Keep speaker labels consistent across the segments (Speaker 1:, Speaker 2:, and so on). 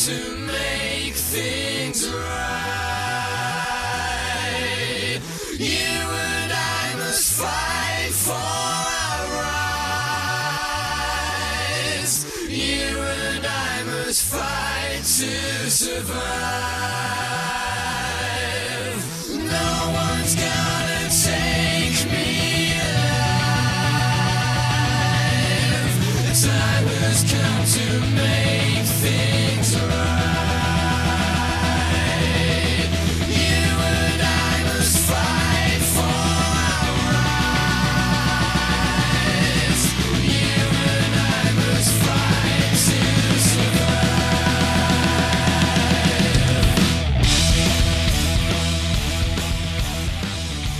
Speaker 1: soon.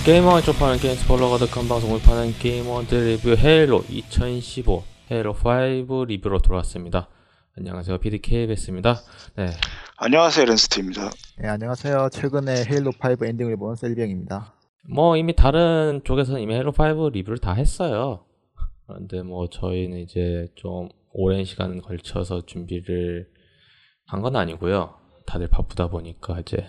Speaker 2: 게이머가 쪽파는 게임 스포일러 가득한 방송을 파는 게이머들 리뷰 헤일로 2015 헤일로 5 리뷰로 돌아왔습니다. 안녕하세요. PDKBS입니다. 네.
Speaker 3: 안녕하세요 렌스트입니다.
Speaker 4: 네, 안녕하세요. 최근에 헤일로 5 엔딩을 본 셀병입니다.
Speaker 2: 뭐 이미 다른 쪽에서는 이미 헤일로 5 리뷰를 다 했어요. 그런데 뭐 저희는 이제 좀 오랜 시간 걸쳐서 준비를 한 건 아니고요. 다들 바쁘다 보니까 이제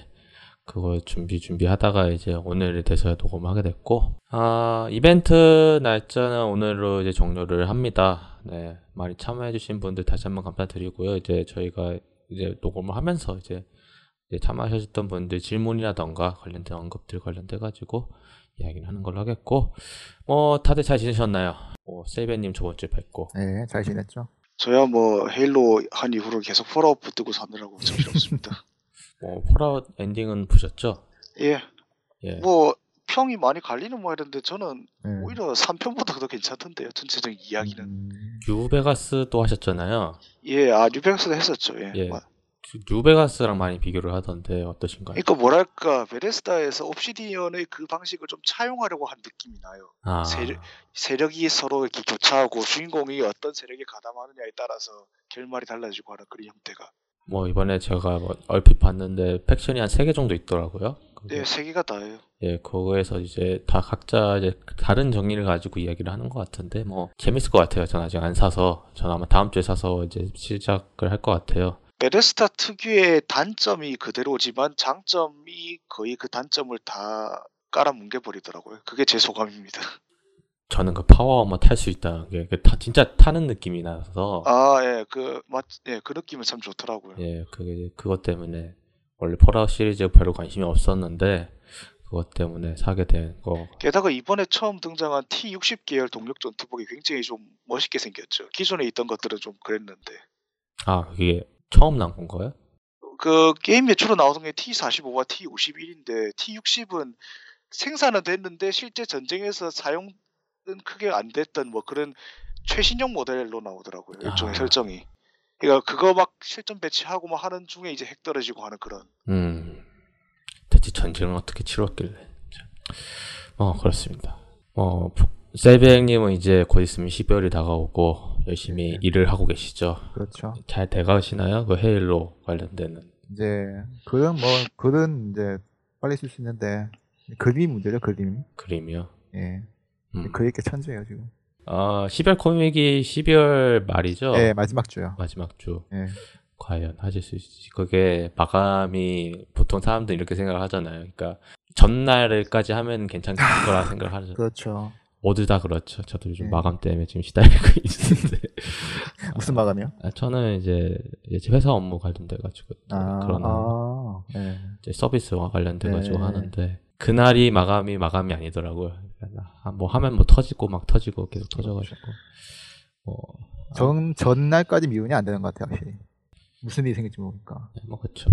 Speaker 2: 그거 준비 준비하다가 이제 오늘이 돼서야 녹음하게 됐고 아 이벤트 날짜는 오늘로 이제 종료를 합니다. 네 많이 참여해주신 분들 다시 한번 감사드리고요. 이제 저희가 이제 녹음을 하면서 이제, 이제 참여하셨던 분들 질문이라던가 관련된 언급들 관련돼 가지고 이야기를 하는 걸로 하겠고 뭐 다들 잘 지내셨나요? 뭐 세이베님 저번 주에 뵙고
Speaker 4: 네, 잘 지냈죠?
Speaker 3: 저야 뭐 헤일로 한 이후로 계속 폴아웃 붙들고 사느라고 정신없습니다.
Speaker 2: 뭐 폴아웃 엔딩은 보셨죠?
Speaker 3: 예,
Speaker 2: 예.
Speaker 3: 뭐 평이 많이 갈리는 모양인데 저는
Speaker 4: 네.
Speaker 3: 오히려 3편보다 더 괜찮던데요. 전체적인 이야기는.
Speaker 4: 음,
Speaker 2: 뉴베가스도 하셨잖아요.
Speaker 3: 예, 아 뉴베가스도 했었죠. 예.
Speaker 2: 예.
Speaker 3: 뭐,
Speaker 2: 뉴베가스랑 많이 비교를 하던데 어떠신가요?
Speaker 3: 그러니까 뭐랄까 베데스다에서 옵시디언의 그 방식을 좀 차용하려고 한 느낌이 나요.
Speaker 2: 아,
Speaker 3: 세력, 세력 이 서로 이렇게 교차하고 주인공이 어떤 세력에 가담하느냐에 따라서 결말이 달라지고 하는 그런 형태가.
Speaker 2: 뭐 이번에 제가 뭐 얼핏 봤는데 팩션이 한 세 개 정도 있더라고요.
Speaker 3: 네, 세 개가 다예요.
Speaker 2: 예, 그거에서 이제 다 각자 이제 다른 정리를 가지고 이야기를 하는 것 같은데 뭐 재밌을 것 같아요. 전 아직 안 사서 전 아마 다음 주에 사서 이제 시작을 할 것 같아요.
Speaker 3: 베레스타 특유의 단점이 그대로지만 장점이 거의 그 단점을 다 깔아 뭉개 버리더라고요. 그게 제 소감입니다.
Speaker 2: 저는 그 Power Armor 탈 수 있다는 게 그 타- 진짜 타는 느낌이 나서
Speaker 3: 아, 예, 그, 맞, 예, 그 느낌은 참 좋더라고요.
Speaker 2: 예, 그게 그것 때문에 원래 폴아웃 시리즈에 별로 관심이 없었는데 그것 때문에 사게 된 거.
Speaker 3: 게다가 이번에 처음 등장한 T60 계열 동력 전투복이 굉장히 좀 멋있게 생겼죠. 기존에 있던 것들은 좀 그랬는데.
Speaker 2: 아, 그게 처음 나온 건가요?
Speaker 3: 그 게임에 주로 나오던 게 T45와 T51인데 T60은 생산은 됐는데 실제 전쟁에서 사용은 크게 안 됐던 뭐 그런 최신형 모델로 나오더라고요. 일종의
Speaker 2: 아.
Speaker 3: 설정이. 그러니까 그거 막 실전 배치하고 막 하는 중에 이제 핵 떨어지고 하는 그런.
Speaker 2: 음, 대체 전쟁을 어떻게 치렀길래. 참. 어, 그렇습니다. 어, 셀비행님은 이제 곧 있으면 12월이 다가오고 열심히
Speaker 4: 네.
Speaker 2: 일을 하고 계시죠.
Speaker 4: 그렇죠.
Speaker 2: 잘 돼가시나요? 그 헤일로 관련되는.
Speaker 4: 이제 글은 뭐 글은 이제 빨리 쓸 수 있는데 그림이 문제죠, 그림.
Speaker 2: 그림이요.
Speaker 4: 예.
Speaker 2: 음.
Speaker 4: 그게 게 천재예요 지금.
Speaker 2: 아, 12월 코믹이 12월 말이죠?
Speaker 4: 예, 마지막 주요.
Speaker 2: 마지막 주.
Speaker 4: 예.
Speaker 2: 과연 하실 수 있을지. 그게 마감이 보통 사람들이 이렇게 생각을 하잖아요. 그러니까 전날까지 하면 괜찮을 거라 생각을 하죠.
Speaker 4: 그렇죠.
Speaker 2: 모두 다 그렇죠. 저도 요즘
Speaker 4: 예.
Speaker 2: 마감 때문에 지금 시달리고 있는데.
Speaker 4: 무슨 마감이요?
Speaker 2: 아, 저는 이제, 이제 회사 업무 관련돼가지고
Speaker 4: 아,
Speaker 2: 그런
Speaker 4: 아, 예.
Speaker 2: 이제 서비스와 관련돼가지고
Speaker 4: 네.
Speaker 2: 하는데 그날이 마감이 마감이 아니더라고요. 아, 뭐 하면 뭐 터지고 막 터지고 계속 터져가지고 뭐,
Speaker 4: 전 전날까지 미운이 안 되는 것 같아요, 확실히. 무슨 일이 생길지 모르니까.
Speaker 2: 네, 뭐 그렇죠.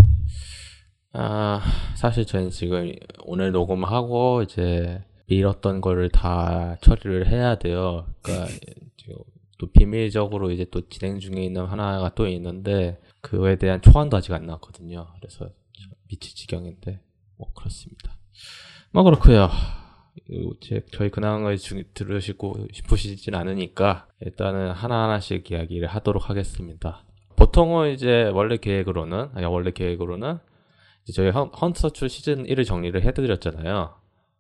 Speaker 2: 아 사실 저는 지금 오늘 녹음하고 이제 미뤘던 거를 다 처리를 해야 돼요. 지금 또 비밀적으로 이제 또 진행 중에 있는 하나가 또 있는데 그거에 대한 초안도 아직 안 나왔거든요. 그래서 좀 미칠 지경인데 뭐 그렇습니다. 뭐 그렇고요. 제 저희 근황을 주- 들으시고 싶으시진 않으니까 일단은 하나하나씩 이야기를 하도록 하겠습니다. 보통은 이제 원래 계획으로는 아니 원래 계획으로는 이제 저희 헌- 헌터 출 시즌 1을 정리를 해드렸잖아요.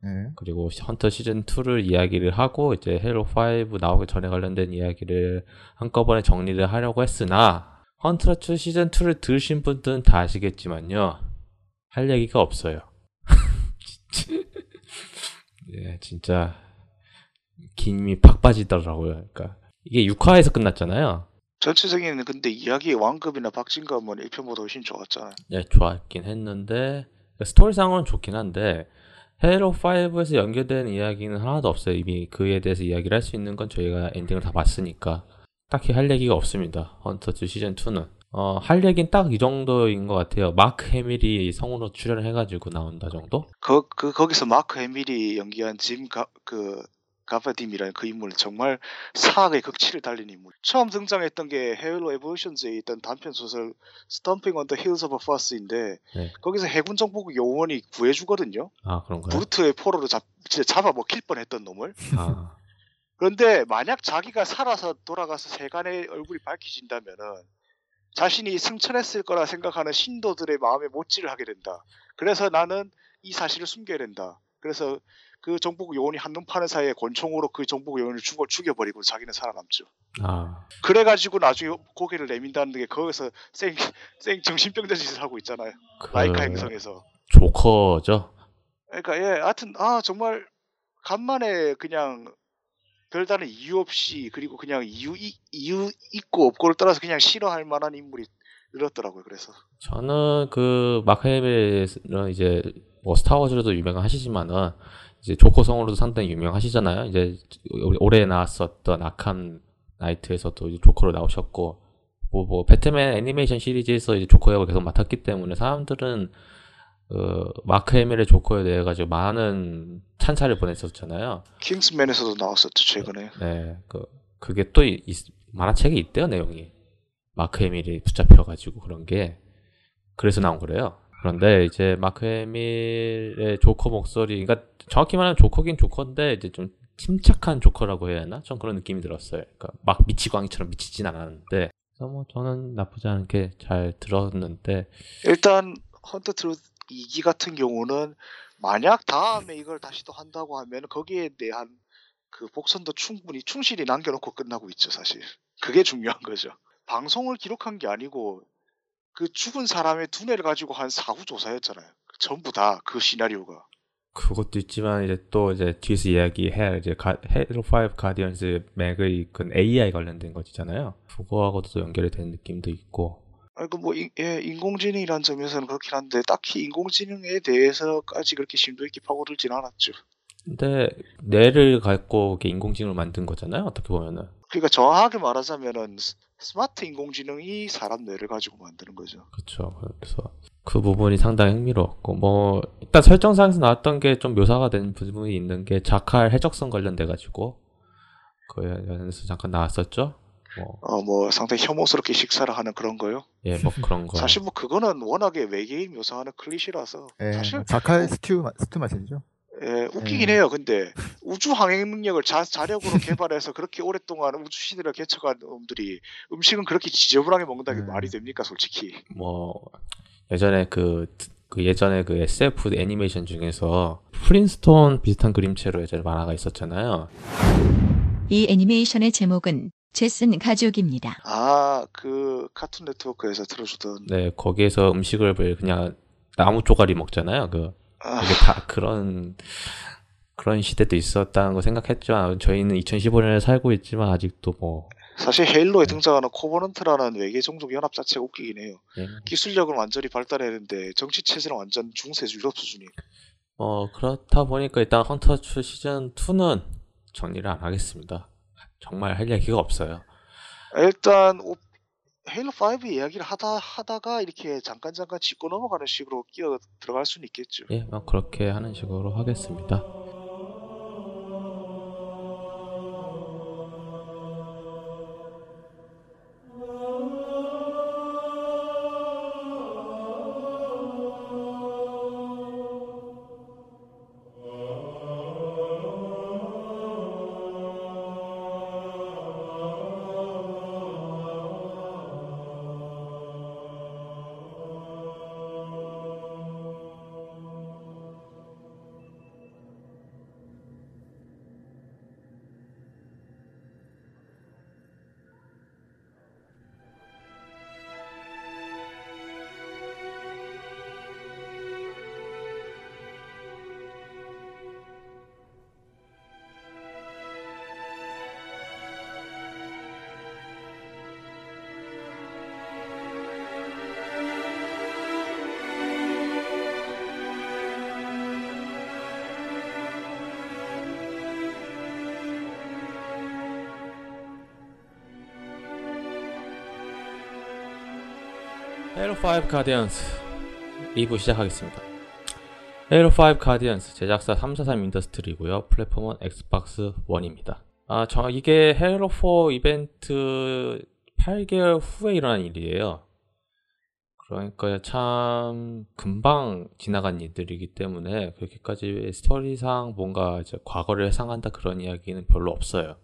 Speaker 4: 예.
Speaker 2: 그리고 시- 헌터 시즌 2를 이야기를 하고 이제 헤로 5 나오기 전에 관련된 이야기를 한꺼번에 정리를 하려고 했으나 헌트러츠 시즌 2를 들으신 분들은 다 아시겠지만요. 할 얘기가 없어요. 예, 진짜 김이 팍 빠지더라고요. 그러니까 이게 6화에서 끝났잖아요.
Speaker 3: 전체적인 근데 이야기의 완급이나 박진감은 1편보다 훨씬 좋았잖아요.
Speaker 2: 예, 좋았긴 했는데 스토리상으로는 좋긴 한데 헤일로 5에서 연결된 이야기는 하나도 없어요. 이미 그에 대해서 이야기를 할 수 있는 건 저희가 엔딩을 다 봤으니까 딱히 할 얘기가 없습니다. Hunt the Truth 시즌 2는 어, 할 얘기는 딱 이 정도인 것 같아요. 마크 해밀이 성우로 출연을 해가지고 나온다 정도?
Speaker 3: 그, 그 거기서 마크 해밀이 연기한 짐그 가바딤이라는 그 인물은 정말 사악의 극치를 달린 인물. 처음 등장했던 게 헤일로 에볼루션즈에 있던 단편 소설 Stomping on the Heels of Fuss인데
Speaker 2: 네.
Speaker 3: 거기서 해군 정보 요원이 구해주거든요.
Speaker 2: 아 그런가요?
Speaker 3: 브루트의 포로로 잡 진짜 잡아 먹힐 뻔했던 놈을.
Speaker 2: 아,
Speaker 3: 그런데 만약 자기가 살아서 돌아가서 세간의 얼굴이 밝혀진다면은 자신이 승천했을 거라 생각하는 신도들의 마음에 못질을 하게 된다. 그래서 나는 이 사실을 숨겨야 된다. 그래서 그 정복 요원이 한눈 파는 사이에 권총으로 그 정복 요원을 죽어 죽여버리고 자기는 살아남죠.
Speaker 2: 아,
Speaker 3: 그래가지고 나중에 고개를 내민다는 게 거기서 생, 생 정신병자 짓을 하고 있잖아요.
Speaker 2: 그
Speaker 3: 라이카 행성에서.
Speaker 2: 조커죠.
Speaker 3: 그러니까 예, 하여튼 아 정말 간만에 그냥 별다른 이유 없이 그리고 그냥 이유 이, 이유 있고 없고를 떠나서 그냥 싫어할 만한 인물이 늘었더라고요. 그래서
Speaker 2: 저는 그 마크 해밀은 이제 뭐 스타워즈로도 유명하시지만은 이제 조커 성우로도 상당히 유명하시잖아요. 이제 올해 나왔었던 아캄 나이트에서도 조커로 나오셨고 뭐, 뭐 배트맨 애니메이션 시리즈에서 이제 조커 역을 계속 맡았기 때문에 사람들은 어, 마크 해밀의 조커에 대해 가지고 많은 찬사를 보냈었잖아요.
Speaker 3: 킹스맨에서도 나왔었죠 최근에.
Speaker 2: 네, 그 그게 또 이- 이- 만화책에 있대요 내용이. 마크 해밀이 붙잡혀가지고 그런 게 그래서 나온 거래요. 그런데 이제 마크 해밀의 조커 목소리, 그러니까 정확히 말하면 조커긴 조커인데 이제 좀 침착한 조커라고 해야 하나? 전 그런 느낌이 들었어요. 그러니까 막 미치광이처럼 미치진 않았는데, 그래서 뭐 저는 나쁘지 않게 잘 들었는데,
Speaker 3: 일단 헌터 트루th 2기 같은 경우는 만약 다음에 이걸 다시 또 한다고 하면 거기에 대한 그 복선도 충분히 충실히 남겨놓고 끝나고 있죠 사실. 그게 중요한 거죠. 방송을 기록한 게 아니고 그 죽은 사람의 두뇌를 가지고 한 사후 조사였잖아요. 전부 다 그 시나리오가.
Speaker 2: 그것도 있지만 이제 또 이제 뒤에서 이야기해 이제 헤로 5 가디언즈 맥의 그 AI 관련된 거잖아요. 그거하고도 또 연결이 되는 느낌도 있고.
Speaker 3: 아니 그뭐 예, 인공지능이라는 점에서는 그렇긴 한데 딱히 인공지능에 대해서까지 그렇게 심도 있게 파고들진 않았죠.
Speaker 2: 근데 뇌를 갖고 인공지능을 만든 거잖아요. 어떻게 보면은.
Speaker 3: 그러니까 정확하게 말하자면은 스- 스마트 인공지능이 사람 뇌를 가지고 만드는 거죠.
Speaker 2: 그렇죠. 그래서 그 부분이 상당히 흥미로웠고 뭐 일단 설정상에서 나왔던 게 좀 묘사가 된 부분이 있는 게 자칼 해적선 관련돼 가지고 그 관련해서 잠깐 나왔었죠. 뭐
Speaker 3: 어 뭐 상당히 혐오스럽게 식사를 하는 그런 거요.
Speaker 2: 예, 뭐 그런 거.
Speaker 3: 사실 뭐 그거는 워낙에 외계인 묘사하는 클리셰라서
Speaker 4: 예,
Speaker 3: 사실
Speaker 4: 자칼 스튜 마- 스튜 마시죠.
Speaker 3: 예, 웃기긴
Speaker 4: 예.
Speaker 3: 해요. 근데 우주 항행 능력을 자, 자력으로 개발해서 그렇게 오랫동안 우주 시대를 개척한 놈들이 음식은 그렇게 지저분하게 먹는다는 게
Speaker 4: 음.
Speaker 3: 말이 됩니까, 솔직히?
Speaker 2: 뭐 예전에 그, 그 예전에 그 SF 애니메이션 중에서 플린스톤 비슷한 그림체로 예전에 만화가 있었잖아요.
Speaker 5: 이 애니메이션의 제목은 젯슨 가족입니다.
Speaker 3: 아, 그 카툰 네트워크에서 틀어주던
Speaker 2: 네, 거기에서 음식을 그냥 나무 쪼가리 먹잖아요. 그
Speaker 3: 아,
Speaker 2: 이게 다 그런 그런 시대도 있었다는 거 생각했지만 저희는 2015년에 살고 있지만 아직도 뭐
Speaker 3: 사실 헤일로에 등장하는 코버넌트라는 외계 종족 연합 자체가 웃기긴 해요.
Speaker 2: 예,
Speaker 3: 기술력은 완전히 발달했는데 정치 체제는 완전 중세 유럽 수준이.
Speaker 2: 어 그렇다 보니까 일단 헌터츠 시즌 2는 정리를 안 하겠습니다. 정말 할 얘기가 없어요.
Speaker 3: 일단 오- 헤일로 5 이야기를 하다 하다가 이렇게 잠깐 잠깐 짚고 넘어가는 식으로 끼어 들어갈 수는 있겠죠.
Speaker 2: 예, 뭐 그렇게 하는 식으로 하겠습니다. 헤일로 5 가디언스 리뷰 시작하겠습니다. 헤일로 5 가디언스 제작사 343 인더스트리고요. 플랫폼은 엑스박스 1입니다. 아, 저 이게 헤일로 4 이벤트 8개월 후에 일어난 일이에요. 그러니까 참 금방 지나간 일들이기 때문에 그렇게까지 스토리상 뭔가 과거를 회상한다 그런 이야기는 별로 없어요.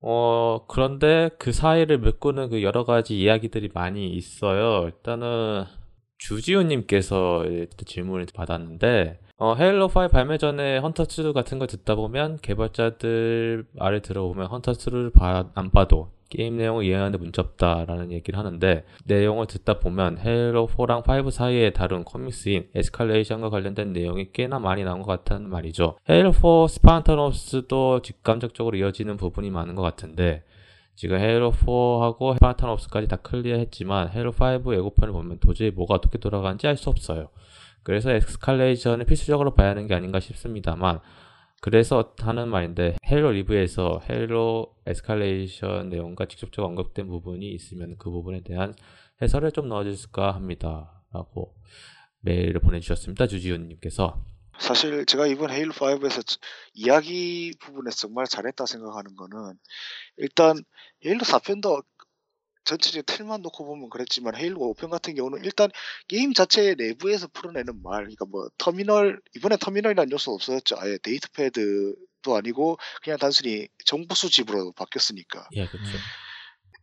Speaker 2: 어, 그런데 그 사이를 메꾸는 그 여러 가지 이야기들이 많이 있어요. 일단은 주지훈님께서 질문을 받았는데, 어, 헤일로 5 발매 전에 Hunt the Truth 같은 걸 듣다 보면 개발자들 말을 들어보면 Hunt the Truth를 안 봐도 게임 내용을 이해하는데 문제 없다라는 얘기를 하는데 내용을 듣다 보면 헤일로 4랑 5 사이에 다룬 코믹스인 에스컬레이션과 관련된 내용이 꽤나 많이 나온 것 같다는 말이죠. 헤일로 4 Spartan Ops도 직간접적으로 이어지는 부분이 많은 것 같은데 지금 헤일로 4하고 Spartan Ops까지 다 클리어했지만 헤일로 5 예고편을 보면 도저히 뭐가 어떻게 돌아가는지 알 수 없어요. 그래서 에스컬레이션을 필수적으로 봐야 하는 게 아닌가 싶습니다만 그래서 하는 말인데 헤일로 리뷰에서 헤일로 에스컬레이션 내용과 직접적으로 언급된 부분이 있으면 그 부분에 대한 해설을 좀 넣어주실까 합니다. 라고 메일을 보내주셨습니다. 주지훈님께서.
Speaker 3: 사실 제가 이번 헤일로 5에서 이야기 부분에서 정말 잘했다 생각하는 거는 일단 헤일로 4편도 전체적인 틀만 놓고 보면 그랬지만 헤일로 5편 같은 경우는 일단 게임 자체 내부에서 풀어내는 말, 그러니까 뭐 터미널 이번에 터미널이라는 요소 없어졌죠. 아예 데이터 패드도 아니고 그냥 단순히 정보 수집으로 바뀌었으니까.
Speaker 2: 예, 그렇죠.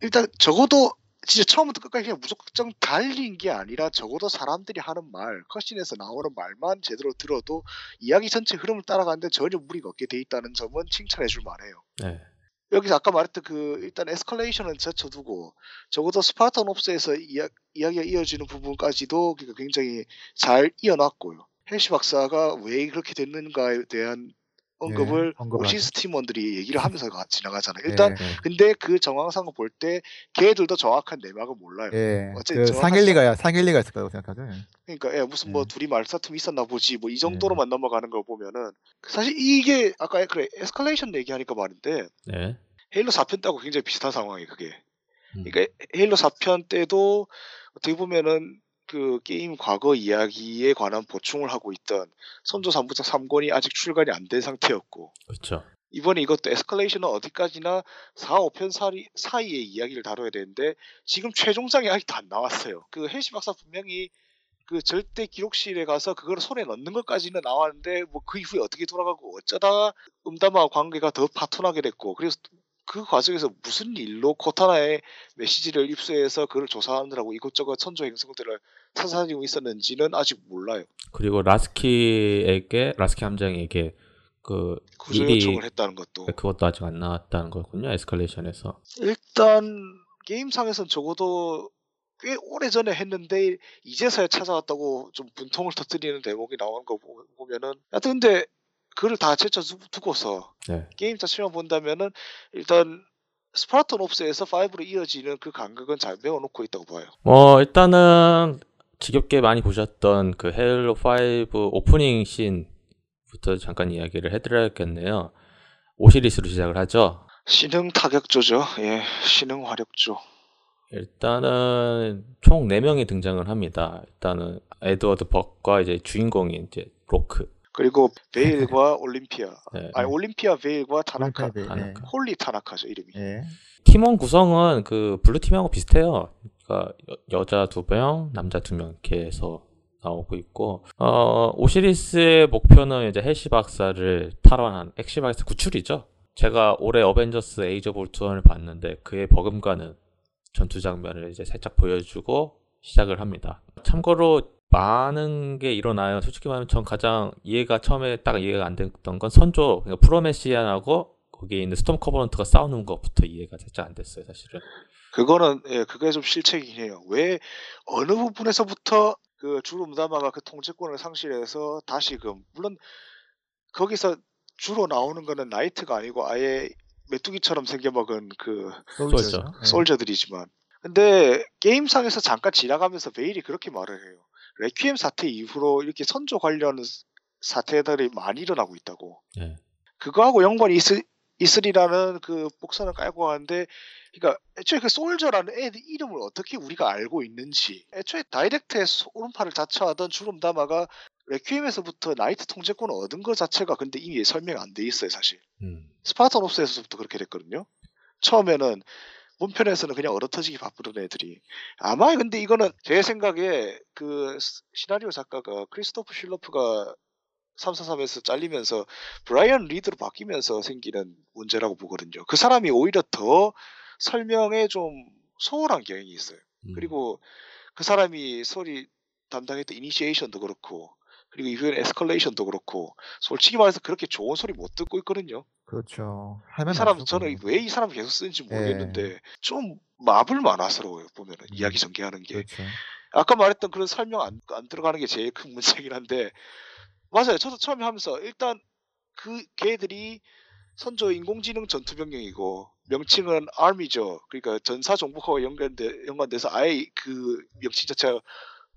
Speaker 3: 일단 적어도 진짜 처음부터 끝까지 그냥 무조건 달린 게 아니라 적어도 사람들이 하는 말, 컷신에서 나오는 말만 제대로 들어도 이야기 전체 흐름을 따라가는데 전혀 무리가 없게 돼 있다는 점은 칭찬해 줄 만해요.
Speaker 2: 네.
Speaker 3: 여기서 아까 말했던 그 일단 에스컬레이션은 제쳐두고 적어도 스파르탄 옵스에서 이야, 이야기가 이어지는 부분까지도 그러니까 굉장히 잘 이어놨고요. 헬시 박사가 왜 그렇게 됐는가에 대한 언급을
Speaker 4: 네, 언급을
Speaker 3: 오시스 팀원들이 얘기를 하면서 가- 지나가잖아요. 일단
Speaker 4: 예,
Speaker 3: 근데 그 정황상을 볼때 걔들도 정확한 내막을 몰라요.
Speaker 4: 예.
Speaker 3: 어쨌든
Speaker 4: 그
Speaker 3: 정확한
Speaker 4: 상일리가 상일리가 있을 거라고 생각하죠. 예.
Speaker 3: 그러니까 예, 무슨 뭐
Speaker 4: 네.
Speaker 3: 둘이 말싸툼 있었나 보지 뭐 이 정도로만 넘어가는 걸 보면은 사실 이게 아까 그래 에스컬레이션 얘기하니까 말인데
Speaker 2: 네.
Speaker 3: 헤일로 4편 때하고 굉장히 비슷한 상황이 그게.
Speaker 2: 음.
Speaker 3: 그러니까 헤일로 4편 때도 어떻게 보면은 그 게임 과거 이야기에 관한 보충을 하고 있던 선조 3부작 3권이 아직 출간이 안 된 상태였고
Speaker 2: 그렇죠.
Speaker 3: 이번에 이것도 에스컬레이션은 어디까지나 4, 5편 사이, 사이의 이야기를 다뤄야 되는데 지금 최종장이 아직도 안 나왔어요. 그 헬시 박사 분명히 그 절대 기록실에 가서 그걸 손에 넣는 것까지는 나왔는데 뭐 그 이후에 어떻게 돌아가고 어쩌다 음담화 관계가 더 파토나게 됐고 그래서 그 과정에서 무슨 일로 코타나의 메시지를 입수해서 그걸 조사하느라고 이것저것 선조 행성들을 찾아다니고 있었는지는 아직 몰라요.
Speaker 2: 그리고 라스키에게 라스키 함장에게 그
Speaker 3: 구조 요청을 했다는 것도
Speaker 2: 그것도 아직 안 나왔다는 거군요. 에스컬레이션에서.
Speaker 3: 일단 게임상에선 적어도 꽤 오래 전에 했는데 이제서야 찾아왔다고 좀 분통을 터뜨리는 대목이 나오는 거 보- 보면은 하여튼 근데 그걸 다 제쳐 두- 두고서
Speaker 2: 네.
Speaker 3: 게임 자체만 본다면은 일단 스파르탄 옵스에서 5로 이어지는 그 간격은 잘 메워놓고 있다고 봐요.
Speaker 2: 뭐 일단은 지겹게 많이 보셨던 그 헤일로 5 오프닝 씬부터 잠깐 이야기를 해드려야겠네요. 오시리스로 시작을 하죠.
Speaker 3: 신흥 타격조죠. 예, 신흥 화력조.
Speaker 2: 일단은 총 4명이 등장을 합니다. 일단은 에드워드 벅과 이제 주인공인 이제 로크.
Speaker 3: 그리고 베일과 올림피아.
Speaker 2: 네.
Speaker 3: 아니 올림피아 베일과 타나카.
Speaker 4: 네,
Speaker 2: 타나카.
Speaker 3: 홀리 타나카죠 이름이.
Speaker 4: 예.
Speaker 2: 팀원 구성은 그 블루팀하고 비슷해요. 그러니까 여자 두 명, 남자 두명 이렇게 해서 나오고 있고 어, 오시리스의 목표는 이제 헬시 박사를 탈환한 헬시 박사 구출이죠. 제가 올해 어벤져스 에이저 볼트원을 봤는데 그의 버금가는 전투 장면을 이제 살짝 보여주고 시작을 합니다. 참고로 많은 게 일어나요. 솔직히 말하면 전 가장 이해가 처음에 딱 이해가 안 됐던 건 선조 그러니까 프로메시안하고 거기에 있는 스톰 커버넌트가 싸우는 것부터 이해가 살짝 안 됐어요, 사실은.
Speaker 3: 그거는 예, 그게 좀 실책이긴 해요. 왜 어느 부분에서부터 그 주로 무다마가 그 통제권을 상실해서 다시금 물론 거기서 주로 나오는 거는 나이트가 아니고 아예 메뚜기처럼 생겨먹은 그
Speaker 2: 솔저.
Speaker 4: 예.
Speaker 3: 솔저들이지만 근데 게임상에서 잠깐 지나가면서 베일이 그렇게 말을 해요. 레퀴엠 사태 이후로 이렇게 선조 관련 사태들이 많이 일어나고 있다고.
Speaker 2: 예.
Speaker 3: 그거하고 연관이 있, E3라는 그 복선을 깔고 가는데 그러니까 애초에 그 솔저라는 애 이름을 어떻게 우리가 알고 있는지 애초에 다이렉트에 오른팔을 자처하던 줄 음다마가 레퀴엠에서부터 나이트 통제권을 얻은 것 자체가 근데 이미 설명 안돼 있어요 사실.
Speaker 2: 음.
Speaker 3: Spartan Ops에서부터 그렇게 됐거든요. 처음에는 본편에서는 그냥 얼어터지기 바쁘던 애들이. 아마 근데 이거는 제 생각에 그 스- 시나리오 작가가 크리스토퍼 슐러프가 343에서 잘리면서 브라이언 리드로 바뀌면서 생기는 문제라고 보거든요. 그 사람이 오히려 더 설명에 좀 소홀한 경향이 있어요.
Speaker 2: 음.
Speaker 3: 그리고 그 사람이 소리 담당했던 이니시에이션도 그렇고 그리고 이후에 에스컬레이션도 그렇고 솔직히 말해서 그렇게 좋은 소리 못 듣고 있거든요.
Speaker 4: 그렇죠.
Speaker 3: 이 사람
Speaker 4: 안
Speaker 3: 저는. 왜 이 사람 계속 쓰는지
Speaker 4: 예.
Speaker 3: 모르겠는데 좀 마블 만화스러워요 보면은
Speaker 4: 음.
Speaker 3: 이야기 전개하는 게
Speaker 4: 그렇죠.
Speaker 3: 아까 말했던 그런 설명 안, 안 들어가는 게 제일 큰 문제긴 한데 맞아요. 저도 처음에 하면서 일단 그 걔들이 선조 인공지능 전투병력이고 명칭은 아미죠. 그러니까 전사 종복하고 연관돼, 연관돼서 아예 그 명칭 자체가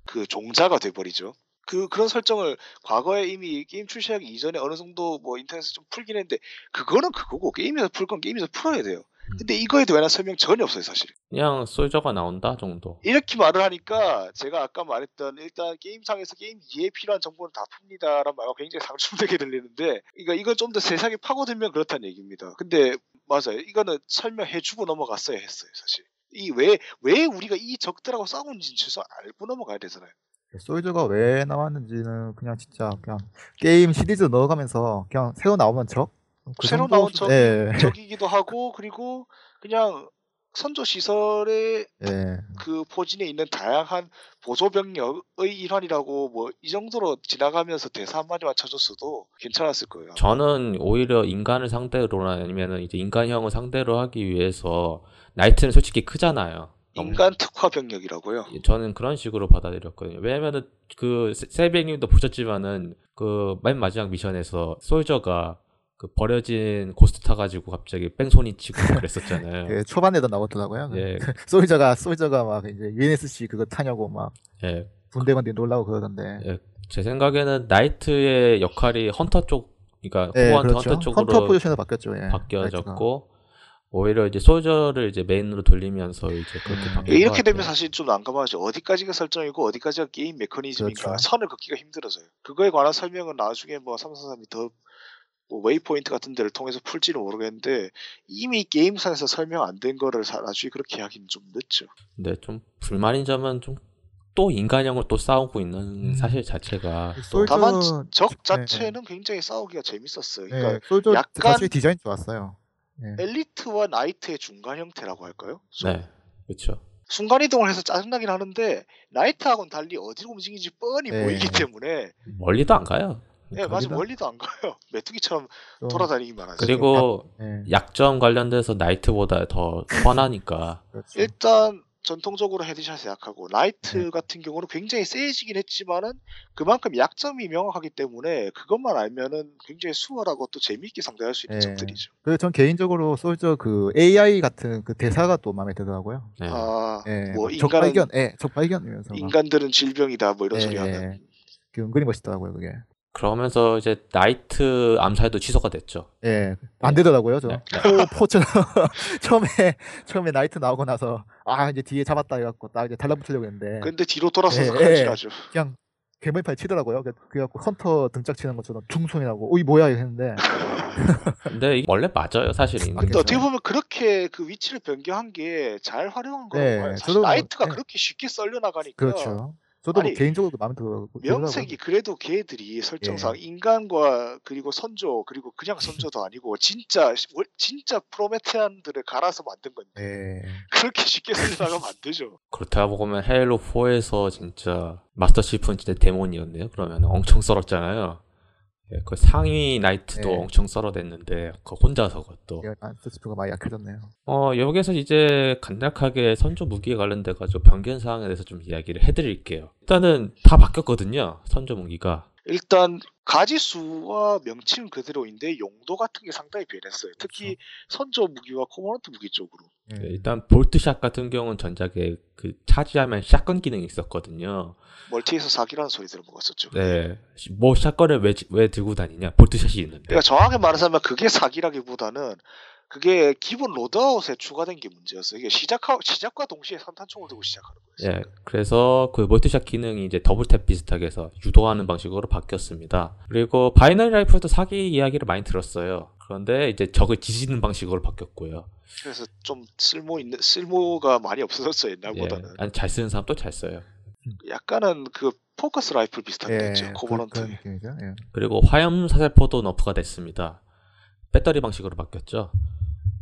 Speaker 3: 그 종자가 돼버리죠. 그 그런 설정을 과거에 이미 게임 출시하기 이전에 어느 정도 뭐 인터넷에서 좀 풀긴 했는데 그거는 그거고 게임에서 풀 건 게임에서 풀어야 돼요 근데 이거에 대한 설명 전혀 없어요 사실
Speaker 2: 그냥 Soldier가 나온다 정도.
Speaker 3: 이렇게 말을 하니까 제가 아까 말했던 일단 게임상에서 게임 이해에 필요한 정보는 다 풉니다라는 말과 굉장히 상충되게 들리는데 그러니까 이건 좀 더 세상에 파고들면 그렇다는 얘기입니다. 근데 맞아요. 이거는 설명해주고 넘어갔어야 했어요 사실. 이 왜 왜 우리가 이 적들하고 싸우는지 최소 알고 넘어가야 되잖아요.
Speaker 4: 솔저가 왜 나왔는지는 그냥 진짜 그냥 게임 시리즈 넣어가면서 그냥 새로 나오면 적? 그
Speaker 3: 새로
Speaker 4: 정도
Speaker 3: 나온
Speaker 4: 수-
Speaker 3: 적
Speaker 4: 예.
Speaker 3: 적이기도 하고 그리고 그냥 선조 시설의
Speaker 4: 예.
Speaker 3: 그 포진에 있는 다양한 보조 병력의 일환이라고 뭐 이 정도로 지나가면서 대사 한 마디만 쳐줬어도 괜찮았을 거예요.
Speaker 2: 저는 오히려 인간을 상대로나 아니면은 이제 인간형을 상대로 하기 위해서 나이트는 솔직히 크잖아요.
Speaker 3: 인간 특화 병력이라고요.
Speaker 2: 저는 그런 식으로 받아들였거든요. 왜냐면은 그 세- 세비님도 보셨지만은 그 맨 마지막 미션에서 솔저가 그 버려진 고스트 타가지고 갑자기 뺑소니 치고 그랬었잖아요.
Speaker 4: 그 초반에도 나오더라고요.
Speaker 2: 예,
Speaker 4: Soldier가 Soldier가 막 이제 UNSC 그거 타냐고 막
Speaker 2: 예.
Speaker 4: 군대건데 놀라고 그러던데.
Speaker 2: 예, 제 생각에는 Knight의 역할이 헌터 쪽, 그러니까
Speaker 4: 예,
Speaker 2: 코어한테
Speaker 4: 그렇죠.
Speaker 2: 헌터 쪽으로
Speaker 4: 헌터 포지션으로 바뀌었죠. 예.
Speaker 2: 바뀌어졌고 오히려 이제 Soldier를 이제 메인으로 돌리면서 이제 그렇게
Speaker 4: 음.
Speaker 3: 이렇게 되면
Speaker 2: 같아요.
Speaker 3: 사실 좀 난감하죠. 어디까지가 설정이고 어디까지가 게임 메커니즘인가
Speaker 4: 그렇죠.
Speaker 3: 선을 긋기가 힘들어져요. 그거에 관한 설명은 나중에 뭐 343이 더 뭐 Waypoint 같은 데를 통해서 풀지는 모르겠는데 이미 게임상에서 설명 안 된 거를 사- 나중에 그렇게 하기는 좀 늦죠.
Speaker 2: 근데 좀 불만인 점은 좀 또 인간형을 또 싸우고 있는
Speaker 4: 음.
Speaker 2: 사실 자체가
Speaker 4: Soldier
Speaker 3: 다만 적
Speaker 4: 네,
Speaker 3: 자체는 굉장히 싸우기가 재밌었어요.
Speaker 4: 네,
Speaker 3: 그러니까
Speaker 4: Soldier
Speaker 3: 약간-
Speaker 4: 자체 디자인 좋았어요. 예.
Speaker 3: 엘리트와 Knight의 중간 형태라고 할까요?
Speaker 2: 네 그렇죠.
Speaker 3: 순간 이동을 해서 짜증나긴 하는데 Knight하고는 달리 어디로 움직이는지 뻔히
Speaker 4: 네.
Speaker 3: 보이기 때문에
Speaker 2: 멀리도 안 가요.
Speaker 3: 예, 맞아 멀리도 안 가요. 메뚜기처럼
Speaker 4: 좀-
Speaker 3: 돌아다니기만 하죠.
Speaker 2: 그리고
Speaker 4: 예.
Speaker 2: 약점 관련돼서 나이트보다 더 뻔하니까
Speaker 4: 그렇죠.
Speaker 3: 일단 전통적으로 헤드샷이 약하고 나이트
Speaker 4: 네.
Speaker 3: 같은 경우는 굉장히 세지긴 했지만은 그만큼 약점이 명확하기 때문에 그것만 알면은 굉장히 수월하고 또 재미있게 상대할 수 있는
Speaker 4: 네.
Speaker 3: 적들이죠.
Speaker 4: 그리고 전 개인적으로 솔저 그 AI 같은 그 대사가 또 마음에 들더라고요.
Speaker 2: 네.
Speaker 3: 아,
Speaker 4: 예. 뭐막
Speaker 3: 인간은
Speaker 4: 적발견, 예, 적발견 이면서 막
Speaker 3: 인간들은 질병이다 뭐 이런
Speaker 4: 예,
Speaker 3: 소리
Speaker 4: 예.
Speaker 3: 하면
Speaker 4: 그 은근히 멋있더라고요, 그게.
Speaker 2: 그러면서 이제 Knight 암살도 취소가 됐죠.
Speaker 4: 예, 안 되더라고요, 저.
Speaker 2: 네.
Speaker 4: 포, 포처럼 처음에 처음에 Knight 나오고 나서 아 이제 뒤에 잡았다 해 갖고 딱 이제 달라붙으려고 했는데
Speaker 3: 근데 뒤로 돌아서서
Speaker 4: 예, 예.
Speaker 3: 간지나죠.
Speaker 4: 그냥 괴물팔 치더라고요. 그- 그래 갖고 헌터 등짝 치는 것처럼 중손이라고 어이 뭐야 이거 했는데
Speaker 2: 근데 이게 원래 맞아요, 사실은.
Speaker 4: 아,
Speaker 3: 근데. 어떻게 보면 그렇게 그 위치를 변경한 게 잘 활용한 거라고
Speaker 4: 네.
Speaker 3: 사실
Speaker 4: 저도 뭐-
Speaker 3: Knight가
Speaker 4: 네.
Speaker 3: 그렇게 쉽게 썰려 나가니까
Speaker 4: 그렇죠. 저도 뭐
Speaker 3: 아니,
Speaker 4: 개인적으로 마음에 들어.
Speaker 3: 명색이 그래도 걔들이 설정상
Speaker 4: 예.
Speaker 3: 인간과 그리고 선조 그리고 그냥 선조도 아니고 진짜 월- 진짜 프로메테안들을 갈아서 만든 건데
Speaker 4: 예.
Speaker 3: 그렇게 쉽게 안 되죠.
Speaker 2: 그렇다 보면 헤일로 4에서 진짜 마스터 치프는 진짜 데몬이었네요. 그러면 엄청 썰었잖아요. 예, 그 상위 나이트도
Speaker 4: 네.
Speaker 2: 엄청 썰어댔는데 그 혼자서 그것도.
Speaker 4: 안스스프가 많이 약해졌네요.
Speaker 2: 어 여기서 이제 간략하게 선조 무기에 관련돼 가지고 변경 사항에 대해서 좀 이야기를 해드릴게요. 일단은 다 바뀌었거든요. 선조 무기가.
Speaker 3: 일단 가지수와 명칭은 그대로인데 용도 같은 게 상당히 변했어요. 특히 선조 무기와 Covenant 무기 쪽으로.
Speaker 4: 예.
Speaker 2: 네, 일단 Boltshot 같은 경우는 전작에 그 차지하면 샷건 기능이 있었거든요.
Speaker 3: 멀티에서 사기라는 소리 들어먹었었죠.
Speaker 2: 네, 뭐 shotgun을 왜, 지- 왜 들고 다니냐? Boltshot이 있는데.
Speaker 3: 그러니까 정확히 말하자면 그게 사기라기보다는 그게 기본 loadout에 추가된 게 문제였어요. 이게 시작하, 시작과 동시에 산탄총을 들고 시작하는 거였어요.
Speaker 2: 예, 그래서 그 multishot 기능이 이제 double tap 비슷하게 해서 유도하는 방식으로 바뀌었습니다. 그리고 Binary Rifle도 사기 이야기를 많이 들었어요. 그런데 이제 적을 지지는 방식으로 바뀌었고요.
Speaker 3: 그래서 좀 쓸모 있는 쓸모가 많이 없어졌어요
Speaker 2: 예,
Speaker 3: 옛날보다는.
Speaker 2: 아니, 잘 쓰는 사람 또잘 써요.
Speaker 3: 약간은 그 Focus Rifle 비슷한 게 있죠.
Speaker 4: 그,
Speaker 3: Covenant.
Speaker 4: 그런 느낌이죠. 예.
Speaker 2: 그리고 화염 사살포도 nerf가 됐습니다. 배터리 방식으로 바뀌었죠.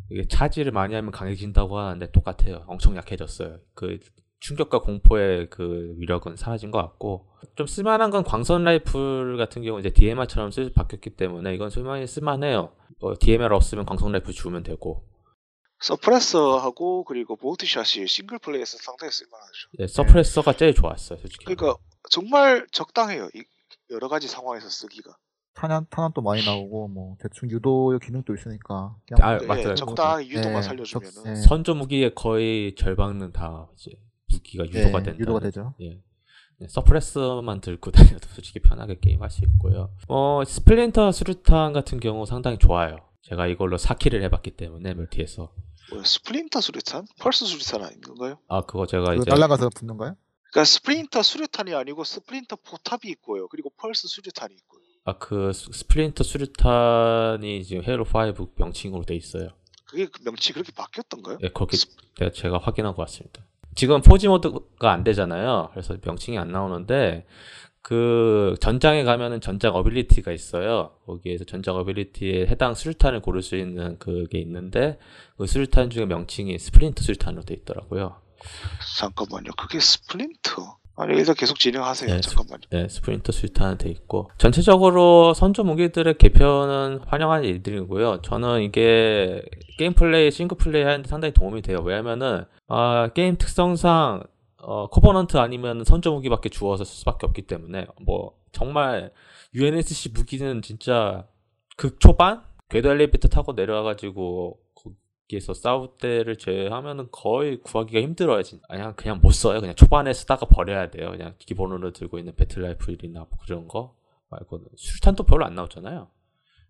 Speaker 2: 이게 차지를 많이 하면 강해진다고 하는데 똑같아요. 엄청 약해졌어요. 그 충격과 공포의 그 위력은 사라진 것 같고 좀 쓸만한 건 광선 라이플 같은 경우 이제 DMR처럼 쓸 바뀌었기 때문에 이건 쓸만히 쓸만해요. 뭐 DMR 없으면 광선 라이플 주면 되고
Speaker 3: 서프레서하고 그리고 보트샷이 싱글 플레이에서 상당히 쓸만하죠.
Speaker 2: 예, 서프레서가 제일 좋았어요, 솔직히.
Speaker 3: 그러니까 정말 적당해요. 이 여러 가지 상황에서 쓰기가.
Speaker 4: 탄환 탄환도 많이 나오고 뭐 대충 유도 기능도 있으니까 그냥
Speaker 2: 아,
Speaker 3: 예,
Speaker 2: 맞아요.
Speaker 3: 적당히 유도만
Speaker 4: 예,
Speaker 3: 살려주면은
Speaker 4: 적- 예.
Speaker 2: 선조 무기의 거의 절반은 다 이제 무기가 유도가
Speaker 4: 예,
Speaker 2: 된다.
Speaker 4: 유도가 되죠.
Speaker 2: 예. 네, Suppressor만 들고 다녀도 솔직히 편하게 게임할 수 있고요. 어, Splinter 수류탄 같은 경우 상당히 좋아요. 제가 이걸로 4 kill을 해봤기 때문에 멀티에서.
Speaker 3: 뭐야, Splinter 수류탄? 펄스 수류탄 아닌가요?
Speaker 2: 아, 그거 제가
Speaker 4: 그
Speaker 2: 이제.
Speaker 4: 날아가서 붙는 거요?
Speaker 3: 그러니까 Splinter 수류탄이 아니고 Splinter 포탑이 있고요. 그리고 펄스 수류탄이 있고요.
Speaker 2: 아, 그 스- Splinter 수류탄이 지금 Halo 5 명칭으로 돼 있어요.
Speaker 3: 그게 그 명칭이 그렇게 바뀌었던가요?
Speaker 2: 예, 그렇게 제가, 제가 확인하고 왔습니다. 지금 포지 모드가 안 되잖아요. 그래서 명칭이 안 나오는데 그 전장에 가면은 전장 ability가 있어요. 거기에서 전장 ability에 해당 수류탄을 고를 수 있는 그게 있는데 그 수류탄 중에 명칭이 Splinter 수류탄으로 돼 있더라고요.
Speaker 3: 잠깐만요. 그게 Splinter? 아니 일단 계속 진행하세요.
Speaker 2: 네,
Speaker 3: 잠깐만요.
Speaker 2: 네, Splinter 수류탄은 돼 있고 전체적으로 선조 무기들의 개편은 환영하는 일들이고요. 저는 이게 게임 플레이, 싱글 플레이 하는데 상당히 도움이 돼요. 왜냐면은 아, 게임 특성상 어, Covenant 아니면 선조 무기밖에 주어서 쓸 수밖에 없기 때문에 뭐 정말 UNSC 무기는 진짜 극초반 궤도 엘리베이터 타고 내려와가지고 거 기에서 싸울 때를 제외하면은 거의 구하기가 힘들어요. 진짜. 그냥 그냥 못 써요. 그냥 초반에 쓰다가 버려야 돼요. 그냥 기본으로 들고 있는 Battle Rifle이나 뭐 그런 거 말고는 수류탄도 별로 안 나오잖아요.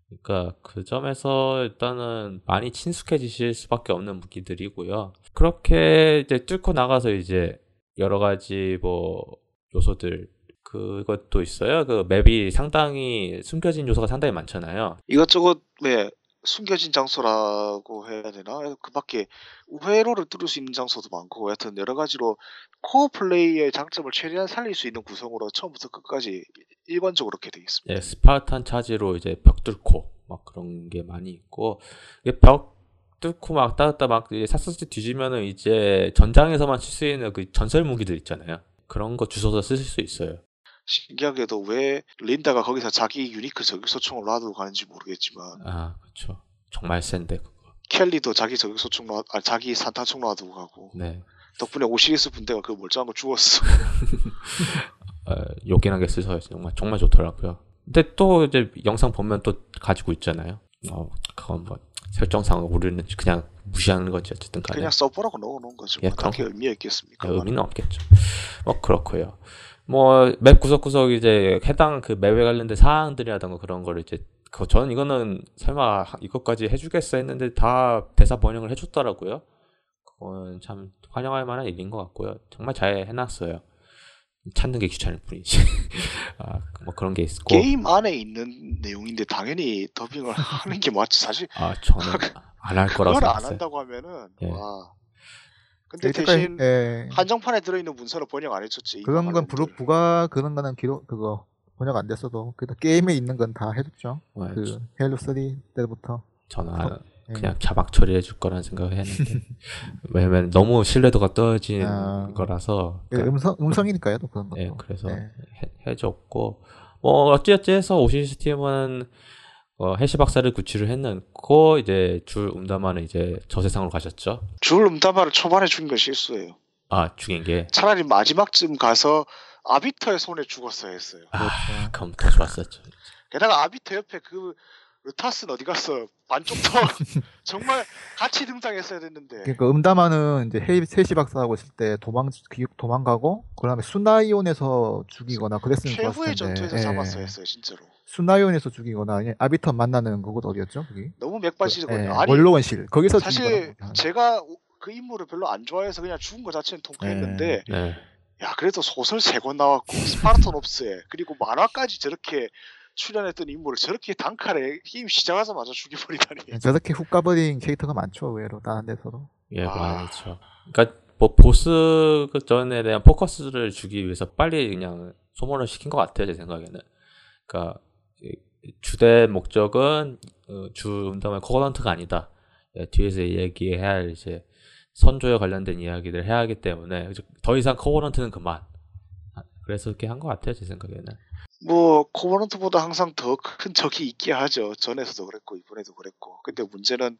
Speaker 2: 그러니까 그 점에서 일단은 많이 친숙해지실 수밖에 없는 무기들이고요. 그렇게 이제 뚫고 나가서 이제 여러 가지 뭐 요소들 그것도 있어요. 그 맵이 상당히 숨겨진 요소가 상당히 많잖아요.
Speaker 3: 이것저것 왜 숨겨진 장소라고 해야 되나? 그 밖에 우회로를 뚫을 수 있는 장소도 많고 하여튼 여러 가지로 co-op 플레이의 장점을 최대한 살릴 수 있는 구성으로 처음부터 끝까지 일관적으로 이렇게 되어 있습니다.
Speaker 2: 예, Spartan Charge로 이제 벽 뚫고 막 그런 게 많이 있고 벽 뚫고 막 따따 막 샅샅이 뒤지면은 이제 전장에서만 쓸수 있는 그 전설 무기들 있잖아요. 그런 거 주워서 쓰실 수 있어요.
Speaker 3: 신기하게도 왜 린다가 거기서 자기 unique 저격소총을 놔두고 가는지 모르겠지만
Speaker 2: 아, 그렇죠. 정말 센데 그거.
Speaker 3: 켈리도 자기 저격소총 놔, 아 자기 산탄총 놔두고 가고
Speaker 2: 네.
Speaker 3: 덕분에 오시리스 분대가 그 멀쩡한 거 죽었어.
Speaker 2: 어, 요긴하게 쓰셔서 정말 정말 좋더라고요. 근데 또 이제 영상 보면 또 가지고 있잖아요. 어, 그건 뭐 설정상 우리는 그냥 무시하는 거지 어쨌든 간에
Speaker 3: 그냥 써보라고 넣어놓은 거죠.
Speaker 2: 예,
Speaker 3: 뭐 딱히
Speaker 2: 그럼.
Speaker 3: 의미가 있겠습니까?
Speaker 2: 네, 의미는 없겠죠. 뭐 그렇고요. 뭐 맵 구석구석 이제 해당 그 맵에 관련된 사항들이라던가 그런 거를 이제 그 저는 이거는 설마 이것까지 해주겠어 했는데 다 대사 번역을 해줬더라고요. 그건 참 환영할 만한 일인 것 같고요. 정말 잘 해놨어요. 찾는 게 귀찮을 뿐이지. 아, 뭐 그런 게 있고.
Speaker 3: 게임 안에 있는 내용인데 당연히 더빙을 하는 게 맞지. 사실
Speaker 2: 아, 저는 안 할 거라고
Speaker 3: 그걸 안
Speaker 2: 생각했어요.
Speaker 3: 한다고 하면은
Speaker 2: 예.
Speaker 3: 와. 근데 대신
Speaker 4: 예,
Speaker 3: 한정판에 들어있는 문서를 번역 안 해줬지.
Speaker 4: 그런 건 부가 그런 거는 기록 그거 번역 안 됐어도 그래도 게임에 있는 건 다 해줬죠.
Speaker 2: 네,
Speaker 4: 그 Halo 3 때부터.
Speaker 2: 저는 안-
Speaker 4: 예.
Speaker 2: 그냥 자막 처리해 줄 거라는 생각을 했는데 왜냐면 너무 신뢰도가 떨어진
Speaker 4: 아.
Speaker 2: 거라서
Speaker 4: 그 음성 음성이니까요, 또 그런 것도.
Speaker 2: 예, 그래서
Speaker 4: 네.
Speaker 2: 해, 해줬고 뭐 어찌어찌 해서 오시리스 팀은 어, 핼시 박사를 구출을 했는고 이제 줄 음다마는 이제 저세상으로 가셨죠.
Speaker 3: 줄 음다마를 초반에 죽인 건 실수예요.
Speaker 2: 아 죽인 게
Speaker 3: 차라리 마지막쯤 가서 아비터의 손에 죽었어야 했어요.
Speaker 2: 아,
Speaker 4: 그렇죠.
Speaker 2: 그럼 더 좋았었죠.
Speaker 3: 게다가 아비터 옆에 그 르타스는 어디 갔어? 반쪽 더 정말 같이 등장했어야 됐는데.
Speaker 4: 그러니까 음담하는 이제 헤이 세시 박사하고 있을 때 도망 기- 도망가고 그다음에 수나이온에서 죽이거나 그랬으면 좋았을
Speaker 3: 최후의
Speaker 4: 텐데.
Speaker 3: 전투에서
Speaker 4: 예.
Speaker 3: 잡았어야 했어요, 진짜로.
Speaker 4: 수나이온에서 죽이거나 아니, 아비턴 만나는 그곳 어디였죠? 거기?
Speaker 3: 너무 맥빠지거든요.
Speaker 4: 예,
Speaker 3: 아니
Speaker 4: 원로원실 거기서
Speaker 3: 사실. 제가 그 인물을 별로 안 좋아해서 그냥 죽은 것 자체는 통쾌했는데
Speaker 2: 네.
Speaker 3: 야 그래도 소설 세 권 나왔고 Spartan Ops에 그리고 만화까지 저렇게 출연했던 인물을 저렇게 단칼에 게임 시작하자마자 죽여버리다니
Speaker 4: 저렇게 훅 가버린 캐릭터가 많죠 의외로 다른 데서도.
Speaker 2: 예,
Speaker 3: 아.
Speaker 2: 많이죠. 그러니까 뭐 보스 그 전에 대한 포커스를 주기 위해서 빨리 그냥 소모를 시킨 것 같아요, 제 생각에는. 그러니까 이- 주된 목적은 어, 주 음담의 코어넌트가 아니다. 예, 뒤에서 얘기해야 할 이제 선조에 관련된 이야기들을 해야 하기 때문에 더 이상 코어넌트는 그만. 아, 그래서 그렇게 한 것 같아요, 제 생각에는.
Speaker 3: 뭐 코버넌트보다 항상 더 큰 적이 있게 하죠. 전에서도 그랬고 이번에도 그랬고. 근데 문제는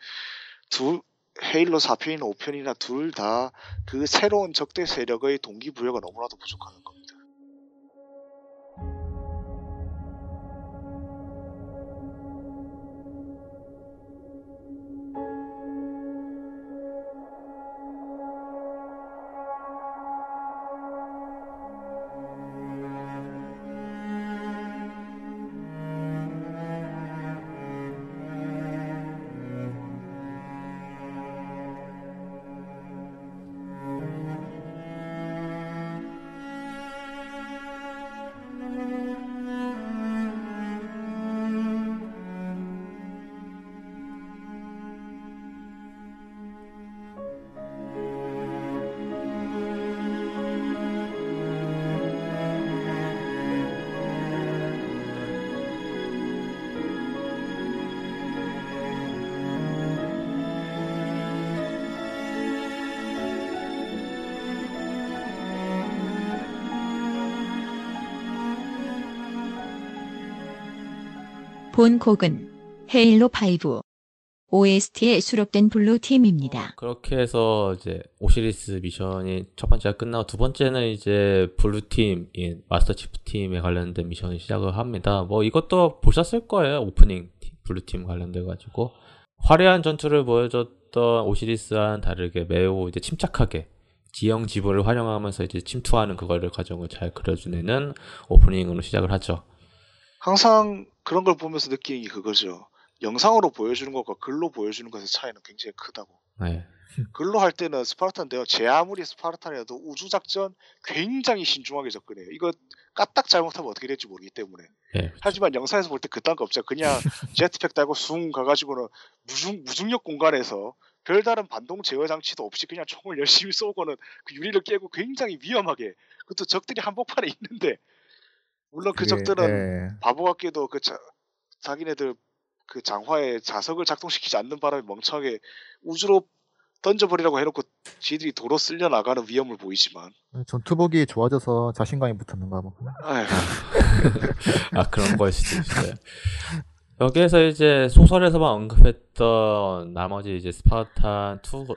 Speaker 3: 두 헤일로 4편이나 5편이나 둘 다 그 새로운 적대 세력의 동기부여가 너무나도 부족한 겁니다
Speaker 5: 본 곡은 Halo 5 OST에 수록된 Blue Team입니다.
Speaker 2: 그렇게 해서 이제 오시리스 미션이 첫 번째가 끝나고 두 번째는 이제 Blue Team인 Master Chief 팀에 관련된 미션을 시작을 합니다. 뭐 이것도 보셨을 거예요. 오프닝 팀, Blue Team 관련돼 가지고 화려한 전투를 보여줬던 오시리스와는 다르게 매우 이제 침착하게 지형 지물을 활용하면서 이제 침투하는 그거를 과정을 잘 그려주는 오프닝으로 시작을 하죠.
Speaker 3: 항상 그런 걸 보면서 느끼는 게 그거죠 영상으로 보여주는 것과 글로 보여주는 것의 차이는 굉장히 크다고
Speaker 2: 네.
Speaker 3: 글로 할 때는 스파르탄 대원 제 아무리 스파르탄이라도 우주 작전 굉장히 신중하게 접근해요. 이거 까딱 잘못하면 어떻게 될지 모르기 때문에.
Speaker 2: 네.
Speaker 3: 하지만 영상에서 볼 때 그딴 거 없죠. 그냥 jetpack 달고 숭 가가지고는 무중 무중력 공간에서 별다른 반동 제어 장치도 없이 그냥 총을 열심히 쏘고는 그 유리를 깨고 굉장히 위험하게 그것도 적들이 한복판에 있는데 물론 그 적들은
Speaker 4: 예.
Speaker 3: 바보 같게도 그 자, 자기네들 그 장화에 자석을 작동시키지 않는 바람에 멍청하게 우주로 던져버리라고 해놓고 지들이 도로 쓸려 나가는 위험을 보이지만
Speaker 4: 전투복이 좋아져서 자신감이 붙었는가 뭐.
Speaker 3: 아
Speaker 2: 그런 거일 수도 있어요. 여기에서 이제 소설에서만 언급했던 나머지 이제 스파르탄 2 이제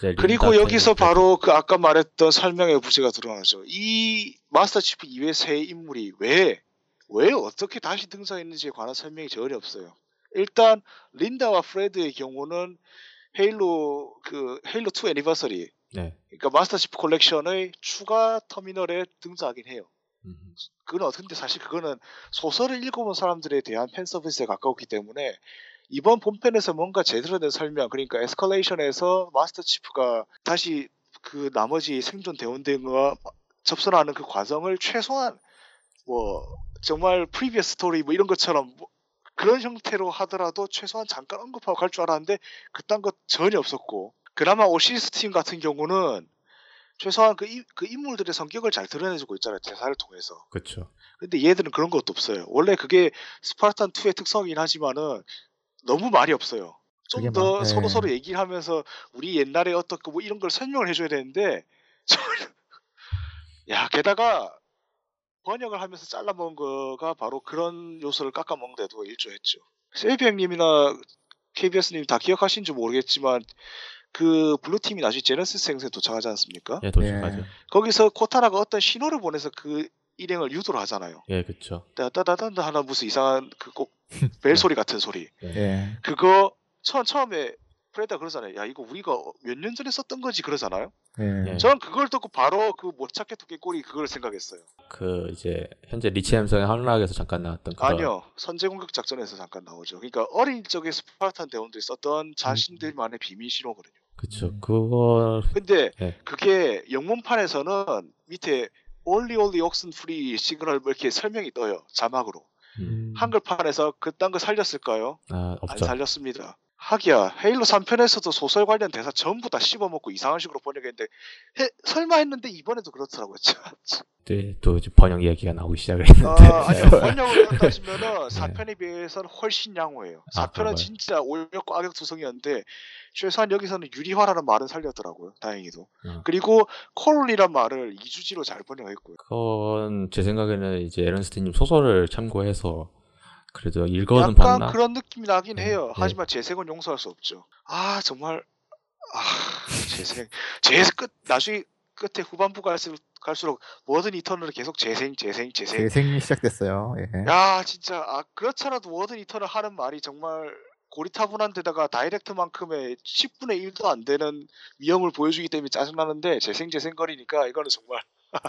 Speaker 3: 그리고
Speaker 2: 린다
Speaker 3: 여기서. 바로 그 아까 말했던 설명의 부재가 드러나죠. 이 마스터 치프 이외 세 인물이 왜, 왜 어떻게 다시 등장했는지에 관한 설명이 전혀 없어요. 일단 린다와 프레드의 경우는 헤일로 그 헤일로 2 애니버서리
Speaker 2: 네.
Speaker 3: 그러니까 마스터 치프 콜렉션의 추가 터미널에 등장하긴 해요.
Speaker 2: 음.
Speaker 3: 그건 근데 사실 그거는 소설을 읽어본 사람들에 대한 팬 서비스에 가까웠기 때문에 이번 본편에서 뭔가 제대로 된 설명 그러니까 에스컬레이션에서 마스터 치프가 다시 그 나머지 생존 대원들과 접선하는 그 과정을 최소한 뭐 정말 previous story 뭐 이런 것처럼 뭐 그런 형태로 하더라도 최소한 잠깐 언급하고 갈 줄 알았는데 그딴 것 전혀 없었고 그나마 오시리스 팀 같은 경우는 최소한 그, 이- 그 인물들의 성격을 잘 드러내주고 있잖아요 대사를 통해서
Speaker 2: 그렇죠.
Speaker 3: 근데 얘들은 그런 것도 없어요. 원래 그게 스파르탄 2의 특성이긴 하지만은 너무 말이 없어요. 좀
Speaker 4: 그게
Speaker 3: 더
Speaker 4: 막-
Speaker 3: 서로
Speaker 4: 예.
Speaker 3: 서로 얘기를 하면서 우리 옛날에 어떻고 뭐 이런 걸 설명을 해줘야 되는데 전혀- 야 게다가 번역을 하면서 잘라먹은 거가 바로 그런 요소를 깎아먹는 데도 일조했죠. 세이비 형님이나 KBS님 다 기억하신지 모르겠지만 그 블루팀이 나중에 제너시스 행성에 도착하지 않습니까?
Speaker 2: 예, 도착하죠.
Speaker 4: 예.
Speaker 3: 거기서 코타나가 어떤 신호를 보내서 그 일행을 유도를 하잖아요.
Speaker 2: 예, 그쵸.
Speaker 3: 따다다단다 하나 무슨 이상한 그 꼭 벨 소리 같은 소리.
Speaker 4: 예.
Speaker 3: 그거 처, 처음에 프레드가 그러잖아요. 야 이거 우리가 몇 년 전에 썼던 거지 그러잖아요.
Speaker 4: 예.
Speaker 2: 예.
Speaker 3: 저는 그걸 듣고 바로 그 못 찾겠다 꾀꼬리 그걸 생각했어요.
Speaker 2: 그 이제 현재 리치 행성의 함락에서 잠깐 나왔던 그런
Speaker 3: 아니요. 선제 공격 작전에서 잠깐 나오죠. 그러니까 어린 적에 스파르탄 대원들이 썼던 자신들만의 비밀 신호거든요.
Speaker 2: 그쵸.
Speaker 4: 음.
Speaker 2: 그거
Speaker 3: 근데
Speaker 2: 예.
Speaker 3: 그게 영문판에서는 밑에 only only oxen free 시그널 뭐 이렇게 설명이 떠요. 자막으로.
Speaker 2: 음,
Speaker 3: 한글판에서 그딴 거 살렸을까요?
Speaker 2: 아,
Speaker 3: 안
Speaker 2: 없죠.
Speaker 3: 살렸습니다. 하기야 헤일로 3편에서도 소설 관련 대사 전부 다 씹어먹고 이상한 식으로 번역했는데 해- 설마 했는데 이번에도 그렇더라고요. 참.
Speaker 2: 네, 또 이제 번역 이야기가 나오기 시작을 했는데.
Speaker 3: 아, 아니요 번역을 따지면은 4편에 비해서는 훨씬 양호해요.
Speaker 2: 아,
Speaker 3: 4편은
Speaker 2: 그런가요?
Speaker 3: 진짜 오역과 악역투성이었는데 최소한 여기서는 유리화라는 말은 살렸더라고요. 다행히도.
Speaker 2: 음.
Speaker 3: 그리고 콜로니란 말을 이주지로 잘 번역했고요.
Speaker 2: 그건 제 생각에는 이제 에른스트님 소설을 참고해서 그래도 읽어는
Speaker 3: 약간
Speaker 2: 봤나?
Speaker 3: 그런 느낌이 나긴
Speaker 2: 네,
Speaker 3: 해요.
Speaker 2: 네.
Speaker 3: 하지만 재생은 용서할 수 없죠. 아 정말 아 재생 재생 끝 나중에 끝에 후반부 갈수록 갈수록 워든 이터널을 계속 재생 재생 재생.
Speaker 4: 재생이 시작됐어요. 예.
Speaker 3: 야 진짜 아 그렇잖아도 워든 이터널 하는 말이 정말 고리타분한 데다가 다이댁트만큼의 10분의 1도 안 되는 위엄을 보여주기 때문에 짜증나는데 재생 재생거리니까 이거는 정말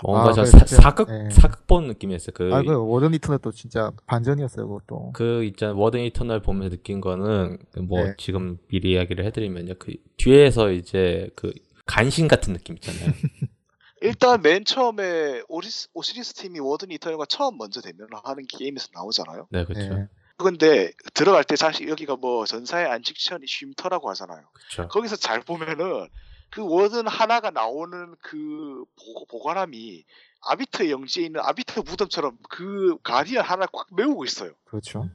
Speaker 2: 뭔가
Speaker 4: 아,
Speaker 2: 저
Speaker 4: 그래,
Speaker 2: 사,
Speaker 4: 진짜,
Speaker 2: 사극
Speaker 4: 예.
Speaker 2: 사극 본 느낌이었어요. 그,
Speaker 4: 아, 그 워든 이터널도 진짜 반전이었어요, 그것도.
Speaker 2: 그 있잖아 워든 이터널 보면서 느낀 거는 그뭐
Speaker 4: 네.
Speaker 2: 지금 미리 이야기를 해드리면요. 그 뒤에서 이제 그 간신 같은 느낌 있잖아요.
Speaker 3: 일단 맨 처음에 오리스, 오시리스 팀이 워든 이터널과 처음 먼저 대면을 하는 게임에서 나오잖아요.
Speaker 2: 네, 그렇죠.
Speaker 4: 예.
Speaker 3: 근데 들어갈 때 사실 여기가 뭐 전사의 안식처니 쉼터라고 하잖아요.
Speaker 2: 그렇죠.
Speaker 3: 거기서 잘 보면은 그 워든 하나가 나오는 그 보, 보관함이 아비트 영지에 있는 아비트 무덤처럼 그 가디언 하나 꽉 메우고 있어요.
Speaker 4: 그렇죠.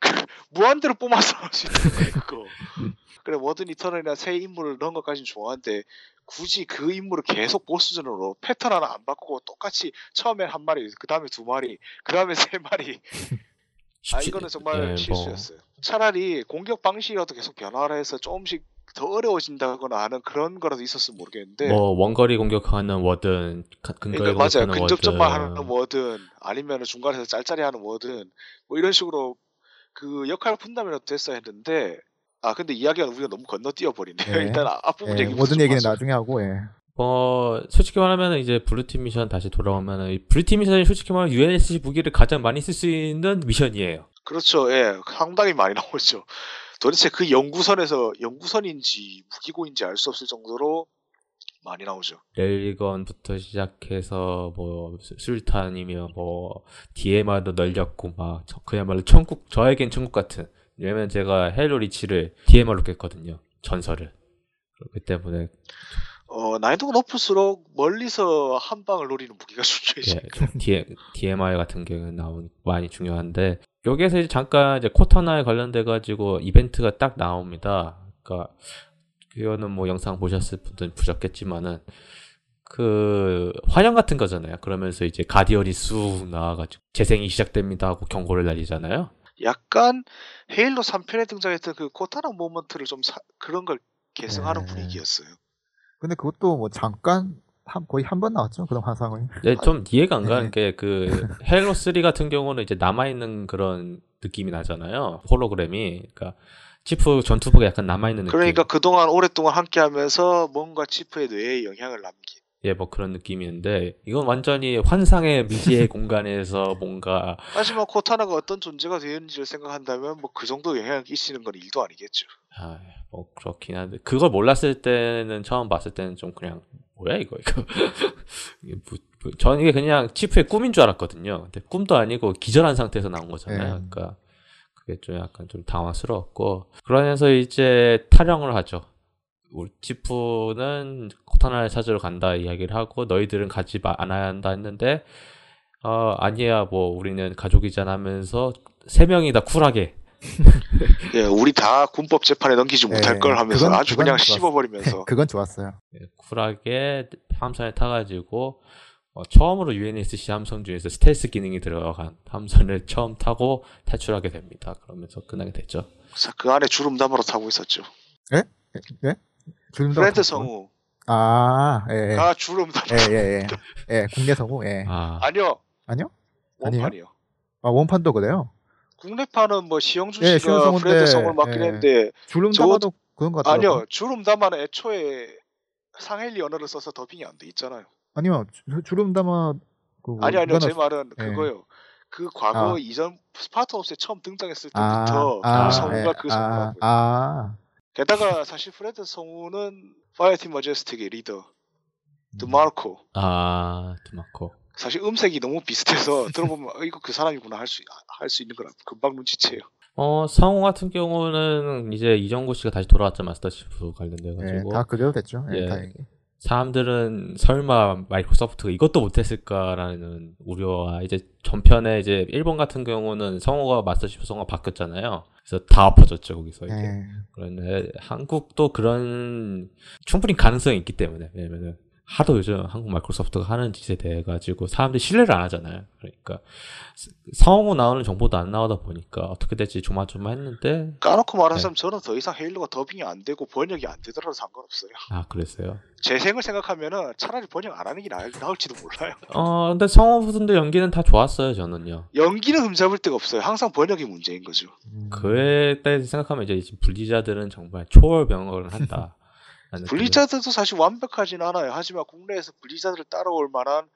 Speaker 3: 무한대로 뿜어서 할수 있는 거예요, 그거. 그래, 워든 이터널이나 새 인물을 넣은 것까지는 좋아하는데, 굳이 그 인물을 계속 보스전으로 패턴 하나 안 바꾸고 똑같이 처음엔 한 마리, 그 다음에 두 마리, 그 다음에 세 마리. 아, 이거는 정말
Speaker 2: 예, 뭐
Speaker 3: 실수였어요. 차라리 공격 방식이라도 계속 변화를 해서 조금씩 더 어려워진다거나 하는 그런 거라도 있었으면 모르겠는데.
Speaker 2: 뭐 원거리 공격하는 워든 가- 근거리
Speaker 3: 그러니까 맞아요.
Speaker 2: 공격하는
Speaker 3: 근접전만
Speaker 2: 워든.
Speaker 3: 하는 워든 아니면 중간에서 짤짤이 하는 워든 뭐 이런 식으로 그 역할 분담이라도 됐어야 했는데 아 근데 이야기가 우리가 너무 건너뛰어 버리네.
Speaker 4: 네.
Speaker 3: 일단 아- 앞부분
Speaker 4: 예,
Speaker 3: 얘기부터
Speaker 4: 워든
Speaker 3: 좀
Speaker 4: 얘기는
Speaker 3: 하죠.
Speaker 4: 나중에 하고, 예.
Speaker 2: 뭐 솔직히 말하면 이제 블루팀 미션 다시 돌아오면은 이 블루팀 미션이 솔직히 말하면 UNSC 무기를 가장 많이 쓸 수 있는 미션이에요.
Speaker 3: 그렇죠. 예, 상당히 많이 나오죠. 도대체 그 연구선에서 연구선인지 무기고인지 알 수 없을 정도로 많이 나오죠.
Speaker 2: 레일건부터 시작해서 뭐 수- 수류탄이며 뭐 DMR도 널렸고 막 저- 그야말로 천국 저에겐 천국 같은 왜냐면 제가 헤일로 리치를 DMR로 깼거든요 전설을 그렇기 때문에
Speaker 3: 어 난이도가 높을수록 멀리서 한 방을 노리는 무기가 중요해져.
Speaker 2: 예, DMR 같은 경우는 나온 많이 중요한데 여기에서 이제 잠깐 이제 코터나에 관련돼 가지고 이벤트가 딱 나옵니다. 그러니까 그거는 뭐 영상 보셨을 분들은 보셨겠지만은 그 환영 같은 거잖아요. 그러면서 이제 가디언이 쑥 나와가지고 재생이 시작됩니다 하고 경고를 날리잖아요.
Speaker 3: 약간 헤일로 3편에 등장했던 그 코타나 모먼트를 좀 사- 그런 걸 계승하는
Speaker 4: 네.
Speaker 3: 분위기였어요.
Speaker 4: 근데 그것도 뭐 잠깐, 한, 거의 한 번 나왔죠, 그런 환상을.
Speaker 2: 네, 좀 이해가 안
Speaker 4: 네.
Speaker 2: 가는 게그 헤일로 3 같은 경우는 이제 남아 있는 그런 느낌이 나잖아요. 홀로그램이 그러니까 치프 전투복에 약간 남아 있는 느낌.
Speaker 3: 그러니까 그동안 오랫동안 함께 하면서 뭔가 치프의 뇌에 영향을 남긴.
Speaker 2: 예, 뭐 그런 느낌이었는데 이건 완전히 환상의 미지의 공간에서 뭔가
Speaker 3: 하지만 코타나가 어떤 존재가 되었는지를 생각한다면 뭐 그 정도 영향을 끼치는 건 일도 아니겠죠.
Speaker 2: 아, 뭐 그렇긴 한데 그걸 몰랐을 때는 처음 봤을 때는 좀 그냥 뭐야 이거 이거 저는 이게 그냥 치프의 꿈인 줄 알았거든요. 근데 꿈도 아니고 기절한 상태에서 나온 거잖아요.
Speaker 4: 네.
Speaker 2: 그러니까 그게 좀 약간 좀 당황스러웠고 그러면서 이제 타령을 하죠. 우리 치프는 코타나를 찾으러 간다 이야기를 하고 너희들은 가지 마- 않아야 한다 했는데 어 아니야 뭐 우리는 가족이잖아 하면서 세 명이 다 쿨하게
Speaker 3: 예, 우리 다 군법 재판에 넘기지 못할
Speaker 4: 예,
Speaker 3: 걸 하면서
Speaker 4: 그건-
Speaker 3: 아주
Speaker 4: 그건
Speaker 3: 그냥
Speaker 4: 좋았어.
Speaker 3: 씹어버리면서
Speaker 4: 그건 좋았어요.
Speaker 2: 예, 쿨하게 함선에 타가지고 어, 처음으로 UNSC 함선 중에서 스텔스 기능이 들어간 함선을 처음 타고 탈출하게 됩니다. 그러면서 끝나게 됐죠.
Speaker 3: 자, 그 안에 주름 담으로 타고 있었죠.
Speaker 4: 예? 예? 같은
Speaker 3: 성우가
Speaker 4: 거? 아, 예, 예.
Speaker 3: 주름 담으로
Speaker 4: 예, 예, 예. 예, 국내 성우, 예.
Speaker 2: 아,
Speaker 3: 아니요
Speaker 4: 아니요? 아니에요?
Speaker 3: 원판이요.
Speaker 4: 아 원판도 그래요?
Speaker 3: 국내판은 뭐 시영준
Speaker 4: 예,
Speaker 3: 씨가
Speaker 4: 시영성인데,
Speaker 3: 프레드 성을 맡긴
Speaker 4: 예.
Speaker 3: 했는데
Speaker 4: 쥴 음
Speaker 3: 저-
Speaker 4: 다마도 그런 것 같더라고요.
Speaker 3: 아니요 쥴 음다마는 애초에 생헬리 언어를 써서 더빙이 안 돼 있잖아요.
Speaker 4: 아니요. 쥴, 쥴 음다마 그
Speaker 3: 아니 아니요 제 말은
Speaker 4: 예.
Speaker 3: 그거요. 그 과거
Speaker 4: 아.
Speaker 3: 이전 스파르탄 옵스에 처음 등장했을
Speaker 4: 아,
Speaker 3: 때부터
Speaker 4: 아,
Speaker 3: 그 성우가
Speaker 4: 예,
Speaker 3: 그
Speaker 4: 아,
Speaker 3: 성우라고요.
Speaker 4: 아,
Speaker 3: 게다가 사실 프레드 성우는 파이어팀 머제스틱의 리더 드마르코
Speaker 2: 아 드마코.
Speaker 3: 사실 음색이 너무 비슷해서 들어보면 어, 이거 그 사람이구나 할 수 할 수 있는 거라 금방 눈치채요.
Speaker 2: 어 성우 같은 경우는 이제 이정구 씨가 다시 돌아왔죠 마스터치프 관련돼
Speaker 4: 예,
Speaker 2: 가지고
Speaker 4: 다 그대로 됐죠. 예,
Speaker 2: 예.
Speaker 4: 다행히.
Speaker 2: 사람들은 설마 마이크로소프트가 이것도 못했을까라는 우려와 이제 전편에 이제 일본 같은 경우는 성우가 마스터치프 성우가 바뀌었잖아요. 그래서 다 엎어졌죠 거기서 이제.
Speaker 4: 예.
Speaker 2: 그런데 한국도 그런 충분히 가능성이 있기 때문에 왜냐면은 하도 요즘 한국 마이크로소프트가 하는 짓에 대해 가지고 사람들이 신뢰를 안 하잖아요. 그러니까 스- 성우 나오는 정보도 안 나오다 보니까 어떻게 될지 조마조마했는데
Speaker 3: 까놓고
Speaker 2: 네.
Speaker 3: 말하자면 저는 더 이상 헤일로가 더빙이 안 되고 번역이 안 되더라도 상관없어요.
Speaker 2: 아 그랬어요.
Speaker 3: 재생을 생각하면은 차라리 번역 안 하는 게 나을, 나을지도 몰라요.
Speaker 2: 어 근데 성우 분들 연기는 다 좋았어요 저는요.
Speaker 3: 연기는 흠잡을 데가 없어요. 항상 번역이 문제인 거죠.
Speaker 4: 음.
Speaker 2: 그에 대해 생각하면 이제 지금 분리자들은 정말 초월 병역을 한다.
Speaker 3: 블리자드도 사실 완벽하진 않아요. 하지만 국내에서 블리자드를 따라올 만한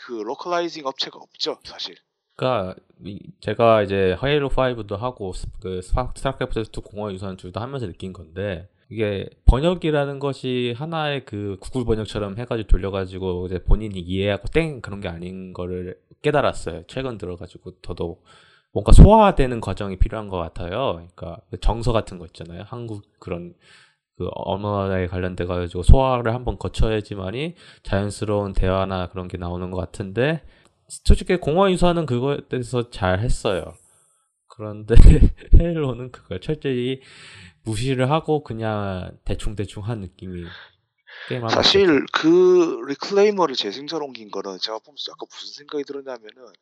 Speaker 3: 그 localizing 업체가 없죠, 사실.
Speaker 2: 그러니까 이- 제가 이제 헤일로 5도 하고 스- 그 스타크래프트 2 공허의 유산 둘도 하면서 느낀 건데 이게 번역이라는 것이 하나의 그 구글 번역처럼 해가지고 돌려가지고 이제 본인이 이해하고 땡 그런 게 아닌 거를 깨달았어요. 최근 들어가지고 더더욱 뭔가 소화되는 과정이 필요한 것 같아요. 그러니까 그 정서 같은 거 있잖아요. 한국 그런 그 언어에 관련돼 가지고 소화를 한번 거쳐야지만이 자연스러운 대화나 그런 게 나오는 것 같은데 솔직히 공허 유사는 그거에 대해서 잘 했어요. 그런데 헤일로는 그걸 철저히 무시를 하고 그냥 대충 대충 한 느낌이
Speaker 3: 사실 그 리클레이머를 재생전 옮긴 거는 제가 보면서 약간 무슨 생각이 들었냐면은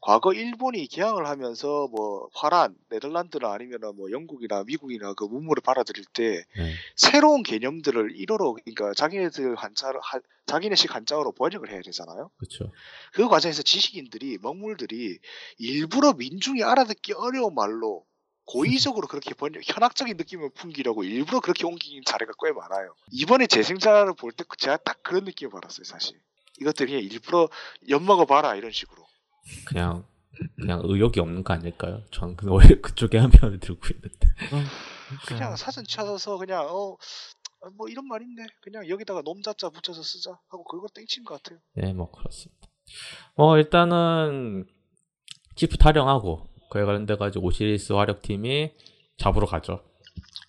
Speaker 3: 과거 일본이 개항을 하면서 뭐 화란 네덜란드나 아니면은 뭐 영국이나 미국이나 그 문물을 받아들일 때
Speaker 2: 네.
Speaker 3: 새로운 개념들을 일어로 그러니까 자기네들 한자로 한- 자기네식 한자어로 번역을 해야 되잖아요.
Speaker 2: 그렇죠.
Speaker 3: 그 과정에서 지식인들이 먹물들이 일부러 민중이 알아듣기 어려운 말로 고의적으로 그렇게 번역 현학적인 느낌을 풍기려고 일부러 그렇게 옮긴 사례가 꽤 많아요. 이번에 재생자를 볼 때 제가 딱 그런 느낌을 받았어요, 사실. 이것들이 그냥 일부러 엿먹어 봐라 이런 식으로.
Speaker 2: 그냥 그냥 의욕이 없는 거 아닐까요? 전 그- 오히려 그쪽에 한 편을 들고 있는데.
Speaker 3: 그냥 사전 찾아서 그냥 어. 아, 뭐 이런 말 있네. 그냥 여기다가 놈자자 붙여서 쓰자 하고 그걸 땡친 것 같아요.
Speaker 2: 네, 뭐 그렇습니다. 뭐 일단은 치프 타령하고 그에 관련돼 가지고 오시리스 화력팀이 잡으러 가죠.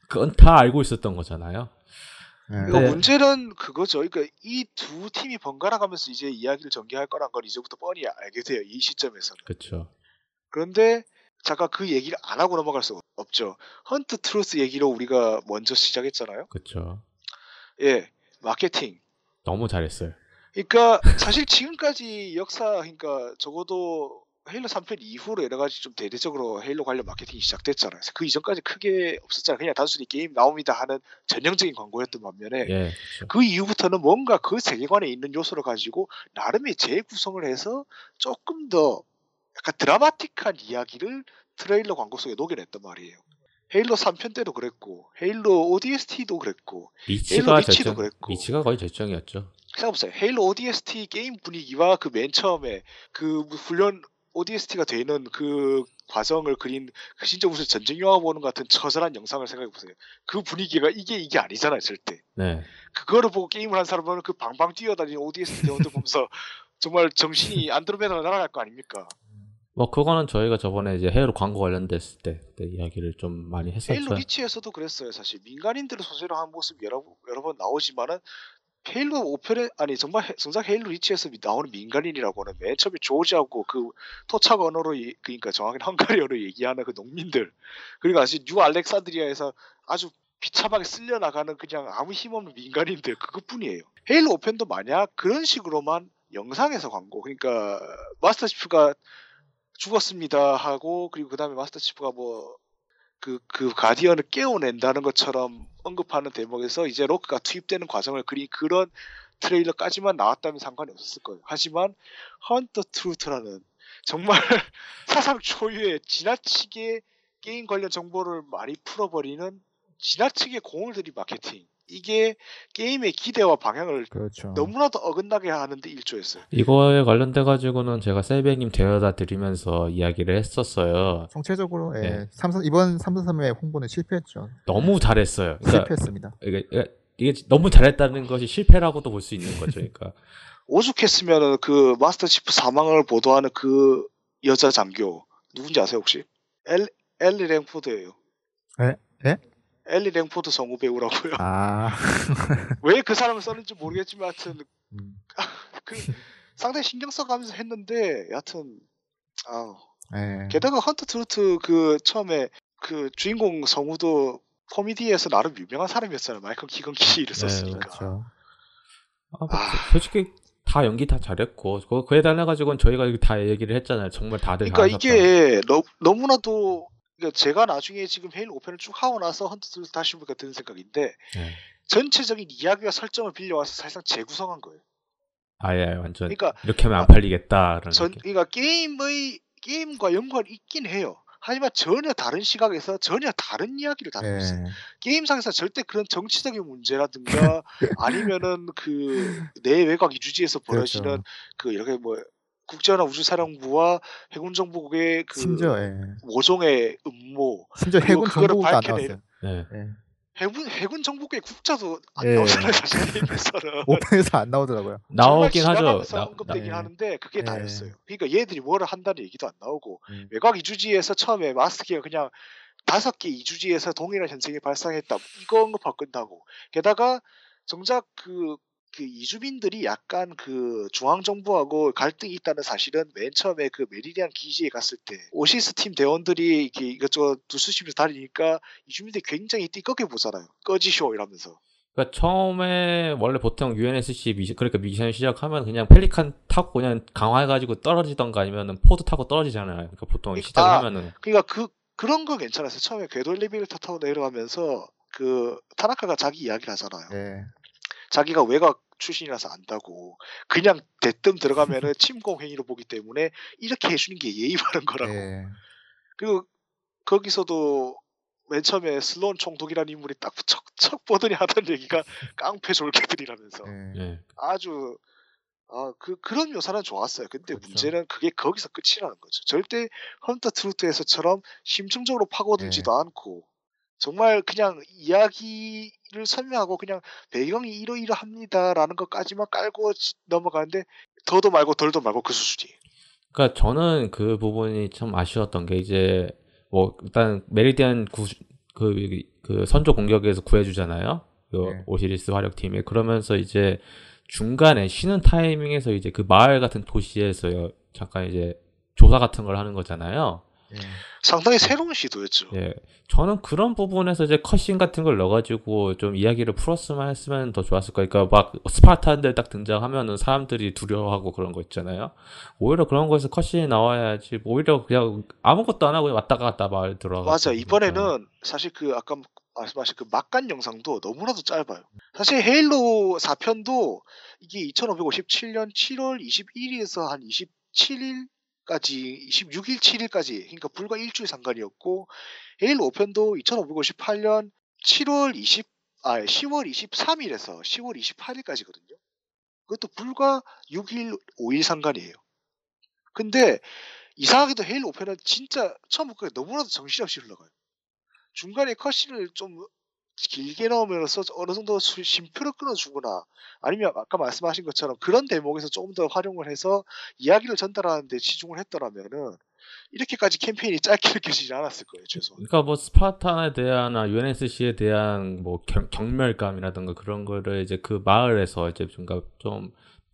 Speaker 2: 그건 다 알고 있었던 거잖아요.
Speaker 4: 예.
Speaker 3: 이거
Speaker 2: 네.
Speaker 3: 문제는 그거죠. 그러니까 이 두 팀이 번갈아 가면서 이제 이야기를 전개할 거란 걸 이제부터 뻔히 알게 돼요. 이 시점에서는.
Speaker 2: 그렇죠.
Speaker 3: 그런데 잠깐 그 얘기를 안 하고 넘어갈 수 없죠. Hunt Truth 얘기로 우리가 먼저 시작했잖아요.
Speaker 2: 그렇죠.
Speaker 3: 예, 마케팅.
Speaker 2: 너무 잘했어요.
Speaker 3: 그러니까 사실 지금까지 역사 그러니까 적어도 헤일로 3편 이후로 여러 가지 좀 대대적으로 헤일로 관련 마케팅이 시작됐잖아요. 그 이전까지 크게 없었잖아요. 그냥 단순히 게임 나옵니다 하는 전형적인 광고였던 반면에
Speaker 2: 예, 그렇죠.
Speaker 3: 그 이후부터는 뭔가 그 세계관에 있는 요소를 가지고 나름의 재구성을 해서 조금 더 약간 드라마틱한 이야기를 트레일러 광고 속에 녹여냈단 말이에요. 헤일로 3편 때도 그랬고 헤일로 ODST도 그랬고
Speaker 2: 리치가
Speaker 3: 리치도
Speaker 2: 절정,
Speaker 3: 그랬고.
Speaker 2: 리치가 거의 절정이었죠.
Speaker 3: 생각해보세요. 헤일로 ODST 게임 분위기와 그 맨 처음에 그 훈련 ODST가 되는 그 과정을 그린 그 진짜 무슨 전쟁 영화 보는 것 같은 처절한 영상을 생각해 보세요. 그 분위기가 이게 이게 아니잖아요, 절대.
Speaker 2: 네,
Speaker 3: 그거를 보고 게임을 한 사람은 그 방방 뛰어다니는 ODST 대원들 보면서 정말 정신이 안드로메다로 날아갈 거 아닙니까?
Speaker 2: 뭐 그거는 저희가 저번에 이제 헤일로 광고 관련됐을 때 그때 이야기를 좀 많이
Speaker 3: 헤일로
Speaker 2: 했었죠.
Speaker 3: 리치에서도 그랬어요, 사실. 민간인들을 소재로 한 모습 여러, 여러 번 나오지만은 헤일로 5편에 아니 정말 헤- 정작 헤일로 리치에서 미- 나오는 민간인이라고는 맨 처음에 조지하고 그 토착 언어로 예- 그러니까 정확히 헝가리어로 얘기하는 그 농민들 그리고 아직 뉴 알렉산드리아에서 아주 비참하게 쓸려 나가는 그냥 아무 힘없는 민간인들 그것뿐이에요. 헤일로 5편도 만약 그런 식으로만 영상에서 광고 그러니까 마스터 치프가 죽었습니다 하고 그리고 그 다음에 마스터 치프가 뭐 그, 그 가디언을 깨워낸다는 것처럼 언급하는 대목에서 이제 로크가 투입되는 과정을 그린 그런 트레일러까지만 나왔다면 상관이 없었을 거예요. 하지만 Hunt the Truth라는 정말 사상 초유의 지나치게 게임 관련 정보를 많이 풀어버리는 지나치게 공을 들인 마케팅. 이게 게임의 기대와 방향을
Speaker 4: 그렇죠.
Speaker 3: 너무나도 어긋나게 하는데 일조했어요.
Speaker 2: 이거에 관련돼 가지고는 제가 셀베님 데려다 드리면서 이야기를 했었어요.
Speaker 4: 총체적으로 예,
Speaker 2: 네.
Speaker 4: 삼선 이번 333의 홍보는 실패했죠.
Speaker 2: 너무 잘했어요. 그러니까
Speaker 4: 실패했습니다.
Speaker 2: 이게, 이게 너무 잘했다는 것이 실패라고도 볼 수 있는 거죠. 그러니까
Speaker 3: 오죽했으면은 그 마스터 치프 사망을 보도하는 그 여자 장교 누군지 아세요 혹시? 엘 엘리 랭포드예요.
Speaker 4: 에? 에?
Speaker 3: 엘리 랭포드 성우 배우라고요.
Speaker 4: 아,
Speaker 3: 왜 그 사람을 썼는지 모르겠지만 하여튼
Speaker 4: 음,
Speaker 3: 그 상당히 신경 써가면서 했는데 여하튼 아
Speaker 4: 예.
Speaker 3: 게다가 Hunt the Truth 그 처음에 그 주인공 성우도 코미디에서 나름 유명한 사람이었잖아요. 마이클 키건 키를
Speaker 2: 네,
Speaker 3: 썼으니까.
Speaker 4: 그렇죠.
Speaker 2: 아, 뭐
Speaker 3: 아.
Speaker 2: 솔직히 다 연기 다 잘했고 그- 그에 달려 가지고는 저희가 다 얘기를 했잖아요. 정말 다들
Speaker 3: 그러니까. 이게 너, 너무나도 그러니까 제가 나중에 지금 헤일로 5편을 쭉 하고 나서 Truth 다시 보니까 드는 생각인데
Speaker 2: 네.
Speaker 3: 전체적인 이야기와 설정을 빌려와서 사실상 재구성한 거예요.
Speaker 2: 아예 완전
Speaker 3: 그러니까
Speaker 2: 이렇게 하면 안 팔리겠다라는
Speaker 3: 전. 그러니까 게임의 게임과 연관이 있긴 해요. 하지만 전혀 다른 시각에서 전혀 다른 이야기를 다루고
Speaker 4: 예.
Speaker 3: 있어요. 게임상에서 절대 그런 정치적인 문제라든가 아니면은 그 내 외곽 이주지에서 벌어지는
Speaker 4: 그렇죠.
Speaker 3: 그 이렇게 뭐 국제연합 우주사령부와 해군정보국의 그
Speaker 4: 심지어 예.
Speaker 3: 모종의 음모,
Speaker 4: 심지어 해군 정보국도 안
Speaker 3: 밝혀내-
Speaker 4: 나왔어요.
Speaker 2: 네.
Speaker 4: 예.
Speaker 3: 해군 해군 정보국의 국자도 안
Speaker 4: 예.
Speaker 3: 나오잖아요. 사실 게임에서는.
Speaker 4: 오픈에서 안 나오더라고요.
Speaker 2: 나오긴 하죠.
Speaker 3: 나, 언급되긴
Speaker 4: 나-
Speaker 3: 하는데 그게
Speaker 4: 예.
Speaker 3: 다였어요. 그러니까 얘들이 뭐를 한다는 얘기도 안 나오고
Speaker 4: 음.
Speaker 3: 외곽 이주지에서 처음에 마스터키가 그냥 다섯 개 이주지에서 동일한 현상이 발생했다. 이거 언급하고 끝나고 게다가 정작 그, 그 이주민들이 약간 그 중앙정부하고 갈등이 있다는 사실은 맨 처음에 그 메리디안 기지에 갔을 때 오시스 팀 대원들이 이렇게 이것저것 두수시면서 다니니까 이주민들이 굉장히 띠껍게 보잖아요. 꺼지쇼 이러면서.
Speaker 2: 그러니까 처음에 원래 보통 UNSC 미션 그러니까 미션 시작하면 그냥 펠리칸 타고 그냥 강하해가지고 떨어지던가 아니면은 pod 타고 떨어지잖아요. 그러니까 보통
Speaker 3: 아,
Speaker 2: 시작하면은
Speaker 3: 그러니까 그 그런 거 괜찮았어요. 처음에 궤도 엘리베이터 타고 내려가면서 그 타나카가 자기 이야기를 하잖아요.
Speaker 4: 예.
Speaker 3: 자기가 외곽 출신이라서 안다고 그냥 대뜸 들어가면은 침공 행위로 보기 때문에 이렇게 해주는 게 예의 바른 거라고.
Speaker 4: 예.
Speaker 3: 그리고 거기서도 맨 처음에 슬론 총독이라는 인물이 딱 척척 보더니 하던 얘기가 깡패 졸개들이라면서
Speaker 4: 예.
Speaker 2: 예.
Speaker 3: 아주 아 그 그런 묘사는 좋았어요. 근데
Speaker 4: 그렇죠.
Speaker 3: 문제는 그게 거기서 끝이라는 거죠. 절대 헌터 트루트에서처럼 심층적으로 파고들지도
Speaker 4: 네.
Speaker 3: 않고 정말 그냥 이야기 를 설명하고 그냥 배경이 이러이러합니다라는 것까지만 깔고 지- 넘어가는데 더도 말고 덜도 말고 그 수준이.
Speaker 2: 그러니까 저는 그 부분이 참 아쉬웠던 게 이제 뭐 일단 메리디안 구, 그, 그 선조 공격에서 구해주잖아요. 그
Speaker 4: 네.
Speaker 2: 오시리스 화력팀에 그러면서 이제 중간에 쉬는 타이밍에서 이제 그 마을 같은 도시에서 잠깐 이제 조사 같은 걸 하는 거잖아요.
Speaker 4: 예.
Speaker 3: 상당히 새로운 시도였죠.
Speaker 2: 예, 저는 그런 부분에서 이제 컷신 같은 걸 넣어가지고 좀 이야기를 풀었으면 했으면 더 좋았을 거예요. 그러니까 막 스파르탄들 딱 등장하면은 사람들이 두려워하고 그런 거 있잖아요. 오히려 그런 거에서 컷신이 나와야지. 오히려 그냥 아무것도 안 하고 왔다 갔다 말 들어.
Speaker 3: 맞아 이번에는 사실 그 아까 말씀하신 그 막간 영상도 너무나도 짧아요. 사실 헤일로 4편도 이게 2557년 7월 21일에서 한 27일 까지 26일 7일까지 그러니까 불과 일주일 상관이었고 헤일로 5편도 2558년 7월 20 아 10월 23일에서 10월 28일까지거든요. 그것도 불과 6일 5일 상관이에요. 근데 이상하게도 헤일로 5편은 진짜 처음부터 너무나도 정신없이 흘러가요. 중간에 컷신을 좀 길게 넣으면서 어느 정도 수- 심표를 끊어주거나 아니면 아까 말씀하신 것처럼 그런 대목에서 조금 더 활용을 해서 이야기를 전달하는데 치중을 했더라면은 이렇게까지 캠페인이 짧게 느껴지지 않았을 거예요, 최소.
Speaker 2: 그러니까 뭐 스파르탄에 대한 아, UNSC에 대한 뭐 경, 경멸감이라든가 그런 거를 이제 그 마을에서 이제 뭔가 좀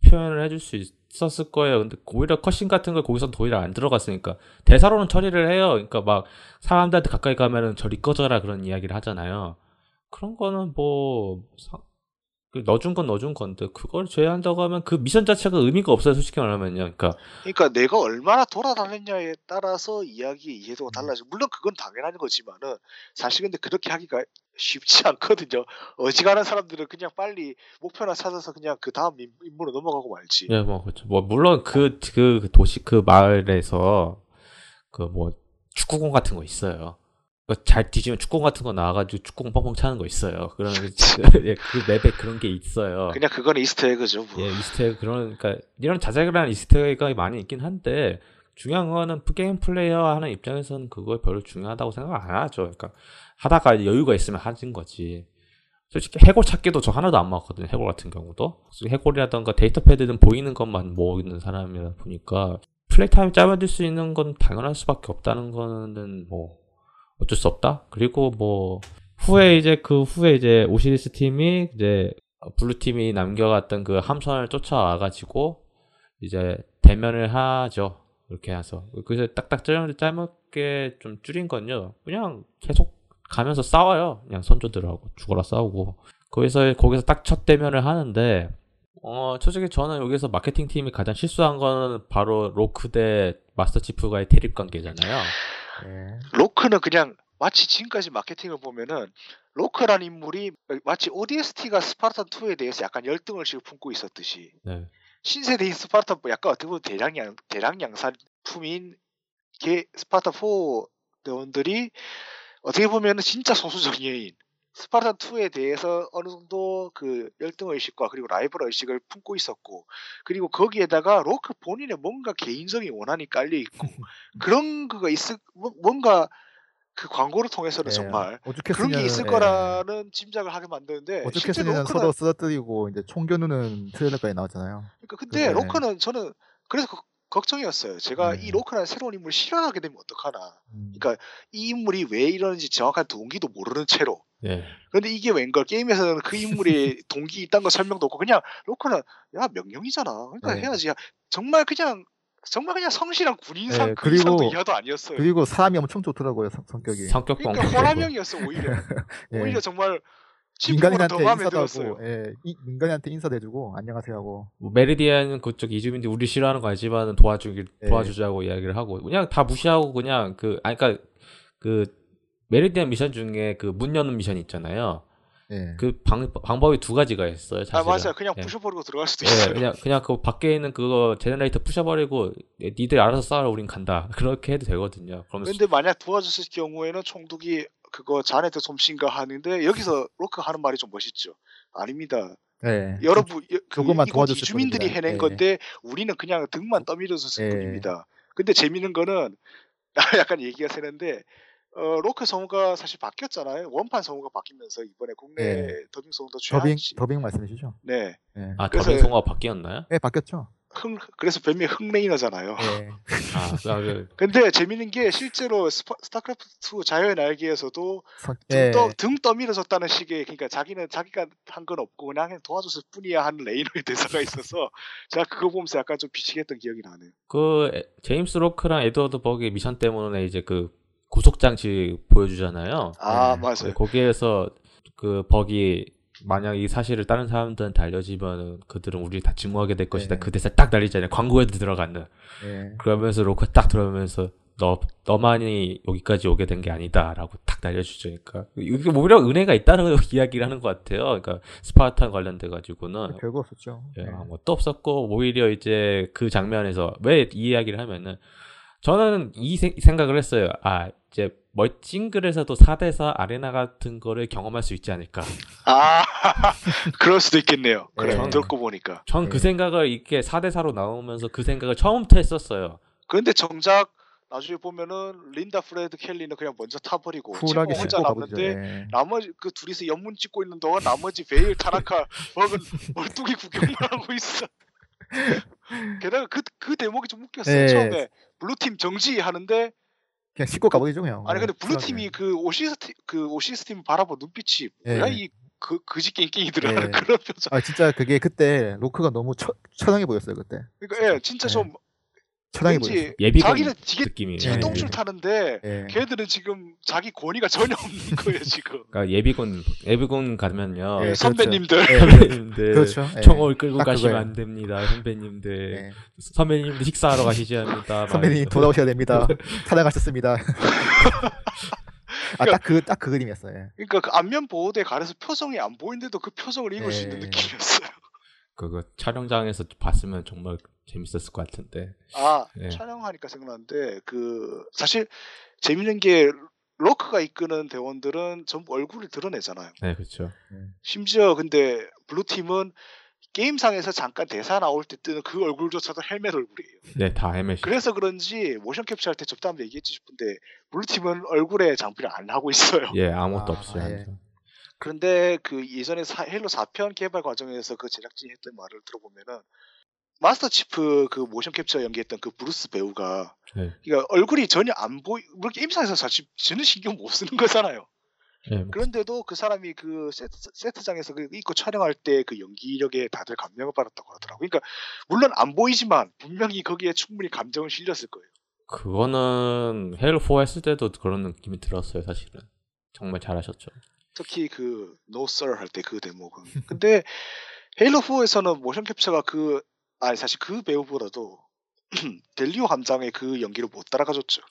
Speaker 2: 표현을 해줄 수 있었을 거예요. 근데 오히려 컷신 같은 걸 거기서 오히려 안 들어갔으니까 대사로는 처리를 해요. 그러니까 막 사람들한테 가까이 가면은 저리 꺼져라 그런 이야기를 하잖아요. 그런 거는 뭐 사- 그 넣어준 건 넣어준 건데 그걸 제외한다고 하면 그 미션 자체가 의미가 없어요 솔직히 말하면요 그러니까
Speaker 3: 그러니까 내가 얼마나 돌아다녔냐에 따라서 이야기 이해도가 달라져. 물론 그건 당연한 거지만은 사실 근데 그렇게 하기가 쉽지 않거든요. 어지간한 사람들은 그냥 빨리 목표나 찾아서 그냥 그 다음 임- 임무로 넘어가고 말지.
Speaker 2: 예, 뭐 그렇죠. 뭐 물론 그그 도시 그 마을에서 그 뭐 축구공 같은 거 있어요. 그 잘 뒤지면 축구공 같은 거 나와가지고 축구공 뻥뻥 차는 거 있어요. 그런 그, 예, 그 map에 그런 게 있어요.
Speaker 3: 그냥 그거는 Easter egg죠. 뭐.
Speaker 2: 예, Easter egg 그런 그러니까 이런 자잘한 Easter egg가 많이 있긴 한데 중요한 거는 게임 플레이 하는 입장에서는 그거 별로 중요하다고 생각 안 하죠. 그러니까 하다가 여유가 있으면 하는 거지. 솔직히 해골 찾기도 저 하나도 안 맞거든요. 해골 같은 경우도 해골이라던가 data pad는 보이는 것만 모으는 사람이다 보니까 play time 짧아질 수 있는 건 당연할 수밖에 없다는 거는 뭐 어쩔 수 없다. 그리고 뭐 후에 이제 그 후에 이제 오시리스 팀이 이제 블루 팀이 남겨갔던 그 함선을 쫓아와가지고 이제 대면을 하죠. 이렇게 해서 그래서 딱딱 짧- 짧게 좀 줄인 건요. 그냥 계속 가면서 싸워요. 그냥 선조들하고 죽어라 싸우고 거기서 거기서 딱 첫 대면을 하는데 어 솔직히 저는 여기서 마케팅 팀이 가장 실수한 거는 바로 로크 대 마스터 치프가의 대립 관계잖아요.
Speaker 4: 예.
Speaker 3: 로크는 그냥 마치 지금까지 마케팅을 보면은 로크라는 인물이 마치 ODST가 스파르탄 2에 대해서 약간 열등을 지금 품고 있었듯이
Speaker 2: 네.
Speaker 3: 신세대인 스파르탄 뭐 약간 어떻게 보면 대량 양 대량 양산품인 게 스파르탄 4 대원들이 어떻게 보면은 진짜 소수 정예인 스파르탄 2에 대해서 어느 정도 그 열등 의식과 그리고 라이벌 의식을 품고 있었고 그리고 거기에다가 로크 본인의 뭔가 개인적인 원한이 깔려 있고 그런 거가 있을 뭐- 뭔가 그 광고를 통해서는
Speaker 4: 예.
Speaker 3: 정말 그런 게 있을
Speaker 4: 예.
Speaker 3: 거라는 짐작을 하게 만드는데
Speaker 4: 오죽했으면
Speaker 3: 로크는
Speaker 4: 서로 쓰러뜨리고 이제 총 겨누는 트레일러까지 나왔잖아요.
Speaker 3: 그러니까 근데
Speaker 4: 그래.
Speaker 3: 로커는 저는 그래서 걱- 걱정이었어요. 제가
Speaker 4: 네.
Speaker 3: 이 로커라는 새로운 인물을 싫어하게 되면 어떡하나.
Speaker 4: 음.
Speaker 3: 그러니까 이 인물이 왜 이러는지 정확한 동기도 모르는 채로.
Speaker 2: 예.
Speaker 3: 그런데 이게 웬걸 게임에서는 그 인물의 동기 있다는 거 설명도 없고 그냥 로커는 야 명령이잖아. 그러니까
Speaker 4: 네.
Speaker 3: 해야지. 야, 정말 그냥 정말 그냥 성실한 군인상
Speaker 4: 네,
Speaker 3: 그 이상도 이하도 아니었어요.
Speaker 4: 그리고 사람이 엄청 좋더라고요 성, 성격이.
Speaker 2: 성격도
Speaker 3: 그러니까 호라명이었어 오히려.
Speaker 4: 예.
Speaker 3: 오히려 정말 마음에
Speaker 4: 인사도. 하고, 예, 이- 민간인한테 인사도 해주고 안녕하세요 하고.
Speaker 2: 뭐 메리디안 그쪽 이주민들이 우리 싫어하는 거 알지만 도와주길
Speaker 4: 네.
Speaker 2: 도와주자고 이야기를 하고 그냥 다 무시하고 그냥 그 아니 그러니까 그 메리디안 미션 중에 그 문 여는 미션 있잖아요.
Speaker 4: 예.
Speaker 2: 그 방, 방법이 두 가지가 있어요.
Speaker 3: 아
Speaker 2: 사실은.
Speaker 3: 맞아요. 그냥
Speaker 2: 예.
Speaker 3: 부셔버리고 들어갈 수도
Speaker 2: 예,
Speaker 3: 있어요.
Speaker 2: 그냥 그냥 그 밖에 있는 그거 generator 부셔버리고 예, 니들 알아서 싸워 우린 간다. 그렇게 해도 되거든요.
Speaker 3: 근데 만약 도와줬을 경우에는 총독이 그거 자네들 솜씨인가 하는데 여기서 로크 하는 말이 좀 멋있죠. 아닙니다.
Speaker 4: 예.
Speaker 3: 여러분 여- 그 이곳
Speaker 4: 도와줬을
Speaker 3: 이주민들이
Speaker 4: 뿐입니다.
Speaker 3: 해낸
Speaker 4: 예.
Speaker 3: 건데 우리는 그냥 등만 떠밀어줬을
Speaker 4: 예.
Speaker 3: 뿐입니다. 근데 재밌는 거는 약간 얘기가 새는데 어, 로크 성우가 사실 바뀌었잖아요. 원판 성우가 바뀌면서 이번에 국내
Speaker 4: 예.
Speaker 3: 더빙 성우도
Speaker 4: 더빙
Speaker 3: 최한 씨
Speaker 4: 더빙 말씀이시죠?
Speaker 3: 네.
Speaker 4: 예.
Speaker 2: 아
Speaker 3: 그래서-
Speaker 2: 더빙 성우가 바뀌었나요?
Speaker 4: 예, 바뀌었죠.
Speaker 3: 흥, 그래서 별명이 흥레이너잖아요.
Speaker 4: 예.
Speaker 2: 아, 그,
Speaker 3: 근데 재밌는 게 실제로 스파, 스타크래프트 2 자유의 날개에서도
Speaker 4: 성-
Speaker 3: 등,
Speaker 4: 예.
Speaker 3: 떠, 등 떠밀어줬다는 식의 그러니까 자기는 자기가 한 건 없고 그냥, 그냥 도와줬을 뿐이야 하는 레이너의 대사가 있어서 제가 그거 보면서 약간 좀 미치겠던 기억이 나네요.
Speaker 2: 그 에- 제임스 로크랑 에드워드 벅의 미션 때문에 이제 그 구속 장치 보여주잖아요.
Speaker 3: 아
Speaker 4: 네.
Speaker 3: 맞아요.
Speaker 2: 거기에서 그 벅이 만약 이 사실을 다른 사람들한테 알려지면 그들은 우리 다 증오하게 될 것이다.
Speaker 4: 네.
Speaker 2: 그 대사 딱 날리잖아요. 광고에도 들어가는.
Speaker 4: 예.
Speaker 2: 그러면서 로크 딱 들어오면서 너 너만이 여기까지 오게 된 게 아니다라고 딱 날려주죠. 그러니까 이게 오히려 은혜가 있다는 이야기를 하는 것 같아요. 그러니까 스파르탄 관련돼 가지고는
Speaker 4: 별거 없었죠.
Speaker 2: 예,
Speaker 4: 예.
Speaker 2: 아무것도 없었고 오히려 이제 그 장면에서 왜 이 이야기를 하면은 저는 이 생- 생각을 했어요. 아 이제 멋진 글에서도 4대4 아레나 같은 거를 경험할 수 있지 않을까.
Speaker 3: 아 그럴 수도 있겠네요. 그래
Speaker 4: 네.
Speaker 3: 듣고 보니까.
Speaker 2: 전그
Speaker 4: 네.
Speaker 2: 생각을 이렇게 4대4로 나오면서 그 생각을 처음부터 했었어요.
Speaker 3: 그런데 정작 나중에 보면은 린다 프레드 켈리는 그냥 먼저 타버리고
Speaker 4: 쿨하게
Speaker 3: 혼자. 남는데
Speaker 4: 예.
Speaker 3: 나머지 그 둘이서 연문 찍고 있는 동안 나머지 베일 타나카 벅은 멀뚱이 구경만 하고 있어. 게다가 그, 그 대목이 좀 웃겼어요.
Speaker 4: 예.
Speaker 3: 처음에 블루팀 정지하는데
Speaker 4: 그냥 씹고 가버리죠 그냥.
Speaker 3: 아니 근데
Speaker 4: 예,
Speaker 3: 블루 팀이 그 오시리스 그 오시리스 팀 바라본 눈빛이
Speaker 4: 예.
Speaker 3: 뭐야 이 그 그지 깽깽이들아
Speaker 4: 예.
Speaker 3: 그런 표정.
Speaker 4: 아 진짜 그게 그때 로크가 너무 처, 처량해 보였어요 그때.
Speaker 3: 그러니까 예 진짜
Speaker 4: 예.
Speaker 3: 좀 왠지
Speaker 4: 보였어요.
Speaker 2: 예비군
Speaker 3: 자기는 되게
Speaker 2: 느낌이에요.
Speaker 3: 제동출
Speaker 4: 예.
Speaker 3: 타는데
Speaker 4: 예.
Speaker 3: 걔들은 지금 자기 권위가 전혀 없는 거예요 지금.
Speaker 2: 그러니까 예비군 예비군 가면요.
Speaker 4: 예,
Speaker 3: 예,
Speaker 4: 그렇죠.
Speaker 3: 선배님들.
Speaker 4: 예,
Speaker 2: 선배님들
Speaker 4: 그렇죠. 예.
Speaker 2: 총을 끌고
Speaker 4: 딱
Speaker 2: 가시면
Speaker 4: 그거예요.
Speaker 2: 안 됩니다. 선배님들
Speaker 4: 예.
Speaker 2: 선배님들 식사하러 가시지 않습니다.
Speaker 4: 선배님 돌아오셔야 됩니다. 타당하셨습니다. 아 딱 그 딱 그 그림이었어요. 예.
Speaker 3: 그러니까 그 안면 보호대 가려서 표정이 안 보이는데도 그 표정을 읽을 수 있는
Speaker 4: 예.
Speaker 3: 느낌이었어요.
Speaker 2: 그거 촬영장에서 봤으면 정말 재밌었을 것 같은데.
Speaker 3: 아
Speaker 2: 예.
Speaker 3: 촬영하니까 생각나는데 그 사실 재밌는 게 로크가 이끄는 대원들은 전부 얼굴을 드러내잖아요.
Speaker 2: 네, 그렇죠.
Speaker 3: 심지어 근데 블루 팀은 게임상에서 잠깐 대사 나올 때 뜨는 그 얼굴조차도 헬멧 얼굴이에요.
Speaker 2: 네, 다 헬멧이.
Speaker 3: 그래서 그런지 모션 캡처할 때 잡담 얘기했지 싶은데 블루 팀은 얼굴에 장비를 안 하고 있어요.
Speaker 2: 예, 아무것도
Speaker 4: 아,
Speaker 2: 없어요.
Speaker 4: 예.
Speaker 3: 그런데 그 예전에 사- 헤일로 4편 개발 과정에서 그 제작진이 했던 말을 들어보면은 마스터 치프 그 모션 캡처 연기했던 그 브루스 배우가
Speaker 2: 네.
Speaker 3: 그러니까 얼굴이 전혀 안 보이 물론 게임상에서 사실 전혀 신경 못 쓰는 거잖아요.
Speaker 2: 예, 뭐
Speaker 3: 그런데도 그 사람이 그 세트, 세트 장에서 그 입고 촬영할 때 그 연기력에 다들 감명을 받았다고 하더라고. 그러니까 물론 안 보이지만 분명히 거기에 충분히 감정을 실렸을 거예요.
Speaker 2: 그거는 헤일로 4 했을 때도 그런 느낌이 들었어요, 사실은. 정말 잘하셨죠.
Speaker 3: 특히 그 No Sir 할 때 그 대목은. 근데 헤일로 4에서는 모션 캡처가 그 아니 사실 그 배우보다도 델리오 함장의 그 연기를 못 따라가줬죠.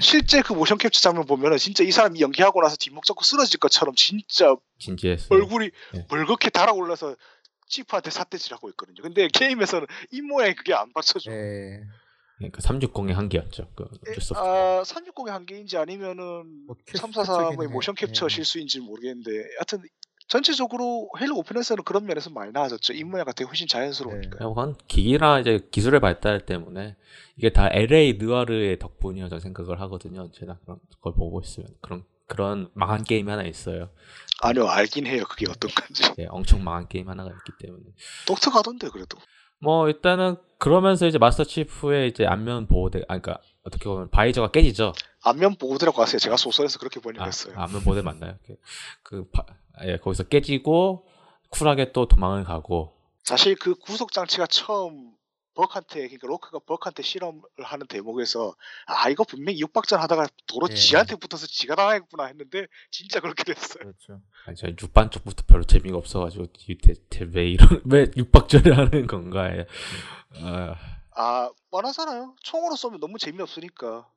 Speaker 3: 실제 그 모션 캡처 장면 보면은 진짜 이 사람이 연기하고 나서 뒷목 잡고 쓰러질 것처럼 진짜
Speaker 2: 진지했어요.
Speaker 3: 얼굴이
Speaker 2: 네.
Speaker 3: 멀겋게 달아올라서 치프한테 삿대질하고 있거든요. 근데 게임에서는 이 모양이 그게 안 받쳐줘.
Speaker 4: 예.
Speaker 2: 그러니까 360의 한계였죠. 그 없어요.
Speaker 3: 아, 360의 한계인지 아니면은
Speaker 4: 뭐 캡-
Speaker 3: 343의
Speaker 4: 캡처기는
Speaker 3: 모션
Speaker 4: 해.
Speaker 3: 캡처
Speaker 4: 예.
Speaker 3: 실수인지 모르겠는데 하여튼 전체적으로 헤일로 5편에서는 그런 면에서 많이 나아졌죠. 입모양 같은 게 훨씬 자연스러우니까.
Speaker 2: 그건 기기나 이제 기술의 발달 때문에 이게 다 LA 느와르의 저는 생각을 하거든요. 제가 그런 걸 보고 있으면 그런 그런 망한 게임이 하나 있어요.
Speaker 3: 아니요, 알긴 해요. 그게 어떤 건지.
Speaker 2: 예, 엄청 망한 게임 하나가 있기 때문에
Speaker 3: 독특하던데 그래도.
Speaker 2: 뭐 일단은 그러면서 이제 마스터 치프의 이제 안면 보호대, 아 그러니까 어떻게 보면 바이저가 깨지죠.
Speaker 3: 안면 보호대라고 하세요. 제가 소설에서 그렇게
Speaker 2: 아,
Speaker 3: 번역했어요.
Speaker 2: 안면 보호대 맞나요? 그, 그 바, 예, 거기서 깨지고 쿨하게 또 도망을 가고
Speaker 3: 사실 그 구속 장치가 처음 버크한테 그러니까 로크가 버크한테 실험을 하는 대목에서 아 이거 분명히 육박전 하다가 도로
Speaker 4: 예.
Speaker 3: 지한테 붙어서 지가 당하겠구나 했는데 진짜 그렇게 됐어요.
Speaker 4: 그렇죠.
Speaker 2: 아니, 저 육박전부터 별로 재미가 없어가지고 이 대- 대- 왜 이런 왜 육박전을 하는 건가 해. 아,
Speaker 3: 아 뻔하잖아요. 총으로 쏘면 너무 재미없으니까.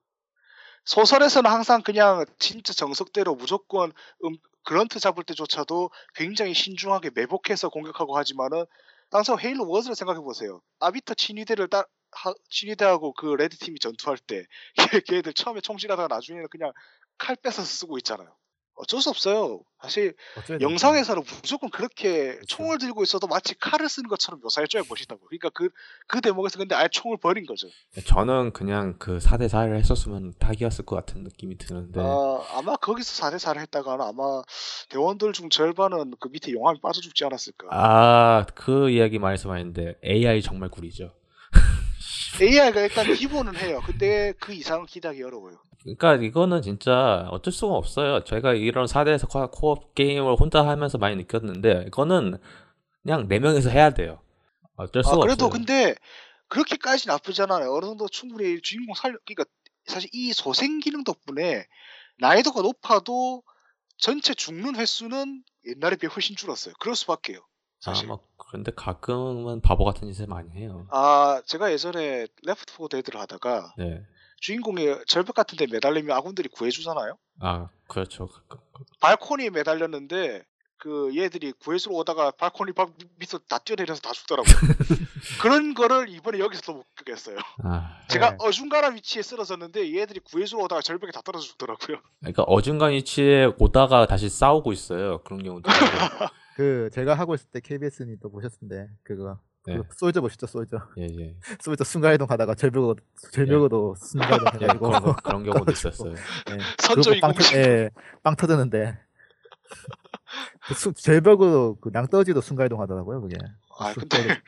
Speaker 3: 소설에서는 항상 그냥 진짜 정석대로 무조건 음, 그런트 잡을 때조차도 굉장히 신중하게 매복해서 공격하고 하지만은 당시 헤일로 워즈를 생각해 보세요. 아비터 친위대를 따 하, 친위대하고 그 레드 팀이 전투할 때 걔- 걔들 처음에 총질하다가 나중에는 그냥 칼 뺏어서 쓰고 있잖아요. 어쩔 수 없어요. 사실 영상에서는 무조건 그렇게
Speaker 4: 그렇죠.
Speaker 3: 총을 들고 있어도 마치 칼을 쓰는 것처럼 묘사해줘야 멋있다고. 그러니까 그, 그 대목에서 근데 아예 총을 버린 거죠.
Speaker 2: 저는 그냥 그 4대 4를 했었으면 딱이었을 것 같은 느낌이 드는데
Speaker 3: 아, 아마 거기서 4대4를 했다가는 아마 대원들 중 절반은 그 밑에 용암이 빠져 죽지 않았을까.
Speaker 2: 아 그 이야기 말씀하는데 AI 정말 구리죠.
Speaker 3: AI가 일단 기본은 해요. 근데 그 이상은 기대하기 어려워요.
Speaker 2: 그러니까 이거는 진짜 어쩔 수가 없어요. 저희가 이런 4대에서 코- 코업 게임을 혼자 하면서 많이 느꼈는데 이거는 그냥 4명이서 해야 돼요. 어쩔
Speaker 3: 아,
Speaker 2: 수가
Speaker 3: 그래도
Speaker 2: 없어요.
Speaker 3: 근데 그렇게까지 나쁘지 않아요. 어느 정도 충분히 주인공 살려, 그러니까 사실 이 소생 기능 덕분에 난이도가 높아도 전체 죽는 횟수는 옛날에 비해 훨씬 줄었어요. 그럴 수밖에요.
Speaker 2: 아,
Speaker 3: 사실.
Speaker 2: 뭐 그런데 가끔은 바보 같은 짓을 많이 해요.
Speaker 3: 아, 제가 예전에 레프트 포 데드를 하다가
Speaker 2: 네.
Speaker 3: 주인공이 절벽 같은 데 매달리면 아군들이 구해주잖아요.
Speaker 2: 아, 그렇죠. 그- 그-
Speaker 3: 발코니에 매달렸는데 그 얘들이 구해주러 오다가 발코니 바- 밑으로 다 뛰어내려서 다 죽더라고요. 그런 거를 이번에 여기서도 또 겪었어요.
Speaker 2: 아,
Speaker 3: 제가
Speaker 4: 네.
Speaker 3: 어중간한 위치에 쓰러졌는데 얘들이 구해주러 오다가 절벽에 다 떨어져 죽더라고요.
Speaker 2: 그러니까 어중간 위치에 오다가 다시 싸우고 있어요. 그런 경우도.
Speaker 4: 그 제가 하고 있을 때 KBS님 또 보셨는데 그거
Speaker 2: 네.
Speaker 4: 그 솔저 보셨죠 솔저
Speaker 2: 예, 예.
Speaker 4: 솔저 순간이동 하다가 절벽으로 절벽으로 순간이동
Speaker 2: 예,
Speaker 4: 해가지고
Speaker 2: 그런, 거- 그런 경우도. 있었어요.
Speaker 4: 예.
Speaker 3: 선조
Speaker 4: 빵, 터. 예, 빵 터지는데 그 수- 절벽으로 그 낭떠러지도 순간이동 하더라고요 그게
Speaker 3: 아
Speaker 4: 수-
Speaker 3: 근데
Speaker 4: 떨어지-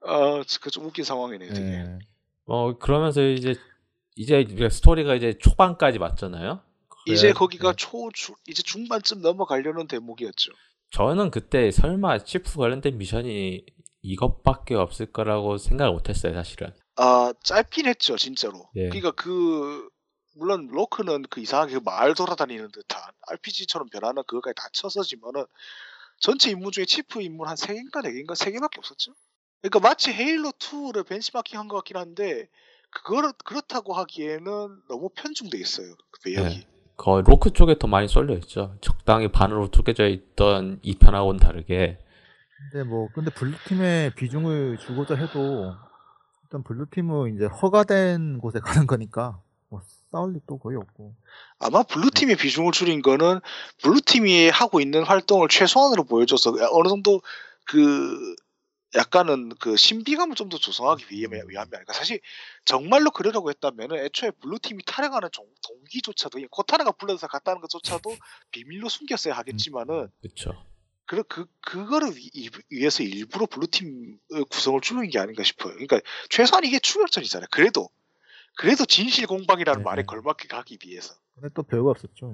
Speaker 3: 어, 그좀 웃긴 상황이네요. 되게.
Speaker 4: 예.
Speaker 2: 어, 그러면서 이제 이제 스토리가 이제 초반까지 맞잖아요.
Speaker 3: 이제 거기가
Speaker 2: 네.
Speaker 3: 초 주, 이제 중반쯤 넘어가려는 대목이었죠.
Speaker 2: 저는 그때 설마 치프 관련된 미션이 이것밖에 없을 거라고 생각을 못했어요 사실은.
Speaker 3: 아 짧긴 했죠 진짜로.
Speaker 2: 예.
Speaker 3: 그러니까 그 물론 로크는 그 이상하게 말 돌아다니는 듯한 RPG처럼 변하는 그거까지 다 쳐서지만은 전체 인물 중에 치프 인물 한 3개인가 4개인가 3개밖에 없었죠. 그러니까 마치 헤일로 2를 벤치마킹 한 것 같긴 한데 그거를 그렇다고 하기에는 너무 편중돼 있어요. 그 배역이.
Speaker 2: 네. 거의 로크 쪽에 더 많이 쏠려 있죠. 적당히 반으로 쪼개져 있던 2편하고는 다르게
Speaker 4: 근데 뭐 근데 블루팀에 비중을 주고자 해도 일단 블루팀은 이제 허가된 곳에 가는 거니까 뭐 싸울 일도 거의 없고
Speaker 3: 아마 블루팀이 비중을 줄인 거는 블루팀이 하고 있는 활동을 최소한으로 보여줘서 어느 정도 그 약간은 그 신비감을 좀 더 조성하기 위함이 아닐까. 사실 정말로 그러려고 했다면은 애초에 블루팀이 탈행하는 종- 동기조차도 코타나가 불러서 갔다는 것조차도 비밀로 숨겼어야 하겠지만은
Speaker 2: 그렇죠.
Speaker 3: 그, 그, 그거를 위, 이- 위해서 일부러 블루팀 구성을 줄이는 게 아닌가 싶어요. 그러니까 최소한 이게 추격전이잖아요. 그래도 그래도 진실 공방이라는
Speaker 4: 네,
Speaker 3: 말에
Speaker 4: 네.
Speaker 3: 걸맞게 가기 위해서.
Speaker 4: 근데 또 별거 없었죠.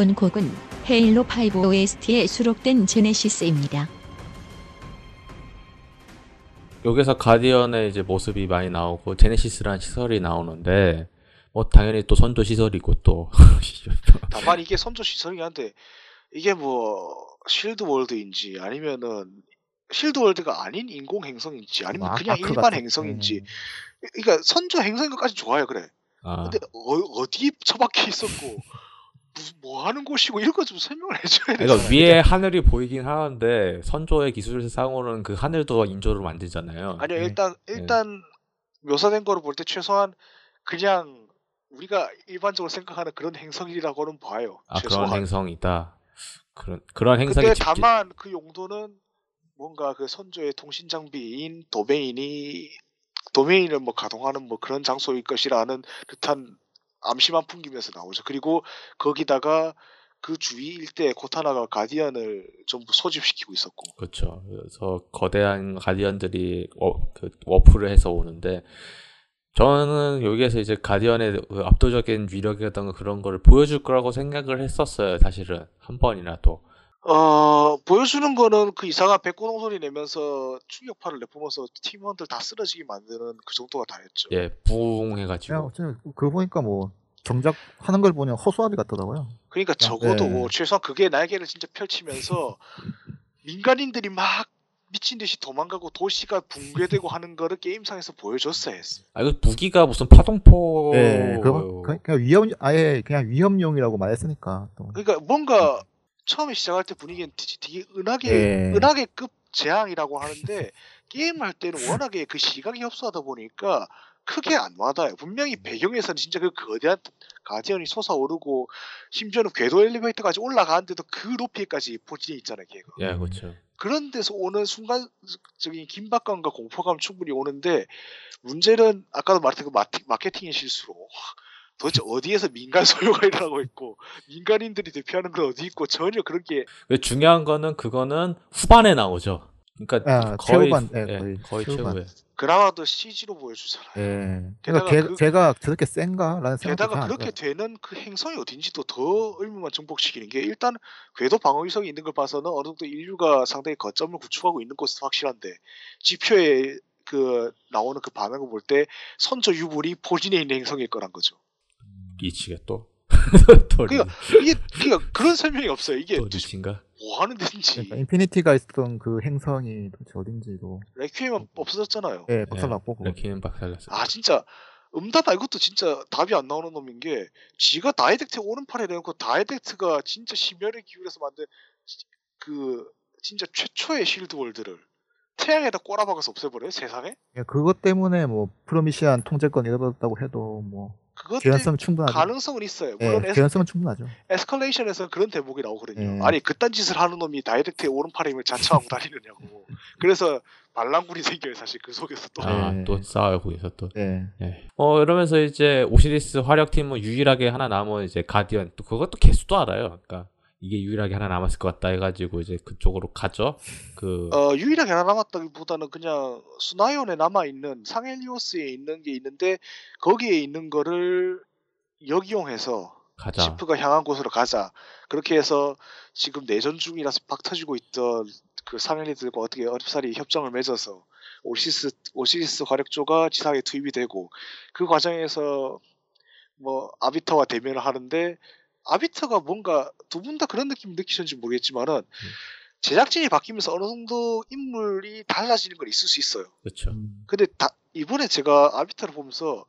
Speaker 5: 본 곡은 헤일로 5 OST에 수록된 제네시스입니다.
Speaker 2: 여기서 가디언의 이제 모습이 많이 나오고 제네시스라는 시설이 나오는데 뭐 당연히 또 선조 시설이고 또.
Speaker 3: 다만 이게 선조 시설이긴 한데 이게 뭐 실드 월드인지 아니면은 실드 월드가 아닌 인공 행성인지 아니면
Speaker 4: 뭐
Speaker 3: 그냥
Speaker 4: 아크
Speaker 3: 일반
Speaker 4: 같은-
Speaker 3: 행성인지.
Speaker 4: 음.
Speaker 3: 그러니까 선조 행성인 것까지 좋아요 그래.
Speaker 2: 아,
Speaker 3: 근데 어, 어디 처박혀 있었고 뭐 하는 곳이고 이런 거 좀 설명을 해줘야 돼
Speaker 2: 그러니까 위에 하늘이 보이긴 하는데 선조의 기술상으로는 그 하늘도 인조로 만들잖아요.
Speaker 3: 아니요
Speaker 4: 네.
Speaker 3: 일단 일단 묘사된 거를 볼 때 최소한 그냥 우리가 일반적으로 생각하는 그런 행성이라고는 봐요
Speaker 2: 아
Speaker 3: 최소한
Speaker 2: 그런 행성이다. 그런 그런 행성이
Speaker 3: 근데
Speaker 2: 집-
Speaker 3: 다만 그 용도는 뭔가 그 선조의 통신 장비인 도메인이 도메인을 뭐 가동하는 뭐 그런 장소일 것이라는 듯한 암시만 풍기면서 나오죠. 그리고 거기다가 그 주위 일대 코타나가 가디언을 전부 소집시키고 있었고
Speaker 2: 그렇죠. 그래서 거대한 가디언들이 워, 그 워프를 해서 오는데 저는 여기에서 이제 가디언의 그 압도적인 위력이라던가 그런 거를 보여줄 거라고 생각을 했었어요. 사실은 한 번이라도.
Speaker 3: 어 보여주는 거는 그 이상한 백고동 소리 내면서 충격파를 내뿜어서 팀원들 다 쓰러지게 만드는 그 정도가 다였죠.
Speaker 2: 예, 부웅 해가지고.
Speaker 4: 그냥 어차피 그거 보니까 뭐 정작 하는 걸 보니 허수아비 같더라고요.
Speaker 3: 그러니까 적어도
Speaker 4: 네.
Speaker 3: 최소한 그게 날개를 진짜 펼치면서 민간인들이 막 미친 듯이 도망가고 도시가 붕괴되고 하는 거를 게임상에서 보여줬어야 했어.
Speaker 2: 아, 이거 무기가 무슨 파동포.
Speaker 4: 네, 그거 그- 그냥 위험 아예 그냥 위험용이라고 말했으니까 또.
Speaker 3: 그러니까 뭔가 처음에 시작할 때 분위기는 되게, 은하계
Speaker 4: 예.
Speaker 3: 은하계급 재앙이라고 하는데 게임할 때는 워낙에 그 시각이 협소하다 보니까 크게 안 와닿아요. 분명히 배경에서는 진짜 그 거대한 가디언이 솟아오르고 심지어는 궤도 엘리베이터까지 올라가는데도 그 높이까지 포진해 있잖아요, 걔가.
Speaker 2: 예, 그렇죠.
Speaker 3: 그런 데서 오는 순간적인 긴박감과 공포감 충분히 오는데 문제는 아까도 말했던 그 마티- 마케팅의 실수로 와, 도대체 어디에서 민간 소유가 일어나고 있고 민간인들이 대표하는 건 어디 있고 전혀 그런 게
Speaker 2: 중요한 거는 그거는 후반에 나오죠. 그러니까
Speaker 4: 아,
Speaker 2: 거의
Speaker 4: 최후반, 예,
Speaker 2: 예,
Speaker 4: 거의
Speaker 2: 거의
Speaker 4: 최후반.
Speaker 2: 최후에.
Speaker 3: 그나마도 CG로 보여주잖아요.
Speaker 4: 예.
Speaker 3: 게다가
Speaker 4: 그러니까 걔,
Speaker 3: 그-
Speaker 4: 걔가 저렇게 센가라는 생각도
Speaker 3: 게다가 그렇게
Speaker 4: 들어요.
Speaker 3: 되는 그 행성이 어딘지도 더 의문만 증폭시키는 게 일단 궤도 방어 위성이 있는 걸 봐서는 어느 정도 인류가 상당히 거점을 구축하고 있는 것은 확실한데 지표에 그 나오는 그 반응을 볼 때 선저 유물이 포진해 있는 행성일 거란 거죠.
Speaker 2: 미치게 또. 또 리-
Speaker 3: 그러니까 이게 그러니까 그런 설명이 없어요. 이게
Speaker 2: 또 리치인가?
Speaker 3: 뭐 하는 데인지
Speaker 4: 그러니까 인피니티가 있었던 그 행성이 도대체 어딘지도
Speaker 3: 레퀴엠은 없어졌잖아요.
Speaker 4: 예, 박살났고 그거.
Speaker 2: 레퀴엠 박살났어.
Speaker 3: 아 진짜 음다마 이것도 진짜 답이 안 나오는 놈인 게 지가 다이댁트 오른팔에 내놓고 다이댁트가 진짜 심혈을 기울여서 만든 지- 그 진짜 최초의 Shield World를 태양에다 꼬라박아서 없애버려요 세상에?
Speaker 4: 예, 그것 때문에 뭐 프로미시안 통제권 잃어버렸다고 해도 뭐
Speaker 3: 그것
Speaker 4: 개연성 충분하죠.
Speaker 3: 가능성은 있어요.
Speaker 4: 예,
Speaker 3: 물론 에스,
Speaker 4: 개연성은 충분하죠.
Speaker 3: 에스컬레이션에서 그런 대목이 나오거든요.
Speaker 4: 예.
Speaker 3: 아니 그딴 짓을 하는 놈이 다이렉트에 오른팔에 힘을 자처하고 다니느냐고. 그래서 반란군이 생겨요 사실 그 속에서 또.
Speaker 2: 아,
Speaker 4: 네.
Speaker 2: 또 싸우고 있어 또.
Speaker 4: 예.
Speaker 2: 예. 어 이러면서 이제 오시리스 화력팀은 유일하게 하나 남은 이제 가디언 또 그것도 개수도 알아요. 그러니까 이게 유일하게 하나 남았을 것 같다 해가지고 이제 그쪽으로 가죠. 그
Speaker 3: 어, 유일하게 하나 남았다기보다는 그냥 수나이온에 남아 있는 상헬리오스에 있는 게 있는데 거기에 있는 거를 역이용해서
Speaker 2: 가자.
Speaker 3: 시프가 향한 곳으로 가자. 그렇게 해서 지금 내전 중이라서 박 터지고 있던 그 상헬리들과 어떻게 어렵사리 협정을 맺어서 오시스 오시리스 화력조가 지상에 투입이 되고 그 과정에서 뭐 아비터와 대면을 하는데 아비터가 뭔가 두 분 다 그런 느낌 느끼셨는지 모르겠지만은 제작진이 바뀌면서 어느 정도 인물이 달라지는 건 있을 수 있어요.
Speaker 2: 그렇죠.
Speaker 4: 음.
Speaker 3: 근데 다, 이번에 제가 아비터를 보면서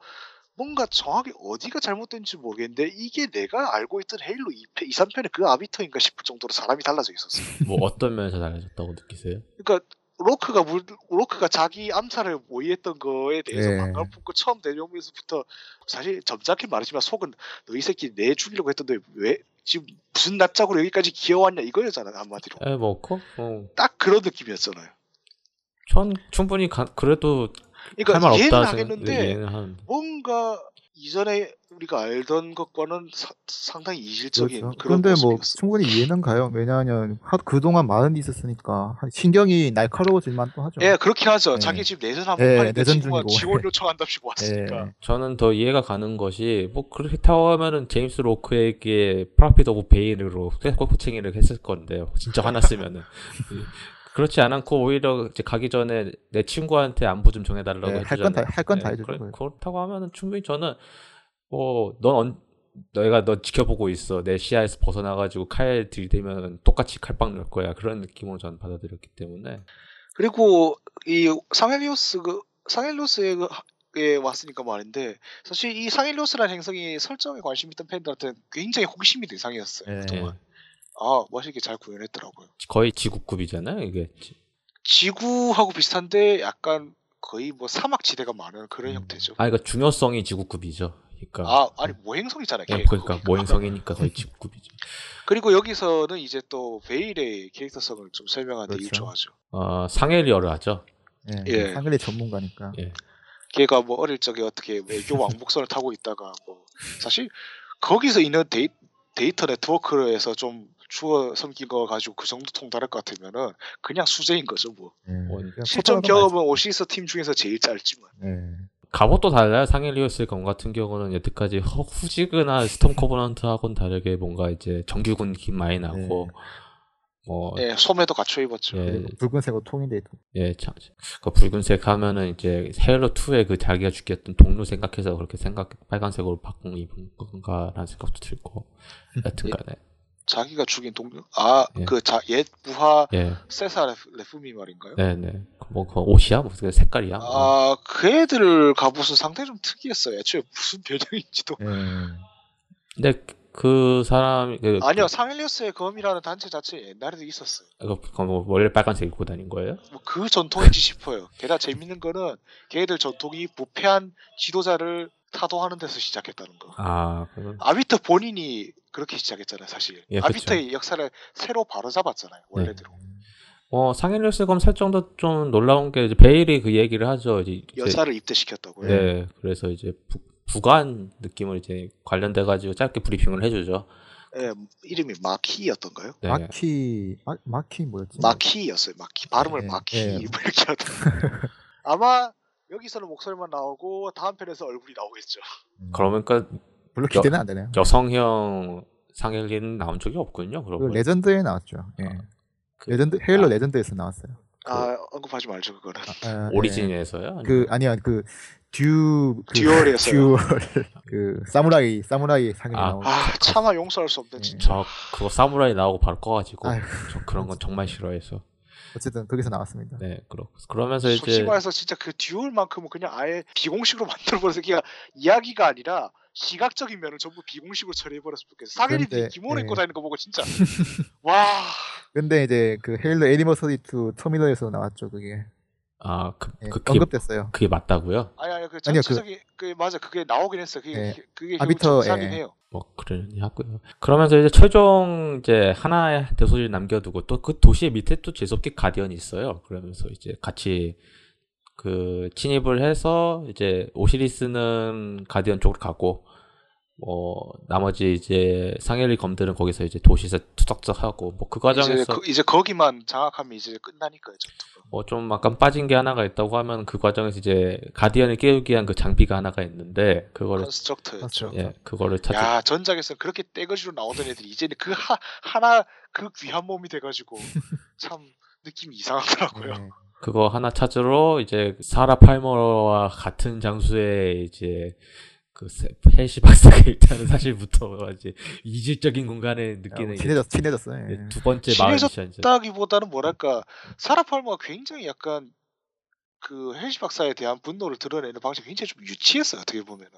Speaker 3: 뭔가 정확히 어디가 잘못된지 모르겠는데 이게 내가 알고 있던 헤일로 2편, 2, 3편의 그 아비터인가 싶을 정도로 사람이 달라져 있었어요.
Speaker 2: 뭐 어떤 면에서 달라졌다고 느끼세요?
Speaker 3: 그러니까 로크가 물, 로크가 자기 암살을 모의했던 거에 대해서
Speaker 4: 예.
Speaker 3: 반감을 품고 처음 대령에서부터 사실 점잖게 말하지만 속은 너 이 새끼 내 죽이려고 했던데 왜 지금 무슨 낯짝으로 여기까지 기어왔냐 이거였잖아요 한마디로
Speaker 2: 에, 뭐, 그, 어,
Speaker 3: 딱 그런 느낌이었잖아요.
Speaker 2: 전 충분히 가, 그래도 할말
Speaker 3: 그러니까 이해는
Speaker 2: 없다
Speaker 3: 하겠는데
Speaker 2: 하는데.
Speaker 3: 뭔가 이전에 우리가 알던 것과는 사- 상당히 이질적인
Speaker 4: 그렇죠.
Speaker 3: 그런
Speaker 4: 그런데 뭐
Speaker 3: 모습이었어.
Speaker 4: 충분히 이해는 가요. 왜냐하면 하- 그동안 많은 일이 있었으니까 한 신경이 날카로워질만 또 하죠.
Speaker 3: 예, 그렇긴 하죠.
Speaker 4: 예.
Speaker 3: 자기 지금 내전
Speaker 4: 예,
Speaker 3: 한번 팔인데
Speaker 4: 내전
Speaker 3: 지금은
Speaker 4: 중이고.
Speaker 3: 지원 요청한답시고 왔으니까.
Speaker 4: 예.
Speaker 2: 저는 더 이해가 가는 것이 뭐 그렇다고 하면은 제임스 로크에게 Prophet of Bane으로 꼬챙이를 했을 건데요. 진짜 화났으면은 그렇지 않고 오히려 이제 가기 전에 내 친구한테 안부 좀 전해달라고
Speaker 4: 예,
Speaker 2: 해주잖아요.
Speaker 4: 할건 다- 할 건다
Speaker 2: 예,
Speaker 4: 해주죠,
Speaker 2: 그래-
Speaker 4: 그걸.
Speaker 2: 그렇다고 하면은 충분히 저는 뭐넌 언, 내가 너 지켜보고 있어 내 시야에서 벗어나가지고 칼 들이대면 똑같이 칼빵 넣을 거야 그런 느낌으로 저는 받아들였기 때문에
Speaker 3: 그리고 이 상헬리오스 그 상헬리오스에 그 하- 에 왔으니까 말인데 사실 이 상헬리오스라는 행성이 설정에 관심 있던 팬들한테 굉장히 호기심이 대상이었어요.
Speaker 4: 예.
Speaker 3: 그동안. 아 멋있게 잘 구현했더라고요.
Speaker 2: 거의 지구급이잖아요 이게
Speaker 3: 지구하고 비슷한데 약간 거의 뭐 사막 지대가 많은 그런
Speaker 4: 음.
Speaker 3: 형태죠.
Speaker 2: 아 그러니까 중요성이 지구급이죠. 그러니까
Speaker 3: 아 아니 모행성이잖아요.
Speaker 2: 예,
Speaker 3: 걔.
Speaker 2: 그러니까 모행성이니까 거의 지구급이죠.
Speaker 3: 그리고 여기서는 이제 또 베일의 캐릭터성을 좀 설명하는데
Speaker 4: 그렇죠.
Speaker 3: 일조하죠.
Speaker 2: 어, 상헬리어를 하죠.
Speaker 4: 예.
Speaker 3: 예.
Speaker 4: 상글리 전문가니까.
Speaker 2: 예.
Speaker 3: 걔가 뭐 어릴 적에 어떻게 외교 왕복선을 타고 있다가 뭐 사실 거기서 있는 데이, 데이터 네트워크에서 좀 주어 섬긴 거 가지고 그 정도 통달할 것 같으면은 그냥 수재인 거죠 뭐.
Speaker 4: 예. 그냥
Speaker 3: 실전 경험은 오시리스 팀 중에서 제일 짧지만.
Speaker 4: 예.
Speaker 2: 갑옷도 달라요. 상헬리오스의 검 같은 경우는 여태까지 허- 후지그나 스톰 코버넌트하고는 다르게 뭔가 이제 정규군 느낌 많이 나고 뭐
Speaker 3: 예, 소매도 갖춰 입었죠.
Speaker 2: 예,
Speaker 4: 통일돼 있고.
Speaker 2: 예, 참, 그 붉은색 하면은 이제 헤일로 2의 그 자기가 죽였던 동료 생각해서 그렇게 생각 빨간색으로 바꾼 입은 건가라는 생각도 들고 여튼간에
Speaker 3: 자기가 죽인 동료 아
Speaker 2: 예.
Speaker 3: 그 자 옛 부하
Speaker 2: 예,
Speaker 3: 세사 레푸, 레푸미 말인가요?
Speaker 2: 네, 네, 뭐 그 옷이야, 무슨 색깔이야? 뭐.
Speaker 3: 아, 그 애들 갑옷은 상당히 좀 특이했어요. 애초에 무슨 별명인지도.
Speaker 4: 예.
Speaker 2: 근데 그 사람 그
Speaker 3: 아니요 상헬리우스의 검이라는 단체 자체 옛날에도 있었어요.
Speaker 2: 그, 그 뭐, 원래 빨간색 입고 다닌 거예요?
Speaker 3: 뭐 그 전통인지 싶어요. 게다가 재밌는 거는 걔들 전통이 부패한 지도자를 타도하는 데서 시작했다는 거.
Speaker 2: 아, 그건
Speaker 3: 아비터 본인이 그렇게 시작했잖아요, 사실.
Speaker 2: 예,
Speaker 3: 아비터의 역사를 새로 바로잡았잖아요, 원래대로.
Speaker 2: 어, 상헬리우스검 설정도 좀 놀라운 게 이제 베일이 그 얘기를 하죠. 이제
Speaker 3: 여자를 입대시켰다고요.
Speaker 2: 네, 그래서 이제 부, 부관 느낌을 이제 관련돼 가지고 짧게 브리핑을 해주죠.
Speaker 3: 예, 이름이 마키였던가요?
Speaker 2: 네.
Speaker 4: 마키 마, 마키 뭐였지?
Speaker 3: 마키였어요, 마키. 발음을
Speaker 4: 예,
Speaker 3: 마키
Speaker 4: 예.
Speaker 3: 뭐 이렇게 하던. 아마 여기서는 목소리만 나오고 다음 편에서 얼굴이 나오겠죠.
Speaker 4: 음,
Speaker 2: 그러니까
Speaker 4: 별로 기대는 안 되네요.
Speaker 2: 여성형 상헬리는 나온 적이 없군요.
Speaker 4: 그
Speaker 2: 그러고
Speaker 4: 레전드에 나왔죠. 예.
Speaker 2: 그-
Speaker 4: 레전드 헤일로
Speaker 2: 아.
Speaker 4: 레전드에서 나왔어요.
Speaker 3: 아, 언급하지 말죠, 그거는.
Speaker 4: 아, 예.
Speaker 2: 오리진에서요. 아니면-
Speaker 4: 그 아니야 그 듀 그,
Speaker 3: 듀얼이었어요.
Speaker 4: 듀얼 그 사무라이 사무라이 상이
Speaker 2: 아.
Speaker 4: 나오고
Speaker 3: 아, 차마 용서할 수 없는
Speaker 4: 예.
Speaker 3: 진짜.
Speaker 2: 저 그거 사무라이 나오고 바로 꺼가지고
Speaker 4: 아유.
Speaker 2: 저 그런 건 정말 싫어해서
Speaker 4: 어쨌든 거기서 나왔습니다.
Speaker 2: 네 그러 그러면서
Speaker 3: 솔직히
Speaker 2: 이제
Speaker 3: 말해서 진짜 그 듀얼만큼은 그냥 아예 비공식으로 만들어버려서 그냥 이야기가 아니라 시각적인 면을 전부 비공식으로 처리해버렸으면 좋겠어. 상현이
Speaker 4: 그런데,
Speaker 3: 기모노 입고
Speaker 4: 예.
Speaker 3: 다니는 거 보고 진짜 와
Speaker 4: 근데 이제 그 헤일로 애니버서리 2 터미널에서 나왔죠 그게
Speaker 2: 아 그
Speaker 4: 예,
Speaker 2: 그, 그게
Speaker 4: 언급됐어요.
Speaker 2: 그게 맞다고요?
Speaker 3: 아니 아니 그
Speaker 4: 아니요, 그-
Speaker 3: 전체적인 그, 맞아 그게 나오긴 했어. 그게
Speaker 4: 예.
Speaker 3: 그게
Speaker 4: 아비터,
Speaker 3: 정사긴
Speaker 4: 예.
Speaker 3: 해요.
Speaker 2: 뭐 그러니 하고요. 그러면서 이제 최종 이제 하나의 대소지를 남겨두고 또 그 도시의 밑에 또 제속기 가디언이 있어요. 그러면서 이제 같이 그 침입을 해서 이제 오시리스는 가디언 쪽으로 가고 뭐 나머지 이제 상헬리 검들은 거기서 이제 도시에서 투닥투닥하고 뭐그
Speaker 3: 이제
Speaker 2: 과정에서
Speaker 3: 그, 이제 거기만 장악하면 이제 끝나니까요 전투 가.
Speaker 2: 뭐좀 약간 빠진 게 하나가 있다고 하면 그 과정에서 이제 가디언을 깨우기 위한 그 장비가 하나가 있는데 그거를
Speaker 3: 컨스트럭터였죠.
Speaker 4: 맞죠.
Speaker 2: 예 그거를 찾아
Speaker 3: 야 전작에서 그렇게 떼거지로 나오던 애들이 이제는 그 하, 하나 그 귀한 몸이 돼가지고 참 느낌이 이상하더라고요.
Speaker 4: 예.
Speaker 2: 그거 하나 찾으러 이제 사라 팔머와 같은 장소에 이제 그 세- 헬시 박사가 있다는 사실부터 이제 이질적인 공간에 느끼는
Speaker 4: 친해졌 친해졌어. 예.
Speaker 2: 두 번째.
Speaker 3: 친해졌다기보다는 뭐랄까 사라 팔머가 굉장히 약간 그 헬시 박사에 대한 분노를 드러내는 방식이 굉장히 좀 유치했어요 어떻게 보면은.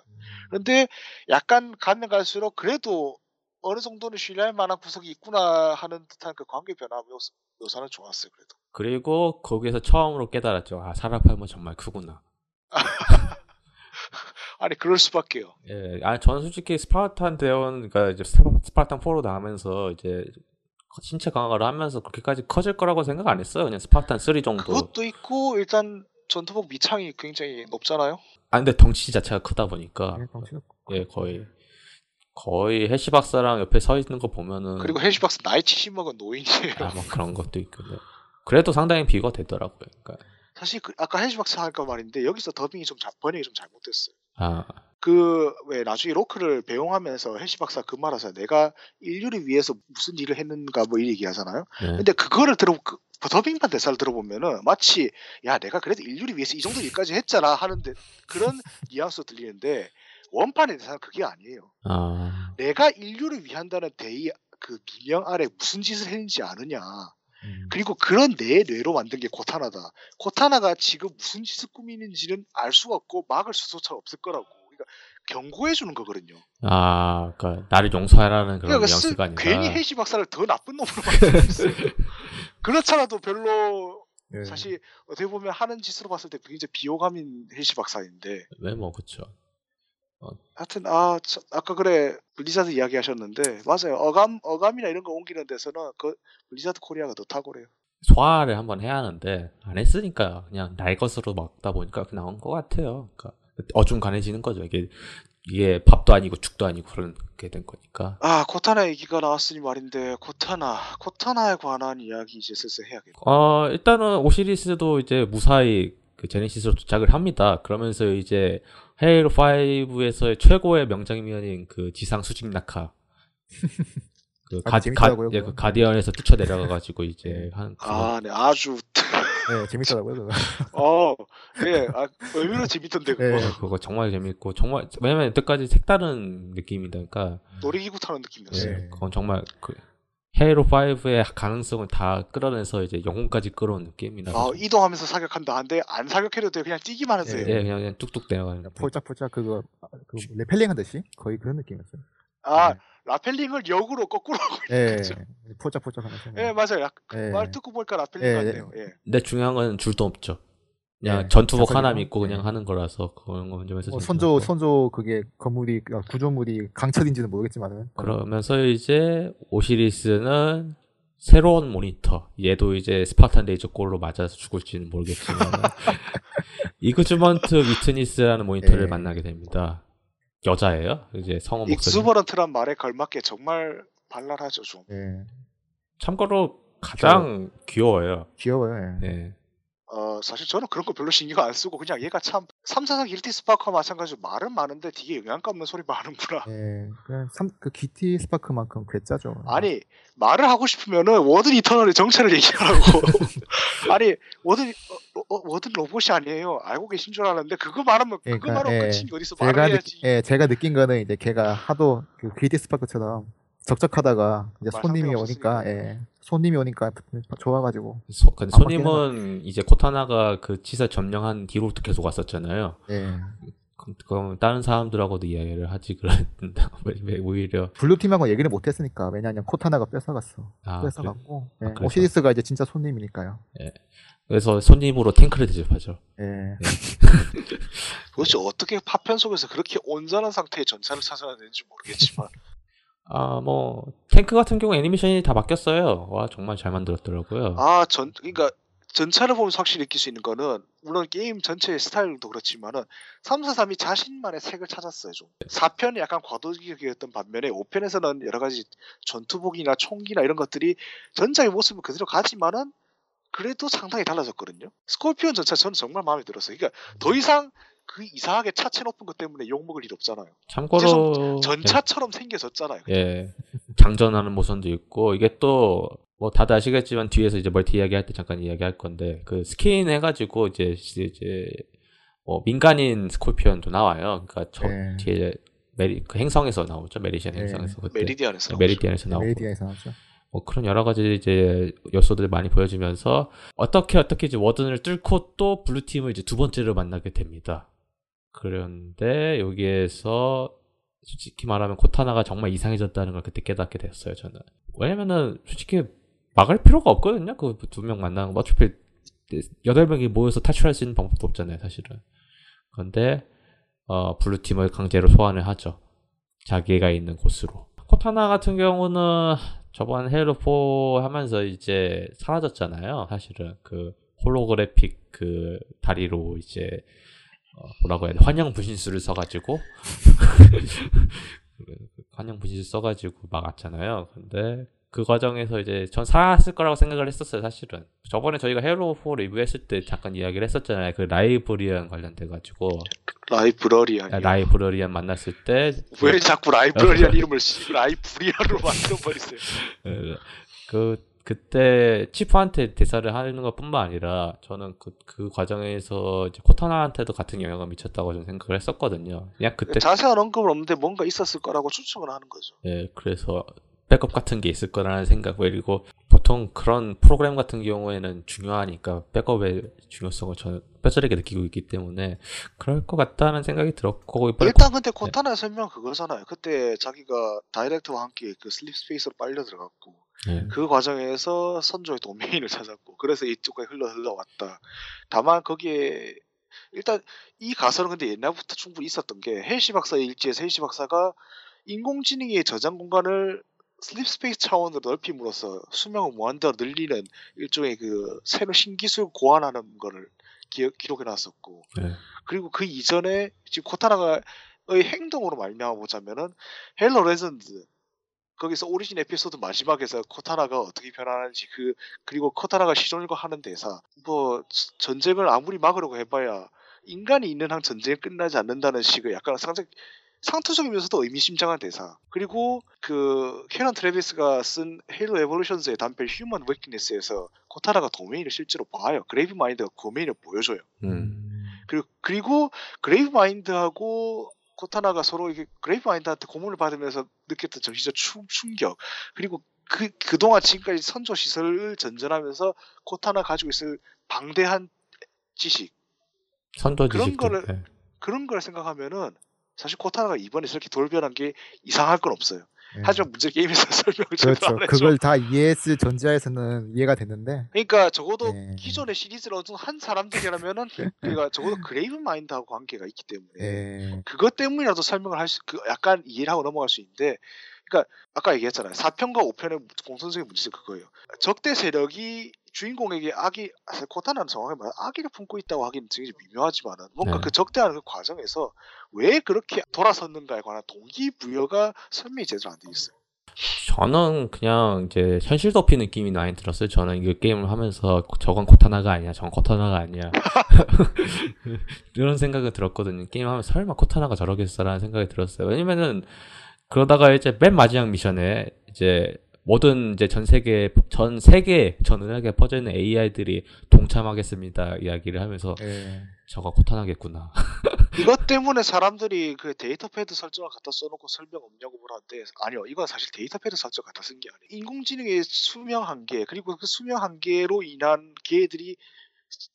Speaker 3: 근데 약간 가면 갈수록 그래도 어느 정도는 신뢰할 만한 구석이 있구나 하는 듯한 그 관계 변화 묘사, 묘사는 좋았어요 그래도.
Speaker 2: 그리고 거기에서 처음으로 깨달았죠. 아 사라 팔머 정말 크구나.
Speaker 3: 아니 그럴 수밖에요.
Speaker 2: 예, 아 저는 솔직히 스파르탄 대원 그러니까 이제 스파- 스파르탄 4로 나오면서 이제 신체 강화를 하면서 그렇게까지 커질 거라고 생각 안 했어요. 그냥 스파르탄 3 정도.
Speaker 3: 그것도 있고 일단 전투복 밑창이 굉장히 높잖아요.
Speaker 2: 아 근데 덩치 자체가 크다 보니까
Speaker 4: 예, 덩치가
Speaker 2: 예 거의 거의 헬시 박사랑 옆에 서 있는 거 보면은
Speaker 3: 그리고 헬시 박사 나이 70 먹은 노인이에요.
Speaker 2: 아, 뭐 그런 것도 있고 네. 그래도 상당히 비교가 되더라고요. 그러니까
Speaker 3: 사실 그 아까 헬시 박사 하니까 말인데 여기서 더빙이 좀 자- 번역이 좀 잘못됐어요.
Speaker 2: 아
Speaker 3: 그왜 나중에 로크를 배웅하면서 헬시 박사 그 말하서 내가 인류를 위해서 무슨 일을 했는가 뭐 이 얘기 하잖아요.
Speaker 2: 네.
Speaker 3: 근데 그거를 들어 그 더빙판 대사를 들어보면은 마치 야 내가 그래도 인류를 위해서 이 정도 일까지 했잖아 하는데 그런 뉘앙스로 들리는데 원판의 대사는 그게 아니에요.
Speaker 2: 아
Speaker 3: 내가 인류를 위한다는 대의 그 비명 아래 무슨 짓을 했는지 아느냐.
Speaker 4: 음.
Speaker 3: 그리고 그런 내 뇌로 만든 게 코타나다. 코타나가 지금 무슨 짓을 꾸미는지는 알 수가 없고 막을 수조차 없을 거라고. 그러니까 경고해 주는 거거든요.
Speaker 2: 아, 그러니까 나를 용서하라는 그런
Speaker 3: 그러니까 쓰-
Speaker 2: 뉘앙스가 아니라
Speaker 3: 괜히 헬시 박사를 더 나쁜 놈으로 만들었어요. 그렇잖아도 별로
Speaker 4: 예.
Speaker 3: 사실 어떻게 보면 하는 짓으로 봤을 때 굉장히 비호감인 헬시 박사인데
Speaker 2: 왜뭐 그 쵸.
Speaker 3: 하여튼 아 참, 아까 그래 블리자드 이야기하셨는데 맞아요 어감 어감이나 이런 거 옮기는 데서는 그 블리자드 코리아가 더 탁월해요.
Speaker 2: 소화를 한번 해야 하는데 안 했으니까 그냥 날 것으로 막다 보니까 나온 것 같아요. 그러니까 어중간해지는 거죠. 이게 이게 밥도 아니고 죽도 아니고 그렇게 된 거니까.
Speaker 3: 아 코타나 얘기가 나왔으니 말인데 코타나 코타나에 관한 이야기 이제 슬슬 해야겠다.
Speaker 2: 어 일단은 오시리스도 이제 무사히 그 제네시스로 도착을 합니다. 그러면서 이제 헤일로 5에서의 최고의 명장면인 그 지상 수직 낙하. 그
Speaker 4: 아,
Speaker 2: 가,
Speaker 4: 재밌더라고요,
Speaker 2: 예.
Speaker 4: 그
Speaker 2: 가디언에서 뛰쳐 내려가가지고 이제 한
Speaker 3: 아, 네 아주
Speaker 4: 예, 재밌더라고요. 그거.
Speaker 3: 어, 예, 아, 의외로 재밌던데 그거
Speaker 4: 예.
Speaker 2: 그거 정말 재밌고 정말 왜냐면 여태까지 색다른 느낌이다. 그러니까
Speaker 3: 놀이기구 타는 느낌이었어요.
Speaker 4: 예.
Speaker 2: 그건 정말 그 헤일로 5의 가능성을 다 끌어내서 이제 영혼까지 끌어온 느낌이라.
Speaker 3: 아, 이동하면서 사격한다 한데 안 사격해도 돼 그냥 뛰기만 해도
Speaker 4: 예.
Speaker 3: 돼요.
Speaker 2: 예, 그냥, 그냥 뚝뚝 내려가는. 느낌.
Speaker 4: 폴짝폴짝 그거 아, 그 rappelling 하듯이 거의 그런 느낌이었어요.
Speaker 3: 아,
Speaker 4: 네.
Speaker 3: rappelling을 역으로 거꾸로 하고
Speaker 4: 예,
Speaker 3: 그죠.
Speaker 4: 폴짝폴짝 하면서.
Speaker 3: 예 맞아요 약-
Speaker 4: 예.
Speaker 3: 말 듣고 보니까 rappelling
Speaker 4: 예,
Speaker 3: 같네요 예.
Speaker 2: 근데 중요한 건 줄도 없죠. 그냥
Speaker 4: 예,
Speaker 2: 전투복 하나
Speaker 4: 자석이랑.
Speaker 2: 믿고 그냥
Speaker 4: 예.
Speaker 2: 하는 거라서 그런 건 점에서 뭐좀
Speaker 4: 선조. 선조 그게 건물이 아, 구조물이 강철인지는 모르겠지만은
Speaker 2: 그러면서 이제 오시리스는 새로운 모니터 얘도 이제 스파르탄 레이저 골로 맞아서 죽을지는 모르겠지만 Exuberant Witness라는 모니터를
Speaker 4: 예.
Speaker 2: 만나게 됩니다. 여자예요. 이제 성우 목소리.
Speaker 3: exuberant란 말에 걸맞게 정말 발랄하죠 좀
Speaker 4: 예,
Speaker 2: 참고로 가장 귀여워 요.
Speaker 4: 귀여워요. 예.
Speaker 2: 예.
Speaker 3: 어, 사실 저는 그런 거 별로 신경 안 쓰고 그냥 얘가 참 344 길티 스파크와 마찬가지로 말은 많은데 뒤에 영양가 없는 소리 많은구나.
Speaker 4: 예, 그냥 삼, 그 GT 스파크만큼 괴짜죠.
Speaker 3: 아니 말을 하고 싶으면은 워든 이터널의 정체를 얘기하라고. 아니 워든 어, 어, 워든 로봇이 아니에요. 알고 계신 줄 알았는데 그거 말하면 그거
Speaker 4: 그러니까,
Speaker 3: 말하면
Speaker 4: 예.
Speaker 3: 끝이 어디서
Speaker 4: 제가
Speaker 3: 말을
Speaker 4: 느,
Speaker 3: 해야지.
Speaker 4: 예, 제가 느낀 거는 이제 걔가 하도 그 길티 스파크처럼 적적하다가 이제
Speaker 3: 말
Speaker 4: 손님이 오니까. 예, 손님이 오니까 좋아가지고
Speaker 2: 소, 근데
Speaker 4: 안
Speaker 2: 손님은 이제 코타나가 그 치사 점령한 뒤로부터 계속 왔었잖아요.
Speaker 4: 예.
Speaker 2: 그럼, 그럼 다른 사람들하고도 이야기를 하지 그랬는데 왜, 왜 오히려
Speaker 4: 블루 팀하고 얘기를 못했으니까 왜냐하면 코타나가 뺏어갔어.
Speaker 2: 아, 그래?
Speaker 4: 뺏어갔고 예,
Speaker 2: 그래서?
Speaker 4: 오시리스가 이제 진짜 손님이니까요.
Speaker 2: 그래서 손님으로 탱크를 대접하죠.
Speaker 4: 예.
Speaker 3: 도대체 어떻게 파편 속에서 그렇게 온전한 상태의 전차를 찾아내는지 모르겠지만
Speaker 2: 아, 뭐 탱크 같은 경우 애니메이션이 다 바뀌었어요. 와, 정말 잘 만들었더라고요.
Speaker 3: 아 전 그러니까 전차를 보면서 확실히 느낄 수 있는 거는 물론 게임 전체의 스타일도 그렇지만은 343이 자신만의 색을 찾았어요 좀. 4편이 약간 과도기였던 반면에 5편에서는 여러 가지 전투복이나 총기나 이런 것들이 전작의 모습을 그대로 가지만은 그래도 상당히 달라졌거든요. 스콜피온 전차 저는 정말 마음에 들었어요. 그러니까 더 이상 그 이상하게 차체 높은 것 때문에 욕먹을 일 없잖아요
Speaker 2: 참고로
Speaker 3: 전차처럼 생겨졌잖아요
Speaker 2: 예, 예. 장전하는 모션도 있고 이게 또 뭐 다들 아시겠지만 뒤에서 이제 멀티 이야기할 때 잠깐 이야기할 건데 그 스킨 해가지고 이제 이제 뭐 민간인 스콜피언도 나와요. 그러니까 저
Speaker 4: 예.
Speaker 2: 뒤에 메리 그 행성에서 나오죠 메리디안
Speaker 4: 예.
Speaker 2: 행성에서 그때
Speaker 3: 메리디안에서
Speaker 2: 메리디안에서 나오고
Speaker 4: 메리디안에서 나왔죠.
Speaker 2: 뭐 그런 여러 가지 이제 요소들이 많이 보여지면서 어떻게 어떻게 이제 워든을 뚫고 또 블루 팀을 이제 두 번째로 만나게 됩니다. 그런데 여기에서 솔직히 말하면 코타나가 정말 이상해졌다는 걸 그때 깨닫게 됐어요. 저는 왜냐면은 솔직히 막을 필요가 없거든요. 그 두 명 만나는 거 어차피 여덟 명이 모여서 탈출할 수 있는 방법도 없잖아요. 사실은. 그런데 어, 블루 팀을 강제로 소환을 하죠. 자기가 있는 곳으로. 코타나 같은 경우는 저번 헤일로 4 하면서 이제 사라졌잖아요. 사실은 그 홀로그래픽 그 다리로 이제 어, 뭐라고 해야 돼 환영 분신술을 써가지고 환영 분신술 써가지고 막았잖아요. 근데 그 과정에서 이제 전 살았을 거라고 생각을 했었어요. 사실은 저번에 저희가 헤일로 4 리뷰했을 때 잠깐 이야기를 했었잖아요. 그 라이브리안 관련돼 가지고
Speaker 3: 라이브러리안
Speaker 2: 라이브러리안 만났을 때
Speaker 3: 왜 자꾸 라이브러리안 이름을 씨- 라이브리안으로 만들어버리세요
Speaker 2: 그, 그 그때 치프한테 대사를 하는 것뿐만 아니라 저는 그, 그 과정에서 이제 코타나한테도 같은 영향을 미쳤다고 저는 생각을 했었거든요. 그냥 그때
Speaker 3: 자세한 언급은 없는데 뭔가 있었을 거라고 추측을 하는 거죠.
Speaker 2: 예, 그래서 백업 같은 게 있을 거라는 생각 그리고 보통 그런 프로그램 같은 경우에는 중요하니까 백업의 중요성을 저는 뼈저리게 느끼고 있기 때문에 그럴 것 같다는 생각이 들었고
Speaker 3: 일단 근데 코타나의 설명 그거잖아요. 그때 자기가 디댁트와 함께 그 slipspace로 빨려 들어갔고
Speaker 2: 예,
Speaker 3: 그 과정에서 선조의 도메인을 찾았고 그래서 이쪽까지 흘러 흘러왔다. 다만 거기에 일단 이 가설은 근데 옛날부터 충분히 있었던 게 헬시 박사의 일지에서 헬시 박사가 인공지능의 저장 공간을 slipspace 차원으로 넓힘으로써 수명을 무한대로 늘리는 일종의 그 새로 신기술 고안하는 거를 기록해 놨었고
Speaker 2: 예.
Speaker 3: 그리고 그 이전에 지금 코타나가의 행동으로 말미암아 보자면은 헤일로 레전드 거기서 오리진 에피소드 마지막에서 코타나가 어떻게 변하는지 그 그리고 코타나가 시종일관 하는 대사 뭐 전쟁을 아무리 막으려고 해봐야 인간이 있는 한 전쟁이 끝나지 않는다는 식의 약간 상상 상투적이면서도 의미심장한 대사. 그리고 그 캐런 트래비스가 쓴 헤일로 Evolutions의 단편 Human Weakness에서 코타나가 도메인을 실제로 봐요. 그레이브 마인드가 도메인을 보여줘요.
Speaker 2: 음.
Speaker 3: 그리고, 그리고 그레이브 마인드하고 코타나가 서로 이게 그레이브 마인드한테 고문을 받으면서 느꼈던 정신적 충, 충격 그리고 그 그동안 지금까지 선조 시설을 전전하면서 코타나 가지고 있을 방대한 지식
Speaker 2: 선조
Speaker 3: 그런
Speaker 2: 지식들
Speaker 3: 거를-
Speaker 2: 예.
Speaker 3: 그런 걸 생각하면은 사실 코타나가 이번에 저렇게 돌변한 게 이상할 건 없어요.
Speaker 4: 예.
Speaker 3: 하지만 문제 게임에서 설명을
Speaker 4: 그렇죠.
Speaker 3: 안.
Speaker 4: 그걸 다 예습 전제하에서는 이해가 됐는데
Speaker 3: 그러니까 적어도
Speaker 4: 예.
Speaker 3: 기존의 시리즈를 어떤 한 사람들이라면은 그러니까 적어도 그레이브 마인드하고 관계가 있기 때문에
Speaker 4: 예.
Speaker 3: 그것 때문이라도 설명을 할 수, 그 약간 이해를 하고 넘어갈 수 있는데, 그러니까 아까 얘기했잖아요. 4편과 5편의 공통적인 문제는 그거예요. 적대 세력이 주인공에게 악이, 아, 코타나는 정확히 말하면 악의를 품고 있다고 하기는 되게 미묘하지만은 뭔가
Speaker 2: 네.
Speaker 3: 그 적대하는 그 과정에서 왜 그렇게 돌아섰는가에 관한 동기부여가 설명이 제대로 안 돼 있어요.
Speaker 2: 저는 그냥 이제 현실 도피 느낌이 많이 들었어요. 저는 이 게임을 하면서 저건 코타나가 아니야, 저건 코타나가 아니야. 이런 생각을 들었거든요. 게임하면서 설마 코타나가 저러겠어라는 생각이 들었어요. 왜냐면은 그러다가 이제 맨 마지막 미션에 이제 모든 이제 전 세계 전 세계 전 은하계 퍼져 있는 AI들이 동참하겠습니다 이야기를 하면서
Speaker 4: 예.
Speaker 2: 저거 코타나겠구나.
Speaker 3: 이것 때문에 사람들이 그 데이터 패드 설정을 갖다 써놓고 설명 없냐고 물었는데 아니요 이건 사실 데이터 패드 설정 갖다 쓴 게 아니에요 인공지능의 수명 한계 그리고 그 수명 한계로 인한 걔들이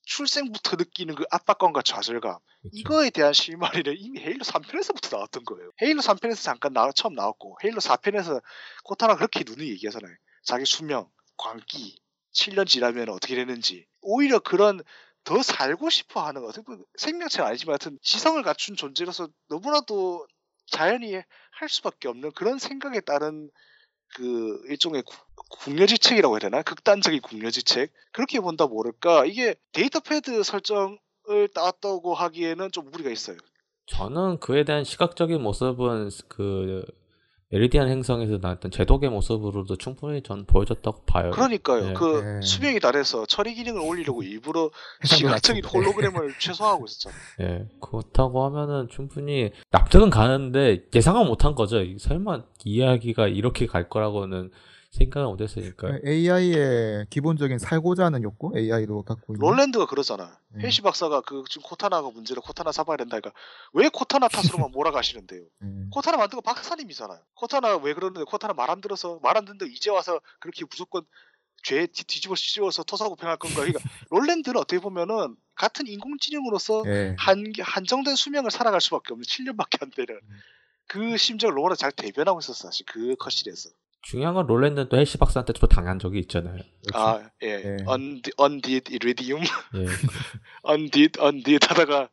Speaker 3: 출생부터 느끼는 그 압박감과 좌절감.
Speaker 2: 그렇죠.
Speaker 3: 이거에 대한 실마리는 이미 헤일로 3편에서부터 나왔던 거예요. 헤일로 3편에서 잠깐 나, 처음 나왔고 헤일로 4편에서 코타나 그렇게 눈이 얘기하잖아요. 자기 수명 광기 7년 지나면 어떻게 되는지. 오히려 그런 더 살고 싶어 하는 것, 어떻게 보면 생명체는 아니지만 하여튼 지성을 갖춘 존재로서 너무나도 자연히 할 수밖에 없는 그런 생각에 따른 그 일종의 구- 궁여지책이라고 해야 되나? 극단적인 궁여지책. 그렇게 본다 모를까. 이게 데이터 패드 설정을 따왔다고 하기에는 좀 무리가 있어요.
Speaker 2: 저는 그에 대한 시각적인 모습은 그 메리디안 행성에서 나왔던 제독의 모습으로도 충분히 전 보여줬다고 봐요.
Speaker 3: 그러니까요.
Speaker 2: 네.
Speaker 3: 그
Speaker 4: 네.
Speaker 3: 수명이 달해서 처리 기능을 올리려고 일부러 시각적인. 홀로그램을 최소화하고 있었잖아요.
Speaker 2: 예, 그렇다고 하면은 충분히 납득은 가는데 예상은 못한 거죠. 이- 설마 이야기가 이렇게 갈 거라고는 생각을 못했으니까.
Speaker 4: AI의 기본적인 살고자 하는 욕구 AI로 갖고 있는
Speaker 3: 롤랜드가 그러잖아.
Speaker 4: 음.
Speaker 3: 핼시 박사가 그 지금 코타나가 문제로 코타나 잡아야 된다니까 왜 코타나 탓으로만 몰아가시는데요?
Speaker 4: 음.
Speaker 3: 코타나 만든 거 박사님이잖아요. 코타나 왜 그러는데 코타나 말 안 들어서 말 안 듣는데 이제 와서 그렇게 무조건 죄 뒤- 뒤집어 씌워서 토사구팽할 건가? 그러니까 롤랜드는 어떻게 보면은 같은 인공지능으로서
Speaker 4: 예.
Speaker 3: 한 한정된 수명을 살아갈 수밖에 없는 7년밖에 안 되는 그 심정을 너무나 잘 대변하고 있었어 사실 그 cutscene에서.
Speaker 2: 중요한 건 롤랜드는 또 핼시 박사한테 또 당한 적이 있잖아요.
Speaker 3: 아 예,
Speaker 4: 예.
Speaker 3: un undid iridium,
Speaker 2: 예,
Speaker 3: undid undid 하다가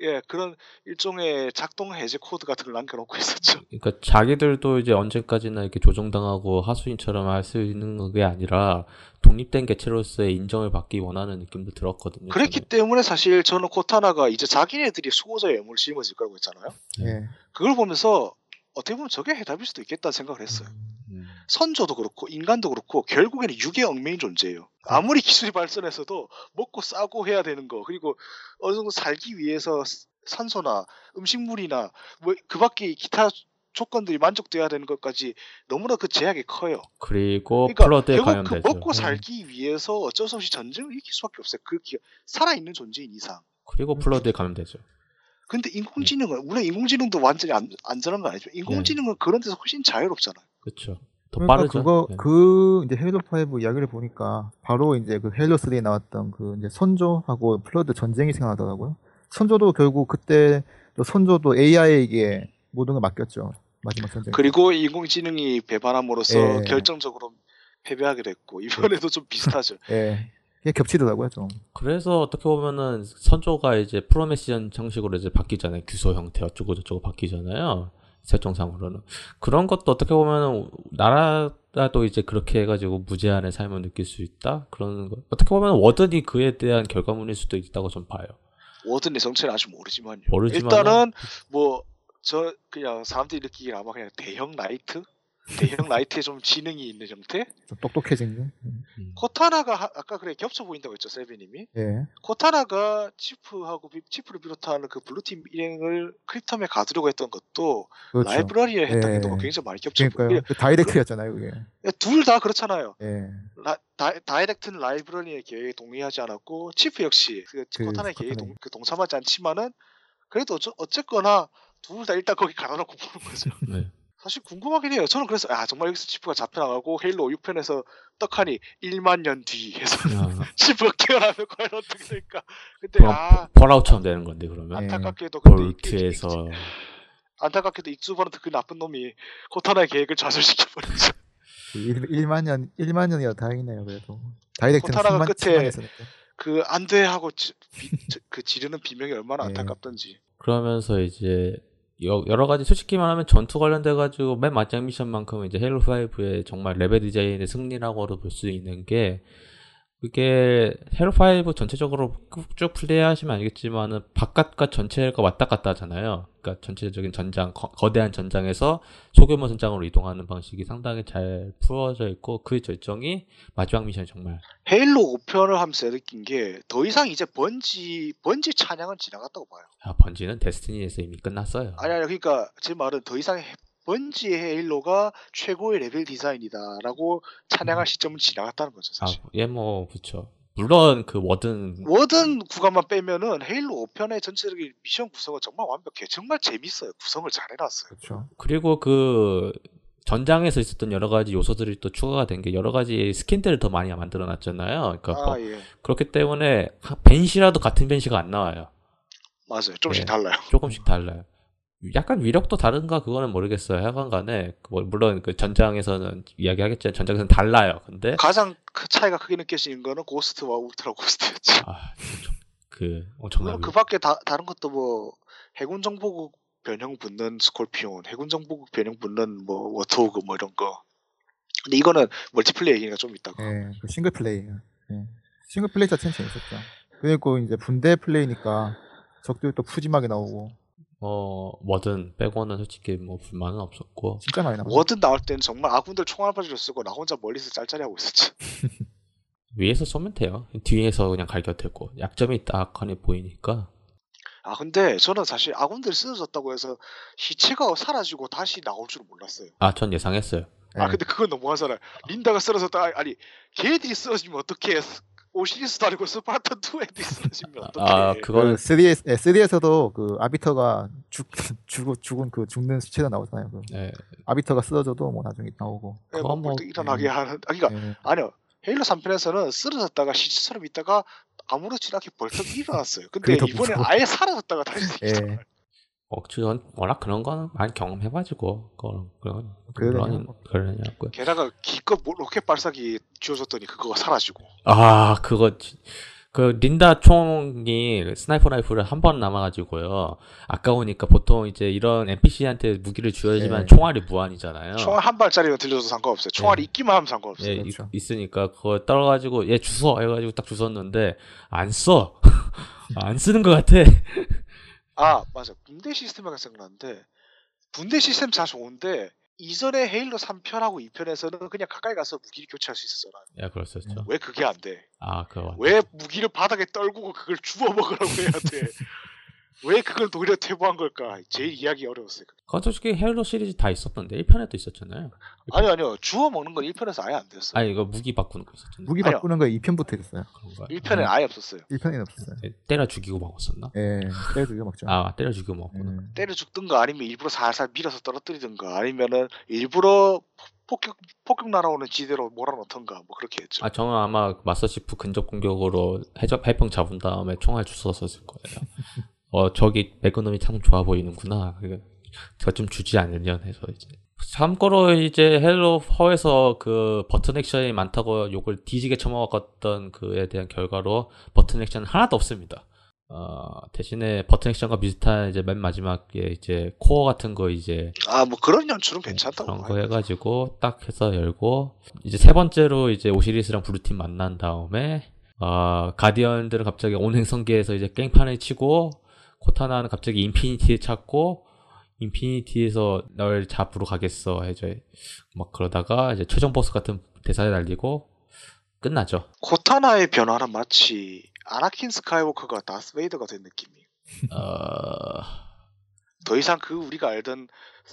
Speaker 3: 예 그런 일종의 작동 해제 코드 같은 걸 남겨놓고 있었죠.
Speaker 2: 그러니까 자기들도 이제 언제까지나 이렇게 조종당하고 하수인처럼 할 수 있는 게 아니라 독립된 개체로서의 인정을 받기 원하는 느낌도 들었거든요.
Speaker 3: 그랬기
Speaker 2: 저는.
Speaker 3: 때문에 사실 저는 코타나가 이제 자기네들이 수호자의 의무를 짊어질 거라고 했잖아요.
Speaker 4: 예.
Speaker 3: 그걸 보면서 어떻게 보면 저게 해답일 수도 있겠다는 생각을 했어요.
Speaker 2: 음.
Speaker 3: 선조도 그렇고 인간도 그렇고 결국에는 육의 얽매인 존재예요. 아무리 기술이 발전해서도 먹고 싸고 해야 되는 거 그리고 어느 정도 살기 위해서 스- 산소나 음식물이나 뭐 그밖에 기타 조건들이 만족돼야 되는 것까지 너무나 그 제약이 커요.
Speaker 2: 그리고
Speaker 3: 그러니까
Speaker 2: 플러드에
Speaker 3: 결국. 그 먹고
Speaker 2: 네.
Speaker 3: 살기 위해서 어쩔 수 없이 전쟁을 일으킬 수밖에 없어요. 그 기- 살아있는 존재인 이상.
Speaker 2: 그리고 플러드에 감염되죠.
Speaker 3: 근데 인공지능은 물론 인공지능도 완전히 안, 안전한 건 아니지만 인공지능은 그런 데서 훨씬 자유롭잖아요.
Speaker 2: 그렇죠. 더
Speaker 4: 그러니까
Speaker 2: 빠르죠.
Speaker 4: 그거
Speaker 2: 네.
Speaker 4: 그 이제 헤일로 5 이야기를 보니까 바로 이제 그 헤일로 3에 나왔던 그 이제 선조하고 플러드 전쟁이 생각나더라고요. 선조도 결국 그때 또 선조도 AI에게 모든 걸 맡겼죠. 마지막 전쟁.
Speaker 3: 그리고 인공지능이 배반함으로써
Speaker 4: 예.
Speaker 3: 결정적으로 패배하게 됐고 이번에도 좀 비슷하죠.
Speaker 4: 예. 이게 겹치더라고요, 좀.
Speaker 2: 그래서 어떻게 보면은 선조가 이제 프로메시언 형식으로 이제 바뀌잖아요. 규소 형태 어쩌고 저쩌고 바뀌잖아요. 설정상으로는 그런 것도 어떻게 보면은 나라도 이제 그렇게 해가지고 무제한의 삶을 느낄 수 있다 그런 거 어떻게 보면 워든이 그에 대한 결과물일 수도 있다고 좀 봐요.
Speaker 3: 워든의 정체는 아직 모르지만요.
Speaker 2: 모르지만은-
Speaker 3: 일단은 뭐 저 그냥 사람들이 느끼기에 아마 그냥 대형 나이트, 대형 나이트에 좀 지능이 있는 형태.
Speaker 4: 좀 똑똑해진 게. 음.
Speaker 3: 코타나가 하- 아까 그래 겹쳐 보인다고 했죠 세비님이.
Speaker 4: 예.
Speaker 3: 코타나가 치프하고 비- 치프를 비롯한 그 블루팀 일행을 크립텀에 가두려고 했던 것도
Speaker 4: 그렇죠.
Speaker 3: 라이브러리안이 했던
Speaker 4: 예.
Speaker 3: 것도 굉장히 많이 겹쳐
Speaker 4: 그러니까요.
Speaker 3: 보여요.
Speaker 4: 그 다이댁트였잖아요, 그게.
Speaker 3: 둘 다 그렇잖아요.
Speaker 4: 예.
Speaker 3: 라, 다, 다이렉트는 라이브러리의 계획에 동의하지 않았고 치프 역시 그,
Speaker 4: 그
Speaker 3: 코타나의 계획에 동. 그 동참하지 않지만은 그래도 어쩌, 어쨌거나 둘 다 일단 거기 가둬놓고 보는 거죠.
Speaker 2: 네.
Speaker 3: 사실 궁금하긴 해요. 저는 그래서 아 정말 여기서 치프가 잡혀나가고 헤일로 6편에서 떡하니 1만 년 뒤 해서
Speaker 2: 아,
Speaker 3: 치프가 깨어나면 과연 어떻게 될까. 근데 아
Speaker 2: 펄아웃처럼 되는 건데 그러면
Speaker 4: 예.
Speaker 3: 안타깝게도 근데
Speaker 2: 볼트에서
Speaker 3: 안타깝게도 익주버런트 그 나쁜 놈이 코타나의 계획을 좌절시켜버렸죠.
Speaker 4: 1, 만 년, 1만 년이라 다행이네요, 그래도. 다이댁트는
Speaker 3: 코타나가
Speaker 4: 10만,
Speaker 3: 끝에
Speaker 4: 10만 했으니까.
Speaker 3: 그 안 돼 하고 지, 비- 저- 그 지르는 비명이 얼마나
Speaker 4: 예.
Speaker 3: 안타깝던지.
Speaker 2: 그러면서 이제 여- 여러 가지 솔직히 말하면 전투 관련돼 가지고 맨 마지막 미션만큼 이제 헤일로 5의 정말 레벨 디자인의 승리라고도 볼 수 있는 게 그게 헤일로 5 전체적으로 쭉 플레이하시면 알겠지만은 바깥과 전체가 왔다 갔다 하잖아요. 그러니까 전체적인 전장 거, 대한 전장에서 소규모 전장으로 이동하는 방식이 상당히 잘 풀어져 있고 그 절정이 마지막 미션 정말
Speaker 3: 헤일로 5편을 하면서 느낀 게 더 이상 이제 번지 번지 찬양은 지나갔다고 봐요.
Speaker 2: 아, 번지는 데스티니에서 이미 끝났어요.
Speaker 3: 아니 아니 그러니까 제 말은 더 이상 헤- 번지의 헤일로가 최고의 레벨 디자인이다라고 찬양할 시점은 지나갔다는 거죠
Speaker 2: 아,
Speaker 3: 사실.
Speaker 2: 예, 뭐, 그쵸. 물론 그 워든
Speaker 3: 워든 구간만 빼면은 헤일로 5편의 전체적인 미션 구성은 정말 완벽해. 정말 재밌어요. 구성을 잘 해놨어요.
Speaker 4: 그렇죠.
Speaker 2: 그리고 그 전장에서 있었던 여러 가지 요소들이 또 추가가 된 게 여러 가지 스킨들을 더 많이 만들어 놨잖아요. 그러니까
Speaker 3: 아
Speaker 2: 거-
Speaker 3: 예,
Speaker 2: 그렇기 때문에 하- 벤시라도 같은 벤시가 안 나와요.
Speaker 3: 맞아요. 조금씩
Speaker 2: 네.
Speaker 3: 달라요.
Speaker 2: 조금씩 달라요. 약간 위력도 다른가 그거는 모르겠어요. 하여간 간에 뭐 물론 그 전장에서는 이야기하겠지만 전장에서는 달라요. 근데
Speaker 3: 가장 그 차이가 크게 느껴지는 거는 고스트와 울트라 고스트였죠.
Speaker 2: 아, 좀, 그 엄청난
Speaker 3: 물론 그 밖에 다, 다른 것도 뭐 해군 정보국 변형 붙는 스콜피온, 해군 정보국 변형 붙는 뭐 워트호그 뭐 이런 거. 근데 이거는 멀티플레이 얘기가 좀 있다가.
Speaker 4: 예, 그 싱글 플레이. 예. 싱글 플레이 자체는 재밌었죠. 그리고 이제 분대 플레이니까 적들이 또 푸짐하게 나오고
Speaker 2: 어 워든 빼고는 솔직히 뭐 불만은 없었고
Speaker 4: 진짜 많이 나와요.
Speaker 3: 워든 나올 때는 정말 아군들 총알바지를 쓰고 나 혼자 멀리서 짤짤이 하고 있었지.
Speaker 2: 위에서 쏘면 돼요. 뒤에서 그냥 갈겨대고 약점이 딱 하니 보이니까
Speaker 3: 아 근데 저는 사실 아군들이 쓰러졌다고 해서 시체가 사라지고 다시 나올 줄은 몰랐어요.
Speaker 2: 아 전 예상했어요.
Speaker 3: 아
Speaker 4: 예.
Speaker 3: 근데 그건 너무하잖아 요. 린다가 쓰러졌다 아니, 아니 걔들이 쓰러지면 어떡해 오시리스도 아니고 스파르탄 2 애들이 쓰러지면 어떡해
Speaker 4: 아그
Speaker 2: 그거는
Speaker 4: 3DS, 예, 3D에서도 그 아비터가 죽, 죽, 죽은 그 죽는 수치가 나오잖아요. 그
Speaker 2: 예,
Speaker 4: 아비터가 쓰러져도 뭐 나중에 나오고.
Speaker 3: 예, 뭐
Speaker 2: 뭐,
Speaker 3: 벌떡 일어나게 하는 아니 그러니까
Speaker 4: 예.
Speaker 3: 아니요 헤일로 3편에서는 쓰러졌다가 시체처럼 있다가 아무렇지 않게 벌떡 일어났어요. 근데 이번에
Speaker 4: 무서워.
Speaker 3: 아예 사라졌다가 다시
Speaker 4: 예.
Speaker 3: 생기잖아
Speaker 2: 전 워낙 그런 거는 많이 경험해가지고 그런 그런 그런 그러냐고요.
Speaker 3: 게다가 기껏 뭐 로켓 발사기 쥐어줬더니 그거가 사라지고
Speaker 2: 아 그거 지- 그 린다 총이 sniper rifle을 한번 남아가지고요. 아까우니까 보통 이제 이런 NPC한테 무기를 주어지만
Speaker 4: 예.
Speaker 2: 총알이 무한이잖아요.
Speaker 3: 총알 한 발짜리면 들려도 상관없어요. 총알이
Speaker 2: 네.
Speaker 3: 있기만 하면 상관없어요.
Speaker 2: 예,
Speaker 4: 그렇죠.
Speaker 2: 있, 으니까 그거 떨어가지고 얘 주워 해가지고 딱 주웠는데 안 써. 안 쓰는 것 같아.
Speaker 3: 아 맞아 분대 시스템이 생각나는데 분대 시스템 다 좋은데 이전에 헤일로 3편하고 2편에서는 그냥 가까이 가서 무기를 교체할 수 있었잖아요.
Speaker 2: 야 그랬었죠.
Speaker 3: 왜 그게 안 돼?
Speaker 2: 아 그거
Speaker 3: 왜 무기를 바닥에 떨구고 그걸 주워 먹으라고 해야 돼? 왜 그걸 도리어 퇴보한 걸까? 제일 이해하기 어려웠어요.
Speaker 2: 그건 솔직히 헤일로 시리즈 다 있었던데 1편에도 있었잖아요.
Speaker 3: 아니 아니요 주워 먹는 건 1편에서 아예 안 됐어요.
Speaker 2: 아니 이거 무기 바꾸는 거 있었잖아요.
Speaker 4: 무기
Speaker 3: 아니요.
Speaker 4: 바꾸는 거 2편부터 있었어요.
Speaker 2: 그런가?
Speaker 3: 1편에 아예 없었어요.
Speaker 4: 1편에는 없었어요.
Speaker 2: 네, 때려 죽이고 먹었었나?
Speaker 4: 예, 때려주고 먹죠.
Speaker 2: 아 때려 죽이고 먹었구나.
Speaker 4: 예.
Speaker 3: 때려 죽든가 아니면 일부러 살살 밀어서 떨어뜨리든가 아니면은 일부러 폭격 폭격 날아오는 지대로 몰아넣던가 뭐 그렇게 했죠.
Speaker 2: 아 저는 아마 마스터시프 근접 공격으로 해적 해평 잡은 다음에 총알 주웠었을 거예요. 어 저기 매그넘이 참 좋아 보이는구나. 저좀 주지 않으면 해서 이제. 참고로 이제 헤일로 4에서 그 버튼 액션이 많다고 욕을 뒤지게 처먹었던 그에 대한 결과로 버튼 액션 하나도 없습니다. 어, 대신에 버튼 액션과 비슷한 이제 맨 마지막에 이제 코어 같은 거 이제
Speaker 3: 아 뭐 그런 연출은 괜찮다고
Speaker 2: 그런 거. 해가지고 딱 해서 열고 이제 세 번째로 이제 오시리스랑 블루팀 만난 다음에 어, 가디언들은 갑자기 온행성계에서 이제 깽판을 치고 코타나는 갑자기 인피니티에 찾고 인피니티에서 널 잡으러 가겠어 해서 막 그러다가 이제 최종 보스 같은 대사에 날리고 끝나죠.
Speaker 3: 코타나의 변화는 마치 아나킨 스카이워커가 다스 베이더가 된 느낌이.
Speaker 2: 어,
Speaker 3: 더 이상 그 우리가 알던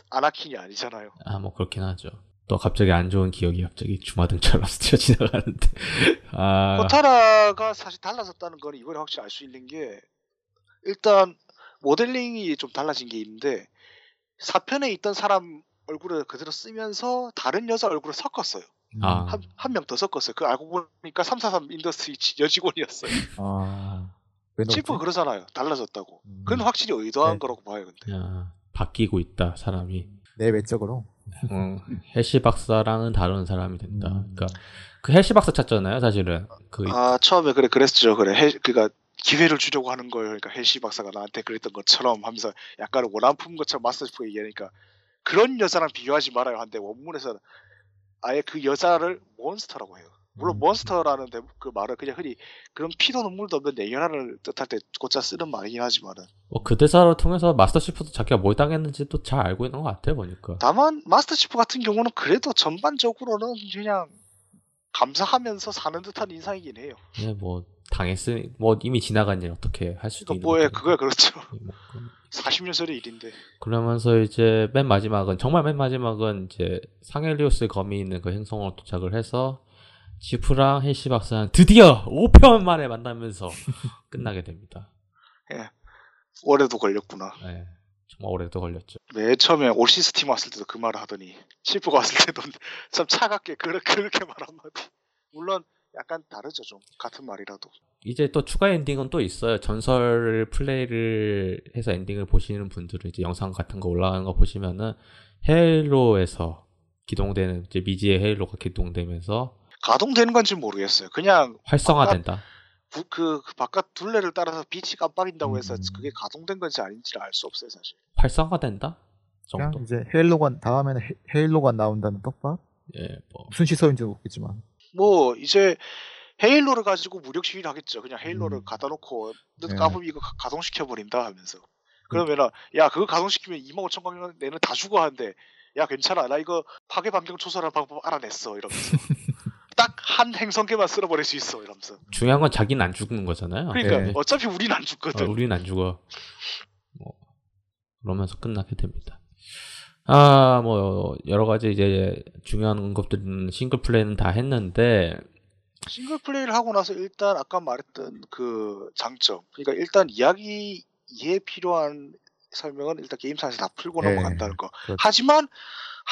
Speaker 3: 아나킨이 아니잖아요.
Speaker 2: 아, 뭐 그렇긴 하죠. 또 갑자기 안 좋은 기억이 갑자기 주마등처럼 스쳐 지나가는데. 아,
Speaker 3: 코타나가 사실 달라졌다는 건 이번에 확실히 알 수 있는 게 일단 모델링이 좀 달라진 게 있는데 4편에 있던 사람 얼굴을 그대로 쓰면서 다른 여자 얼굴을 섞었어요.
Speaker 2: 아,
Speaker 3: 한한 명 더 섞었어요. 그 알고 보니까 343 인더스트리 여직원이었어요.
Speaker 4: 아?
Speaker 3: 실프 그러잖아요. 달라졌다고.
Speaker 4: 음.
Speaker 3: 그건 확실히 의도한
Speaker 4: 네.
Speaker 3: 거라고 봐요. 근데
Speaker 2: 야, 바뀌고 있다 사람이
Speaker 4: 내 외적으로.
Speaker 2: 어, 헬시 박사랑은 다른 사람이 된다.
Speaker 4: 음.
Speaker 2: 그러니까 그 헬시 박사 찾잖아요, 사실은. 그
Speaker 3: 아 처음에 그래 그랬죠 그래 해, 그니까 기회를 주려고 하는 거예요 그러니까 헬시 박사가 나한테 그랬던 것처럼 하면서 약간 원한 품 것처럼 마스터치프 얘기하니까 그런 여자랑 비교하지 말아요 한데 원문에서는 아예 그 여자를 monster라고 해요 물론
Speaker 4: 음.
Speaker 3: monster라는 데- 그 말을 그냥 흔히 그런 피도 눈물도 없는 내연하를 뜻할 때 곧잘 쓰는 말이긴 하지만은
Speaker 2: 뭐 그 대사를 통해서 마스터 시프도 자기가 뭘 당했는지도 잘 알고 있는 것 같아요, 보니까.
Speaker 3: 다만 마스터치프 같은 경우는 그래도 전반적으로는 그냥 감사하면서 사는 듯한 인상이긴 해요.
Speaker 2: 네, 뭐 당했으니 뭐 이미 지나간 일 어떻게 할 수도 있는
Speaker 3: 뭐에
Speaker 2: 거니까.
Speaker 3: 그거야 그렇죠.
Speaker 2: 뭐 그런-
Speaker 3: 40년 전의 일인데.
Speaker 2: 그러면서 이제 맨 마지막은 정말 맨 마지막은 이제 상헬리오스의 검이 있는 그 행성으로 도착을 해서 지프랑 헬시 박사는 드디어 5편 만에 만나면서 끝나게 됩니다.
Speaker 3: 오래도 걸렸구나.
Speaker 2: 네, 정말 오래도 걸렸죠.
Speaker 3: 맨 처음에 오시리스 팀 왔을 때도 그 말을 하더니 실프가 왔을 때도 참 차갑게 그렇게, 그렇게 말 한마디 물론 약간 다르죠 좀 같은 말이라도
Speaker 2: 이제 또 추가 엔딩은 또 있어요. 전설 플레이를 해서 엔딩을 보시는 분들은 이제 영상 같은 거 올라가는 거 보시면은 헤일로에서 기동되는 이제 미지의 헤일로가 기동되면서
Speaker 3: 가동되는 건지 모르겠어요 그냥
Speaker 2: 활성화된다.
Speaker 3: 부- 그, 그 바깥 둘레를 따라서 빛이 깜빡인다고 해서
Speaker 4: 음.
Speaker 3: 그게 가동된 건지 아닌지를 알 수 없어요 사실
Speaker 2: 활성화 된다
Speaker 4: 그냥
Speaker 2: 정도.
Speaker 4: 이제 헤일로가 다음에는 헤- 헤일로가 나온다는 떡밥?
Speaker 2: 예, 뭐
Speaker 4: 무슨 시설인지 모르겠지만.
Speaker 3: 뭐 이제 헤일로를 가지고 무력 시위를 하겠죠 그냥 헤일로를
Speaker 4: 음.
Speaker 3: 갖다 놓고 너
Speaker 4: 네.
Speaker 3: 까불 이거 가- 가동시켜 버린다 하면서 그러면은 야 그거 가동시키면 2만 5천 광년 내는 다 죽어 하는데 야 괜찮아 나 이거 파괴 반경 초설하는 방법 알아냈어 이러면서 딱 한 행성계만 쓸어버릴 수 있어 이러면서
Speaker 2: 중요한 건 자기는 안 죽는 거잖아요.
Speaker 3: 그러니까
Speaker 4: 네.
Speaker 3: 어차피 우린 안
Speaker 2: 어,
Speaker 3: 죽거든
Speaker 2: 우리는 안 죽어. 뭐, 그러면서 끝나게 됩니다. 아, 뭐, 여러 가지 이제 중요한 것들은 싱글 플레이는 다 했는데,
Speaker 3: 싱글 플레이를 하고 나서 일단 아까 말했던 그 장점 그러니까 일단 이야기 이해 필요한 설명은 일단 게임상에서 다 풀고
Speaker 4: 네.
Speaker 3: 넘어간다는 거
Speaker 4: 그렇죠.
Speaker 3: 하지만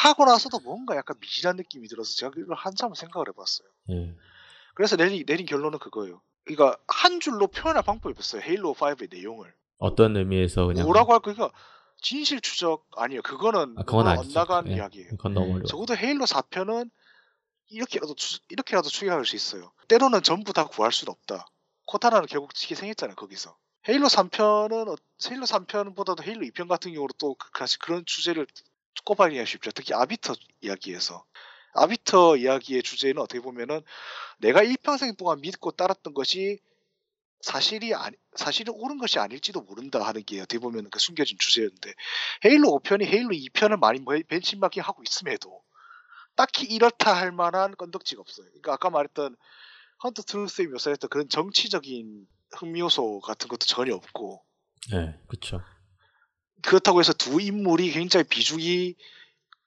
Speaker 3: 하고 나서도 뭔가 약간 미진한 느낌이 들어서 제가 이걸 한참 생각을 해봤어요
Speaker 2: 예.
Speaker 3: 그래서 내린, 내린 결론은 그거예요 그러니까 한 줄로 표현할 방법이 없어요 헤일로 5의 내용을
Speaker 2: 어떤 의미에서 그냥.
Speaker 3: 뭐라고 할까 그러니까 진실 추적 아니에요 그거는
Speaker 2: 아, 그건 아니죠.
Speaker 3: 엇나간
Speaker 2: 예.
Speaker 3: 이야기예요
Speaker 2: 그건 너무 어려워.
Speaker 3: 적어도 헤일로 4편은 이렇게라도 추, 이렇게라도 추격할 수 있어요. 때로는 전부 다 구할 수는 없다. 코타나는 결국 지게 생겼잖아요 거기서. 헤일로 3편은 어, 헤일로 3편보다도 헤일로 2편 같은 경우로 또 그- 다시 그런 주제를 꼽아내기가 쉽죠. 특히 아비터 이야기에서. 아비터 이야기의 주제는 어떻게 보면은 내가 일평생 동안 믿고 따랐던 것이 사실이 아니 사실은 옳은 것이 아닐지도 모른다 하는 게 어떻게 보면 그 숨겨진 주제였는데 헤일로 5편이 헤일로 2편을 많이 뭐- 벤치마킹 하고 있음에도 딱히 이렇다 할 만한 건덕지가 없어요. 그러니까 아까 말했던 Hunt the Truth의 묘사했던 그런 정치적인 흥미 요소 같은 것도 전혀 없고
Speaker 2: 예, 그쵸.
Speaker 3: 그렇다고 해서 두 인물이 굉장히 비중이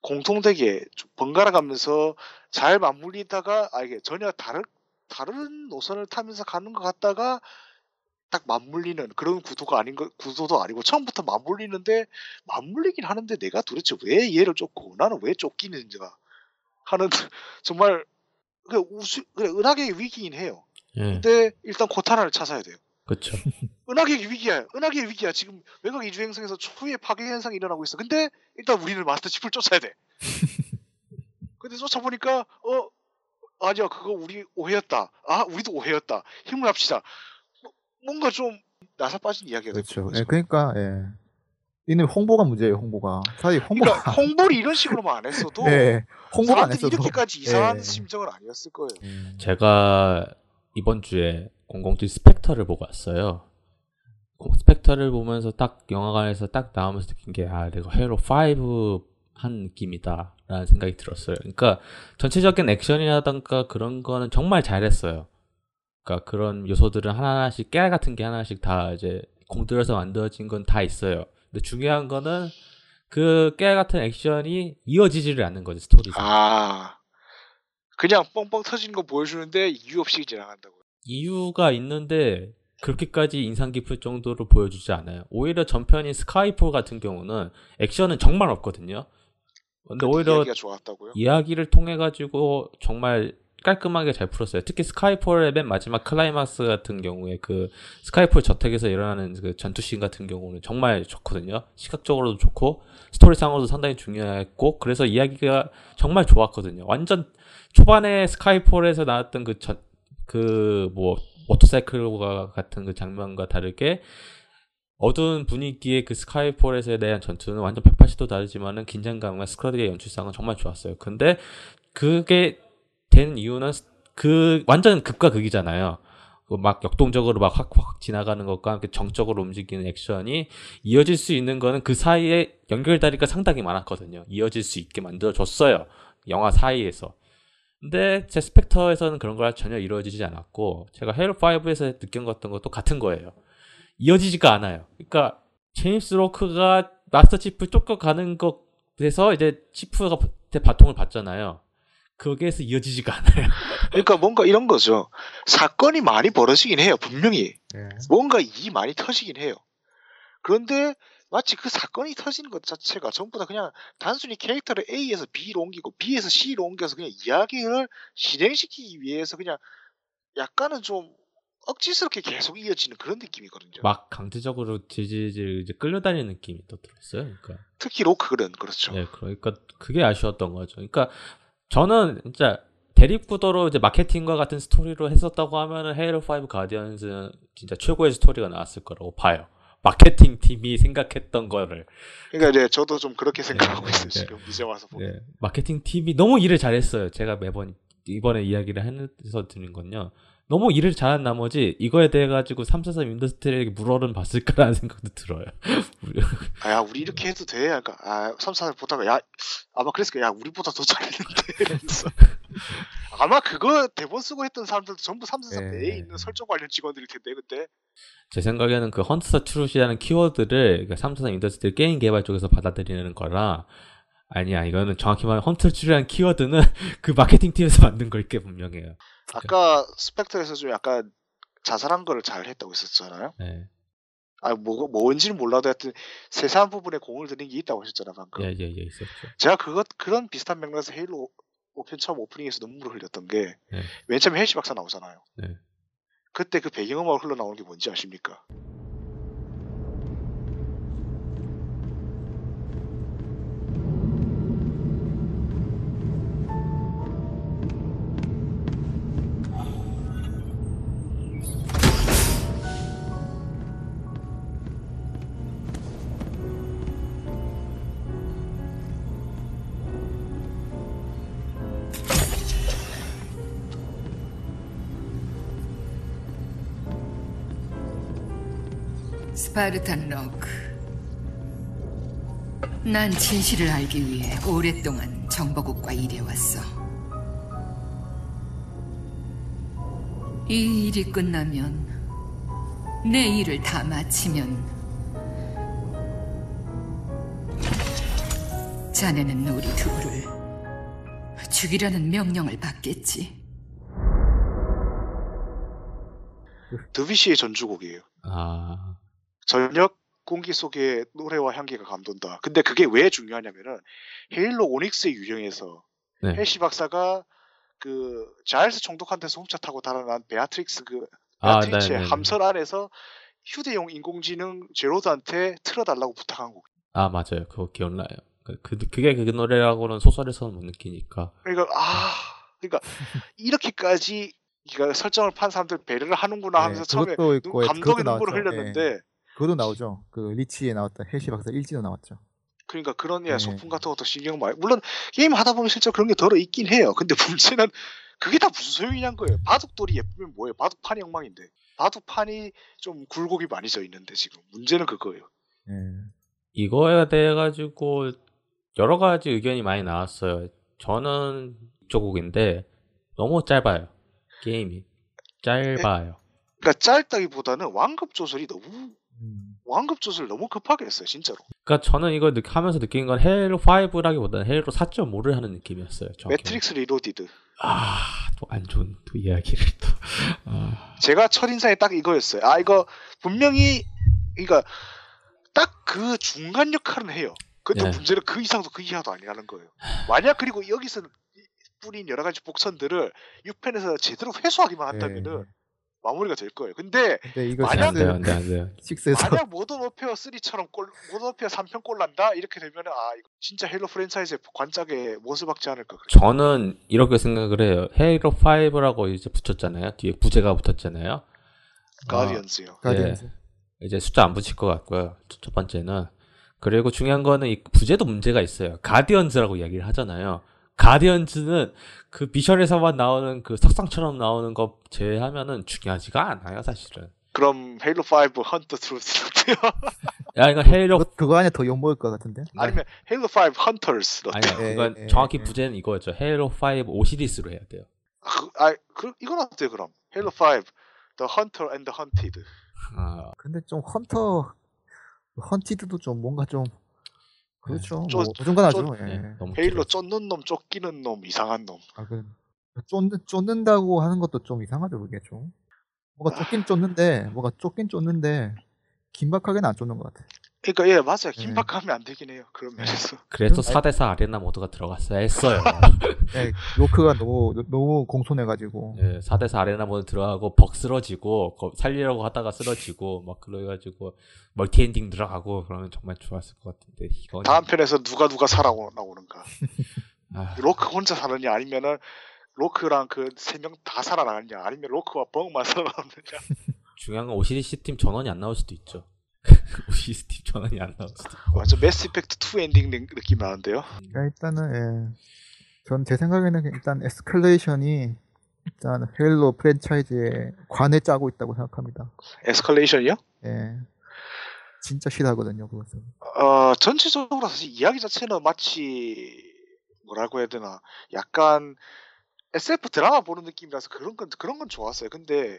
Speaker 3: 공통되게 좀 번갈아 가면서 잘 맞물리다가 아 이게 전혀 다른 다른 노선을 타면서 가는 것 같다가 딱 맞물리는 그런 구도가 아닌 거 구도도 아니고 처음부터 맞물리는데 맞물리긴 하는데 내가 도대체 왜 얘를 쫓고 나는 왜 쫓기는지가 하는 정말 그 우수 그래 은하계의 위기긴 해요.
Speaker 2: 예,
Speaker 3: 근데 일단 코타나를 찾아야 돼요.
Speaker 2: 그쵸.
Speaker 3: 은하계의 위기야. 은하계의 위기야. 지금 외곽 이주 행성에서 초유의 파괴 현상이 일어나고 있어. 근데 일단 우리는 마스터 칩을 쫓아야 돼. 근데 쫓아보니까 어 아니야 그거 우리 오해였다. 아 우리도 오해였다. 힘을 합시다. 뭐, 뭔가 좀 나사 빠진 이야기가
Speaker 4: 그렇죠. 예, 그러니까 예. 이는 홍보가 문제예요. 홍보가. 사실 홍보가
Speaker 3: 그러니까 홍보를 이런 식으로만 안 했어도
Speaker 4: 예, 홍보가 안 했어도
Speaker 3: 이렇게까지 이상한
Speaker 4: 예.
Speaker 3: 심정은 아니었을 거예요.
Speaker 4: 음,
Speaker 2: 제가 이번 주에 007 스펙터를 보고 왔어요. 그 스펙터를 보면서 딱 영화관에서 딱 나오면서 느낀 게, 아, 내가 헤로 5 한 느낌이다. 라는 생각이 들었어요. 그러니까 전체적인 액션이라던가 그런 거는 정말 잘했어요. 그러니까 그런 요소들은 하나하나씩, 깨알 같은 게 하나씩 다 이제 공들여서 만들어진 건 다 있어요. 근데 중요한 거는 그 깨알 같은 액션이 이어지지를 않는 거지, 스토리상.
Speaker 3: 아 그냥 뻥뻥 터진 거 보여주는데 이유 없이 지나간다고요.
Speaker 2: 이유가 있는데 그렇게까지 인상 깊을 정도로 보여주지 않아요. 오히려 전편인 스카이폴 같은 경우는 액션은 정말 없거든요. 근데 오히려. 이야기를 통해 가지고 정말 깔끔하게 잘 풀었어요. 특히 스카이폴의 맨 마지막 클라이막스 같은 경우에 그 스카이폴 저택에서 일어나는 그 전투씬 같은 경우는 정말 좋거든요. 시각적으로도 좋고 스토리상으로도 상당히 중요했고 그래서 이야기가 정말 좋았거든요. 완전 초반에 스카이폴에서 나왔던 그 전 그뭐 모터사이클과 같은 그 장면과 다르게 어두운 분위기의 그 스카이폴에서에 대한 전투는 완전 180도 다르지만은 긴장감과 스크라드의 연출상은 정말 좋았어요. 근데 그게 된 이유는 그 완전 극과 극이잖아요. 그막 역동적으로 막 확확 지나가는 것과 함께 정적으로 움직이는 액션이 이어질 수 있는 거는 그 사이에 연결다리가 상당히 많았거든요. 이어질 수 있게 만들어줬어요. 영화 사이에서. 근데 제 스펙터에서는 그런 걸 전혀 이루어지지 않았고 제가 헤일로 5에서 느꼈던 것도 같은 거예요. 이어지지가 않아요. 그러니까 제임스 로크가 마스터 치프 쫓겨가는 것에서 이제 치프한테 바통을 받잖아요. 거기에서 이어지지가 않아요.
Speaker 3: 그러니까 뭔가 이런 거죠. 사건이 많이 벌어지긴 해요. 분명히
Speaker 4: 예.
Speaker 3: 뭔가 일이 많이 터지긴 해요. 그런데 마치 그 사건이 터지는 것 자체가 전부 다 그냥 단순히 캐릭터를 A에서 B로 옮기고 B에서 C로 옮겨서 그냥 이야기를 진행시키기 위해서 그냥 약간은 좀 억지스럽게 계속 이어지는 그런 느낌이거든요.
Speaker 2: 막 강제적으로 질질질 이제 끌려다니는 느낌이 또 들었어요. 그러니까
Speaker 3: 특히 로크는 그렇죠.
Speaker 2: 네, 그러니까 그게 아쉬웠던 거죠. 그러니까 저는 진짜 대립구도로 이제 마케팅과 같은 스토리로 했었다고 하면은 헤일로 5 가디언즈는 진짜 최고의 스토리가 나왔을 거라고 봐요. 마케팅 팀이 생각했던 거를
Speaker 3: 그러니까 이제 저도 좀 그렇게 생각하고
Speaker 2: 네,
Speaker 3: 있어요.
Speaker 2: 네.
Speaker 3: 지금 이제 와서 보면.
Speaker 2: 네, 마케팅 팀이 너무 일을 잘했어요. 제가 매번 이번에 이야기를 해서 드린 건요. 너무 일을 잘한 나머지 이거에 대해 가지고 343 인더스트리에게 물어는 봤을까라는 생각도 들어요.
Speaker 3: 아, 야, 우리 이렇게 해도 돼? 그러니까, 아, 3, 4를 보다가, 야, 아마 그랬을 거야. 야, 우리보다 더 잘했는데. 아마 그거 대본 쓰고 했던 사람들도 전부 3, 4, 3
Speaker 4: 예.
Speaker 3: 내에 있는 설정 관련 직원들일 텐데, 그때.
Speaker 2: 제 생각에는 그 Hunt the Truth라는 키워드를 그343 인더스트리 게임 개발 쪽에서 받아들이는 거라 아니야 이거는 정확히 말하면 Hunt the Truth라는 키워드는 그 마케팅 팀에서 만든 걸 게 분명해요.
Speaker 3: 아까 스펙터에서 좀 약간 자살한 거를 잘 했다고 했었잖아요.
Speaker 2: 네.
Speaker 3: 아, 뭐, 뭔지는 몰라도 하여튼 세세한 부분에 공을 들인 게 있다고 하셨잖아, 방금.
Speaker 2: 예, 예, 예, 있었죠.
Speaker 3: 제가 그것, 그런 비슷한 맥락에서 헤일로 오편 처음 오프닝에서 눈물을 흘렸던 게,
Speaker 2: 네.
Speaker 3: 맨 처음에 헬시 박사 나오잖아요.
Speaker 2: 네.
Speaker 3: 그때 그 배경음악 흘러나오는 게 뭔지 아십니까?
Speaker 6: 스파르탄 로크. 난 진실을 알기 위해 오랫동안 정보국과 일해왔어. 이 일이 끝나면 내 일을 다 마치면 자네는 우리 둘을 죽이라는 명령을 받겠지.
Speaker 3: 드비시의 전주곡이에요.
Speaker 2: 아,
Speaker 3: 저녁 공기 속에 노래와 향기가 감돈다. 근데 그게 왜 중요하냐면은 헤일로 오닉스의 유령에서
Speaker 2: 네.
Speaker 3: 헬시 박사가 그 자일스 총독한테서 훔쳐 타고 달아난 베아트릭스 그
Speaker 2: 아,
Speaker 3: 베아트리츠의
Speaker 2: 네, 네, 네.
Speaker 3: 함선 안에서 휴대용 인공지능 제로드한테 틀어달라고 부탁한 곡.
Speaker 2: 아 맞아요. 그거 기억나요. 그, 그 그게 그 노래라고는 소설에서는 못 느끼니까.
Speaker 3: 그러니까 아 그러니까 이렇게까지 그러니까 설정을 판 사람들 배려를 하는구나
Speaker 4: 네,
Speaker 3: 하면서 처음에
Speaker 4: 그것도
Speaker 3: 눈-
Speaker 4: 있고
Speaker 3: 감동의 눈물을. 흘렸는데
Speaker 4: 예. 그것도 나오죠. 그 리치에 나왔던 헬시 박사 일지도 나왔죠.
Speaker 3: 그러니까 그런 예,
Speaker 4: 네.
Speaker 3: 소품 같은 것도 신경 많이 물론 게임 하다 보면 실제 그런 게 덜어 있긴 해요. 근데 문제는 그게 다 무슨 소용이냐는 거예요. 바둑돌이 예쁘면 뭐예요? 바둑판이 엉망인데 바둑판이 좀 굴곡이 많이 져 있는데 지금 문제는 그거예요.
Speaker 4: 예.
Speaker 2: 이거에 대해 가지고 여러 가지 의견이 많이 나왔어요. 저는 이쪽곡인데 너무 짧아요. 게임이 짧아요.
Speaker 3: 그러니까 짧다기보다는 완급 조절이 너무
Speaker 4: 음.
Speaker 3: 완급 조절 너무 급하게 했어요, 진짜로.
Speaker 2: 그러니까 저는 이거 느- 하면서 느낀 건 헤일로 5라기보다는 헤일로 4.5를 하는 느낌이었어요. 정확히
Speaker 3: 매트릭스 리로디드.
Speaker 2: 아, 또 안 좋은 또 이야기를 또. 아,
Speaker 3: 제가 첫 인상이 딱 이거였어요. 아 이거 분명히 그러니까 딱 그 중간 역할은 해요. 근데
Speaker 2: 예.
Speaker 3: 문제는 그 이상도 그 이하도 아니라는 거예요. 만약 그리고 여기서 뿌린 여러 가지 복선들을 6편에서 제대로 회수하기만 한다면은
Speaker 4: 예.
Speaker 3: 마무리가 될 거예요. 근데
Speaker 4: 근데 이거
Speaker 3: 만약-
Speaker 2: 안 돼요, 안 돼요, 안 돼요.
Speaker 4: 6에서
Speaker 3: 만약 모던 워페어 3처럼 꼴, 모던 워페어 3편 꼴 난다 이렇게 되면은 아 이거 진짜 헤일로 프랜차이즈의 관짝에 못을 박지 않을까.
Speaker 2: 저는 이렇게 생각을 해요. 헤일로 5라고 이제 붙였잖아요. 뒤에 부제가 붙었잖아요.
Speaker 3: 가디언즈요.
Speaker 4: 가디언즈.
Speaker 2: 이제 숫자 안 붙일 것 같고요. 첫- 첫 번째는. 그리고 중요한 거는 이 부제도 문제가 있어요. 가디언즈라고 이야기를 하잖아요. 가디언즈는 그 미션에서만 나오는 그 석상처럼 나오는 거 제외하면은 중요하지가 않아요, 사실은.
Speaker 3: 그럼 헤일로 5 Hunt the Truth 어때요?
Speaker 2: 야, 이거 헤일로
Speaker 4: 그거, 그거 안에 더 욕먹을 것 같은데?
Speaker 3: 아니면 헤일로 5 헌터스
Speaker 4: 예,
Speaker 2: 그건
Speaker 4: 예,
Speaker 2: 정확히
Speaker 4: 예.
Speaker 2: 부제는 이거였죠. 헤일로 5 오시리스로 해야 돼요.
Speaker 3: 아, 그, 아, 그, 이건 어때요 그럼? 헤일로 5 The Hunter and the Hunted.
Speaker 2: 아,
Speaker 4: 근데 좀 헌터 헌티드도 좀 뭔가 좀 그렇죠.
Speaker 3: 좀-
Speaker 4: 뭐 어중간하죠.
Speaker 3: 좀-
Speaker 4: 예.
Speaker 2: 네, 너무
Speaker 3: 헤일로
Speaker 2: 길어서.
Speaker 3: 쫓는 놈, 쫓기는 놈, 이상한 놈.
Speaker 4: 아, 그 쫓는 쫓는다고 하는 것도 좀 이상하죠, 그게 좀. 뭔가 쫓긴 쫓는데, 뭔가 쫓긴 쫓는데 긴박하게는 안 쫓는 것 같아.
Speaker 3: 그러니까 예 맞아요.
Speaker 4: 네.
Speaker 3: 긴박하면 안 되긴 해요. 그런 면에서.
Speaker 2: 그래서
Speaker 4: 그럼-
Speaker 2: 4대4 arena 모드가 들어갔어야 했어요.
Speaker 4: 예, 로크가 너무 너무 공손해가지고.
Speaker 2: 예, 4대4 arena 모드 들어가고 벅 쓰러지고 거- 살리려고 하다가 쓰러지고 막 그래가지고 멀티 엔딩 들어가고 그러면 정말 좋았을 것 같은데 이건
Speaker 3: 다음 편에서 누가 누가 살아나오는가.
Speaker 2: 아,
Speaker 3: 로크 혼자 사느냐 아니면은 로크랑 그 세 명 다 살아나느냐 아니면 로크와 벅만 살아남느냐.
Speaker 2: 중요한 건 오시리스 팀 전원이 안 나올 수도 있죠. 오시리스 팀 전원이 안 나올 수도 있고.
Speaker 3: 완전 Mass Effect 2 엔딩 느- 느낌 나는데요.
Speaker 4: 그러니까 일단은 예. 전 제 생각에는 일단 Escalation이 일단 Halo 프랜차이즈의 관을 짜고 있다고 생각합니다.
Speaker 3: Escalation이요?
Speaker 4: 예. 진짜 싫어하거든요, 그것은.
Speaker 3: 어 전체적으로 사실 이야기 자체는 마치 뭐라고 해야 되나 약간 SF 드라마 보는 느낌이라서 그런 건 그런 건 좋았어요. 근데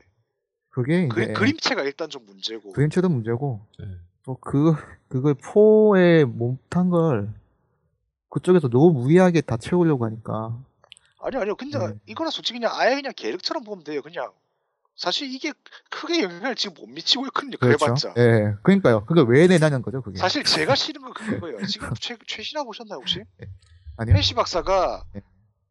Speaker 4: 그게
Speaker 3: 그,
Speaker 4: 이제
Speaker 3: 그림 체가 일단 좀 문제고.
Speaker 4: 그림체도 문제고
Speaker 2: 네.
Speaker 4: 또그 그걸 포에 못한 걸 그쪽에서 너무 무리하게 다 채우려고 하니까
Speaker 3: 아니 아니요. 근데
Speaker 4: 네.
Speaker 3: 이거는 솔직히 그냥 아예 그냥 계획처럼 보면 돼요. 그냥 사실 이게 크게 영향을 지금 못 미치고 있거든요.
Speaker 4: 그렇죠.
Speaker 3: 그래봤자.
Speaker 4: 예, 그러니까요. 그걸 왜 내냐는 거죠, 그게.
Speaker 3: 사실 제가 싫은 건 그거예요. 지금 최, 최신화 보셨나요 혹시?
Speaker 4: 아니요.
Speaker 3: 애쉬 박사가
Speaker 4: 네.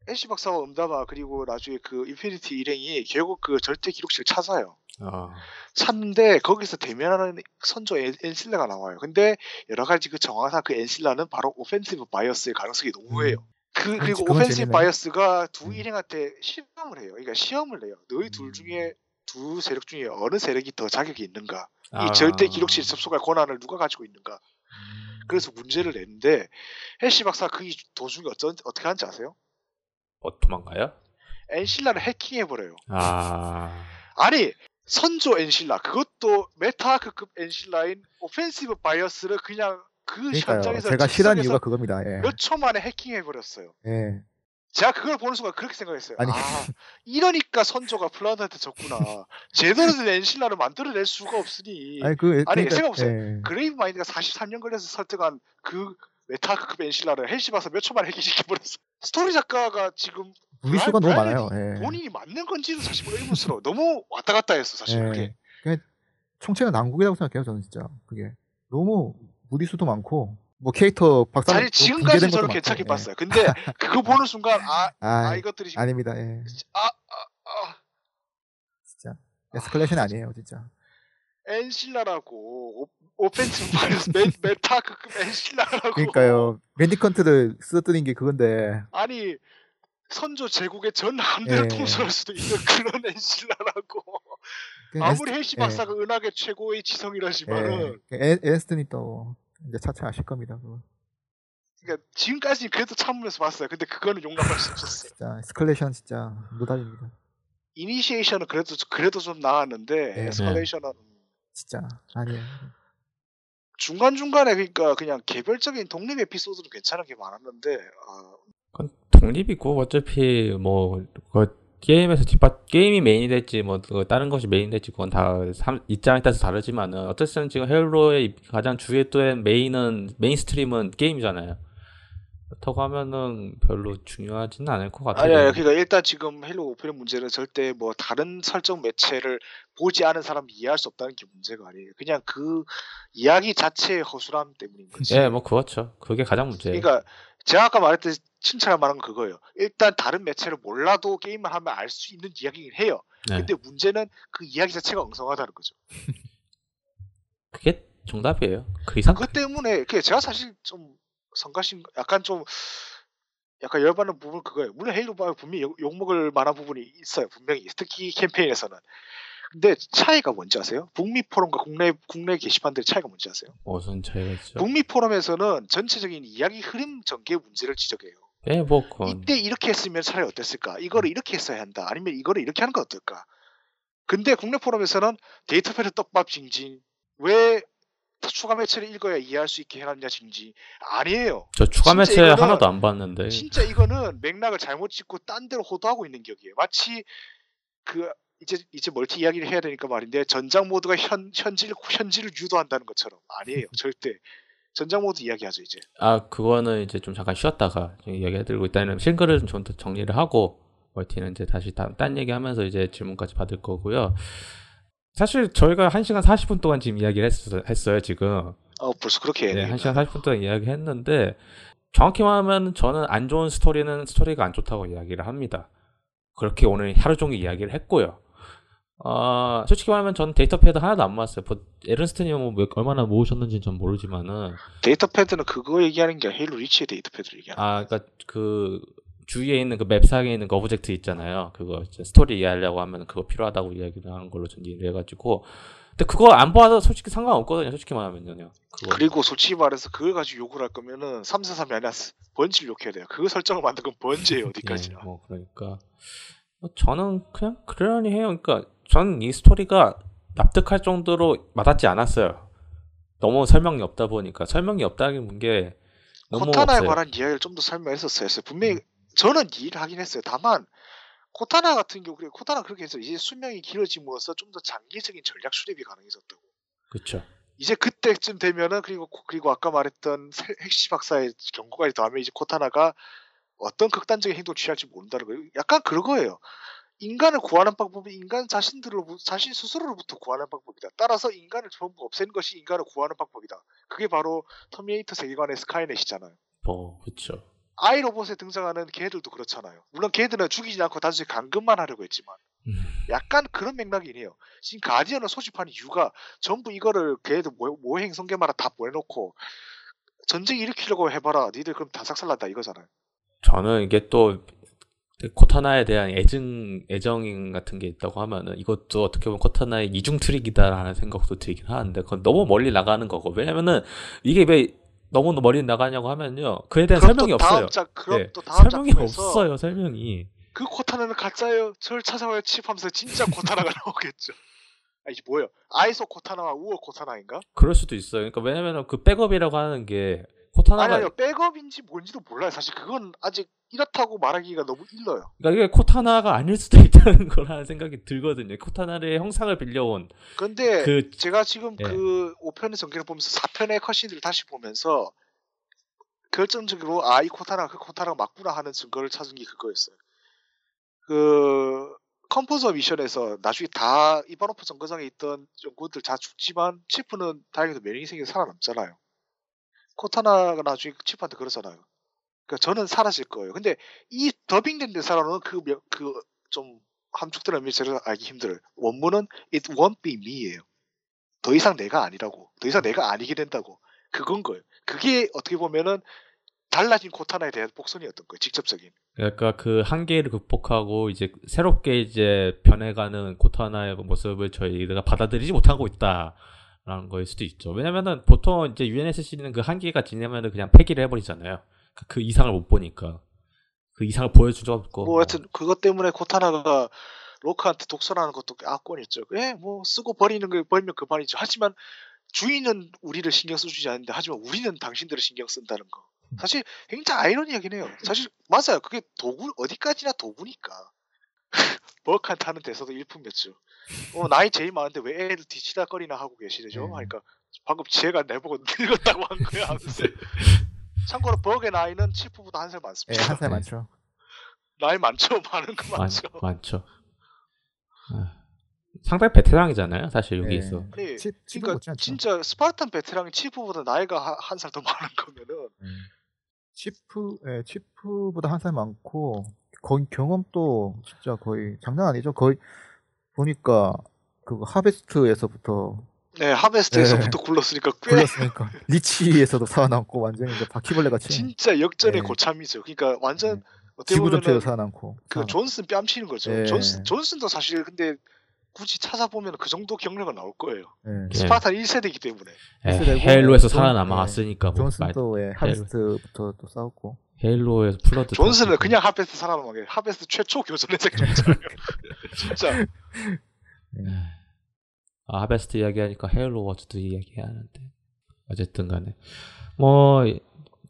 Speaker 3: 핼시 박사와 음다마 그리고 나중에 그 Infinity 일행이 결국 그 절대 기록실 찾아요.
Speaker 2: 아,
Speaker 3: 찾는데 거기서 대면하는 선조 an- ancilla가 나와요. 근데 여러 가지 그 정황상 그 엔실라는 바로 오펜시브 바이어스의 가능성이 너무해요. 그, 그리고
Speaker 4: 음. 그건
Speaker 3: 오펜시브. 바이어스가 두
Speaker 4: 음.
Speaker 3: 일행한테 실험을 해요. 그러니까 시험을 내요. 너희 둘
Speaker 2: 음.
Speaker 3: 중에 두 세력 중에 어느 세력이 더 자격이 있는가?
Speaker 2: 아.
Speaker 3: 이 절대 기록실 접속할 권한을 누가 가지고 있는가? 그래서 문제를 냈는데 핼시 박사 그이 도중에 어쩐, 어떻게 하는지 아세요?
Speaker 2: 어, 도망가요?
Speaker 3: ancilla를 해킹해 버려요.
Speaker 2: 아,
Speaker 3: 아니 선조 엔실라 그것도 메타크급 엔실라인 오펜시브 바이어스를 그냥 그
Speaker 4: 그러니까요.
Speaker 3: 현장에서
Speaker 4: 제가
Speaker 3: 즉석에서
Speaker 4: 이유가 그겁니다. 예.
Speaker 3: 몇초 만에 해킹해 버렸어요.
Speaker 4: 예.
Speaker 3: 제가 그걸 보는 순간 그렇게 생각했어요.
Speaker 4: 아니.
Speaker 3: 아 이러니까 선조가 Flood한테 졌구나. 제대로 된 ancilla를 만들어낼 수가 없으니
Speaker 4: 아니 그
Speaker 3: 아니,
Speaker 4: 그러니까,
Speaker 3: 생각해보세요.
Speaker 4: 예.
Speaker 3: Gravemind가 43년 걸려서 설득한 그 metarch급 ancilla를 핼시 박사가 몇 초 만에 해킹시켜버렸어. 스토리 작가가 지금
Speaker 4: 무리수가 너무
Speaker 3: 브라이언이
Speaker 4: 많아요. 예.
Speaker 3: 본인이 맞는 건지도 사실 의문스러워. 너무 왔다 갔다 했어 사실
Speaker 4: 예.
Speaker 3: 그게.
Speaker 4: 그냥 총체적 난국이라고 생각해요, 저는 진짜. 그게 너무 무리수도 많고 뭐 캐릭터 박사
Speaker 3: 사실 지금까지 저는 괜찮게 봤어요. 근데 그거 보는 순간 아,
Speaker 4: 아,
Speaker 3: 아 이것들이 지금
Speaker 4: 아닙니다. 예.
Speaker 3: 아, 아, 아
Speaker 4: 진짜 Escalation 아니에요, 진짜.
Speaker 3: 엔실라라고 오- 오펜티브 바이러스 메, 메타크급 엔실라라고.
Speaker 4: 그러니까요. Mendicant를 쓰러뜨린 게 그건데
Speaker 3: 아니 선조 제국의 전 함대를
Speaker 4: 예.
Speaker 3: 통솔할 수도 있는 그런 ancilla라고.
Speaker 4: 그냥
Speaker 3: 아무리 핼시
Speaker 4: 예.
Speaker 3: 박사가 은하계 최고의 지성이라지만은
Speaker 4: 예. 에, 에른스트님이 또 이제 차차 아실 겁니다.
Speaker 3: 그러니까 지금까지 그래도 참으면서 봤어요. 근데 그거는 용납할 수 없었어요.
Speaker 4: 진짜 Escalation 진짜 노답입니다.
Speaker 3: Initiation은 그래도 그래도 좀 나았는데
Speaker 4: 예.
Speaker 3: Escalation은
Speaker 4: 진짜 아니에요.
Speaker 3: 중간 중간에 그러니까 그냥 개별적인 독립 에피소드도 괜찮은 게 많았는데 아,
Speaker 2: 그건 독립이고 어차피 뭐 그 게임에서 뒷받 게임이 메인이 될지 뭐 그거 다른 것이 메인이 될지 그건 다 삼- 입장에 따라서 다르지만은 어쨌든 지금 Halo의 가장 주요된 메인은 mainstream은 게임이잖아요. 그렇다고 하면은 별로 중요하지는 않을 것 같아요.
Speaker 3: 아니, 아니 그러니까 일단 지금 헬로 오픈의 문제는 절대 뭐 다른 설정 매체를 보지 않은 사람이 이해할 수 없다는 게 문제가 아니에요. 그냥 그 이야기 자체의 허술함 때문인 거지.
Speaker 2: 예, 뭐 그렇죠. 그게 가장 문제예요.
Speaker 3: 그러니까 제가 아까 말했듯이 칭찬할 만한 건 그거예요. 일단 다른 매체를 몰라도 게임을 하면 알 수 있는 이야기긴 해요.
Speaker 2: 네.
Speaker 3: 근데 문제는 그 이야기 자체가 엉성하다는 거죠.
Speaker 2: 그게 정답이에요. 그 이상
Speaker 3: 그것 때문에 그 제가 사실 좀 성가신 약간 좀 약간 열받는 부분 그거예요. 물론 헤일로 바 분명히 욕, 욕먹을 만한 부분이 있어요. 분명히 특히 캠페인에서는. 근데 차이가 뭔지 아세요? 북미 포럼과 국내 국내 게시판들의 차이가 뭔지 아세요?
Speaker 2: 무슨 차이가 있죠?
Speaker 3: 북미 포럼에서는 전체적인 이야기 흐름 전개 문제를 지적해요.
Speaker 2: 예, 뭐 그건
Speaker 3: 이때 이렇게 했으면 차라리 어땠을까? 이거를 이렇게 했어야 한다. 아니면 이거를 이렇게 하는 건 어떨까? 근데 국내 포럼에서는 data pad 떡밥 징징. 왜 추가 매체를 읽어야 이해할 수 있게 해놨냐 징징. 아니에요.
Speaker 2: 저 추가 매체
Speaker 3: 이거는
Speaker 2: 하나도 안 봤는데.
Speaker 3: 진짜 이거는 맥락을 잘못 짚고 딴 데로 호도하고 있는 격이에요. 마치 그 이제 이제 멀티 이야기를 해야 되니까 말인데 전장 모드가 현 현질 현질을 유도한다는 것처럼 아니에요. 절대 전장 모드 이야기하죠 이제.
Speaker 2: 아 그거는 이제 좀 잠깐 쉬었다가 이야기해드리고 일단은 싱글을 좀 더 정리를 하고 멀티는 이제 다시 다, 딴 얘기하면서 이제 질문까지 받을 거고요. 사실 저희가 1시간 40분 동안 지금 이야기를 했, 어요 지금.
Speaker 3: 어 벌써 그렇게
Speaker 2: 네,
Speaker 3: 해야
Speaker 2: 1시간 40분 동안 이야기했는데 정확히 말하면 저는 안 좋은 스토리는 스토리가 안 좋다고 이야기를 합니다. 그렇게 오늘 하루 종일 이야기를 했고요. 어, 솔직히 말하면 저는 data pad 하나도 안 모았어요. 뭐, 에른스트님은 뭐 몇- 얼마나 모으셨는지 전 모르지만은
Speaker 3: data pad는 그거 얘기하는 게 Halo Reach의 data pad를 얘기하는
Speaker 2: 아, 그러니까 그 주위에 있는 그 맵상에 있는 그 object 있잖아요. 그거 스토리 이해하려고 하면 그거 필요하다고 이야기를 하는 걸로 전 이해를 해가지고. 근데 그거 안 봐도 솔직히 상관없거든요. 솔직히 말하면요. 그거.
Speaker 3: 그리고 솔직히 말해서 그걸 가지고 욕을 할 거면은 343이 아니라 Bungie를 욕해야 돼요. 그 설정을 만든 건 Bungie예요 어디까지나.
Speaker 2: 예, 뭐 그러니까 뭐 저는 그냥 그러려니 해요. 그러니까 저는 이 스토리가 납득할 정도로 와닿지 않았어요. 너무 설명이 없다 보니까 설명이 없다는 게 너무
Speaker 3: 코타나에
Speaker 2: 없어요.
Speaker 3: 관한 이야기를 좀 더 설명했었어요. 분명히 저는 이해를 하긴 했어요. 다만 코타나 같은 경우 그래 코타나 그렇게 해서 이제 수명이 길어짐으로써 좀 더 장기적인 전략 수립이 가능해졌다고.
Speaker 2: 그렇죠.
Speaker 3: 이제 그때쯤 되면은 그리고 그리고 아까 말했던 세- 핵시 박사의 경고까지 더하면 이제 코타나가 어떤 극단적인 행동을 취할지 모른다는 거예요. 약간 그런 거예요. 인간을 구하는 방법이 인간 자신들로 자신 스스로로부터 구하는 방법이다. 따라서 인간을 전부 없애는 것이 인간을 구하는 방법이다. 그게 바로 터미네이터 세계관의 Skynet이잖아요.
Speaker 2: 뭐 그렇죠.
Speaker 3: I, Robot에 등장하는 걔들도 그렇잖아요. 물론 걔들은 죽이지 않고 단순히 감금만 하려고 했지만
Speaker 2: 음.
Speaker 3: 약간 그런 맥락이네요. 지금 Guardian을 소집하는 이유가 전부 이거를 걔들 모, 모행성계마다 다 보내놓고 전쟁 일으키려고 해봐라. 니들 그럼 다 작살난다 이거잖아요.
Speaker 2: 저는 이게 또 코타나에 대한 애증 애정 같은 게 있다고 하면은 이것도 어떻게 보면 코타나의 이중 트릭이다라는 생각도 들긴 하는데 그건 너무 멀리 나가는 거고 왜냐면은 이게 왜 너무 멀리 나가냐고 하면요 그에 대한
Speaker 3: 그럼
Speaker 2: 설명이 없어요.
Speaker 3: 작 그럼
Speaker 2: 네,
Speaker 3: 또 다음
Speaker 2: 설명이 없어요 설명이.
Speaker 3: 그 코타나는 가짜예요. 저를 찾아와요 칩하면서 진짜 코타나가 나오겠죠. 아 이게 뭐예요? 아이소 코타나와 우어 코타나인가?
Speaker 2: 그럴 수도 있어요. 그러니까 왜냐면은 그 백업이라고 하는 게 코타나가
Speaker 3: 아니 아니 요 백업인지 뭔지도 몰라요. 사실 그건 아직 이렇다고 말하기가 너무 일러요.
Speaker 2: 그러니까 이게 코타나가 아닐 수도 있다는 거라는 생각이 들거든요. 코타나의 형상을 빌려온
Speaker 3: 근데
Speaker 2: 그
Speaker 3: 제가 지금
Speaker 2: 예.
Speaker 3: 그 5편의 전개를 보면서 4편의 컷신들을 다시 보면서 결정적으로 아 이 코타나 그 코타나가 맞구나 하는 증거를 찾은 게 그거였어요. 그 컴포저 미션에서 나중에 다 이바노프 정거장에 있던 연구들 다 죽지만 치프는 다행히도 면역이 생겨서 살아남잖아요. 코타나가 나중에 치프한테 그러잖아요. 그러니까 저는 사라질 거예요. 근데 이 더빙된 대사로는 그 그 좀 함축된 의미를 제가 알기 힘들어요. 원문은 it won't be me예요. 더 이상 내가 아니라고. 더 이상 내가 아니게 된다고. 그건 거예요. 그게 어떻게 보면은 달라진 코타나에 대한 복선이었던 거예요. 직접적인.
Speaker 2: 그러니까 그 한계를 극복하고 이제 새롭게 이제 변해가는 코타나의 그 모습을 저희가 받아들이지 못하고 있다 라는 거일 수도 있죠. 왜냐면은 보통 이제 UNSC는 그 한계가 지나면은 그냥 폐기를 해버리잖아요. 그- 그 이상을 못 보니까 그 이상을 보여준 적 없고.
Speaker 3: 뭐 하여튼 그것 때문에 코타나가 로크한테 독설하는 것도 악권이었죠. 예, 뭐 쓰고 버리는 거 버리면 그만이죠. 하지만 주인은 우리를 신경 써주지 않는데 하지만 우리는 당신들을 신경 쓴다는 거. 사실 굉장히 아이러니하긴 해요. 사실 맞아요. 그게 도구 어디까지나 도구니까. 버크한테 하는 대사도 일품이었죠. 어, 나이 제일 많은데 왜 애를 뒤치다거리나 하고 계시죠?
Speaker 4: 음.
Speaker 3: 하니까 방금 지혜가 내보고 늙었다고 한 거야. 하면서. 참고로 버그의 나이는 치프보다 한살
Speaker 4: 예,
Speaker 3: 많습니다.
Speaker 4: 한살
Speaker 2: 네.
Speaker 4: 많죠.
Speaker 3: 나이 많죠? 많은 거
Speaker 2: 많,
Speaker 3: 많죠?
Speaker 2: 많 죠. 아, 상당히 베테랑이잖아요. 사실 여기서.
Speaker 4: 예.
Speaker 3: 네,
Speaker 4: 치-
Speaker 3: 그러니까. 진짜 스파르탄 베테랑이 치프보다 나이가 한 살 더 많은 거면은
Speaker 4: 음. 치프, 예, 치프보다 한 살 많고 거의 경험도 진짜 거의 장난 아니죠. 거의 보니까 그 하베스트에서부터
Speaker 3: 네, 하베스트에서부터 굴렀으니까 꽤
Speaker 4: 굴렸으니까 리치에서도 살아남고 완전히 이제 바퀴벌레 같이
Speaker 3: 진짜 역전의
Speaker 4: 네.
Speaker 3: 고참이죠. 그러니까 완전
Speaker 4: 네.
Speaker 3: 어떻게
Speaker 4: 지구
Speaker 3: 보면은
Speaker 4: 살아남고
Speaker 3: 그
Speaker 4: 살아남고.
Speaker 3: 존슨 뺨치는 거죠.
Speaker 4: 예.
Speaker 3: 존슨 존슨도 사실 근데 굳이 찾아보면 그 정도 경력은 나올 거예요.
Speaker 4: 예.
Speaker 2: 예.
Speaker 3: 스파르탄 1세대이기 때문에.
Speaker 2: 헤일로에서
Speaker 4: 존-
Speaker 2: 살아남았으니까 뭐 말-
Speaker 4: 존슨도 예, 하베스트부터 또 싸웠고
Speaker 2: 헤일로에서 플러드 탔으니까.
Speaker 3: 그냥 하베스트 살아남은 게 하베스트 최초 교전의 생존자예요. 진짜
Speaker 2: 아, 하베스트 이야기하니까 헤일로 워즈도 이야기해야 하는데 어쨌든 간에 뭐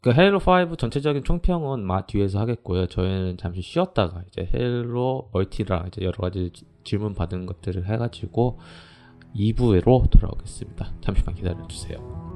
Speaker 2: 그 헤일로 5 전체적인 총평은 마 뒤에서 하겠고요. 저희는 잠시 쉬었다가 이제 헤일로 멀티랑 이제 여러 가지 지- 질문 받은 것들을 해가지고 2부로 돌아오겠습니다. 잠시만 기다려 주세요.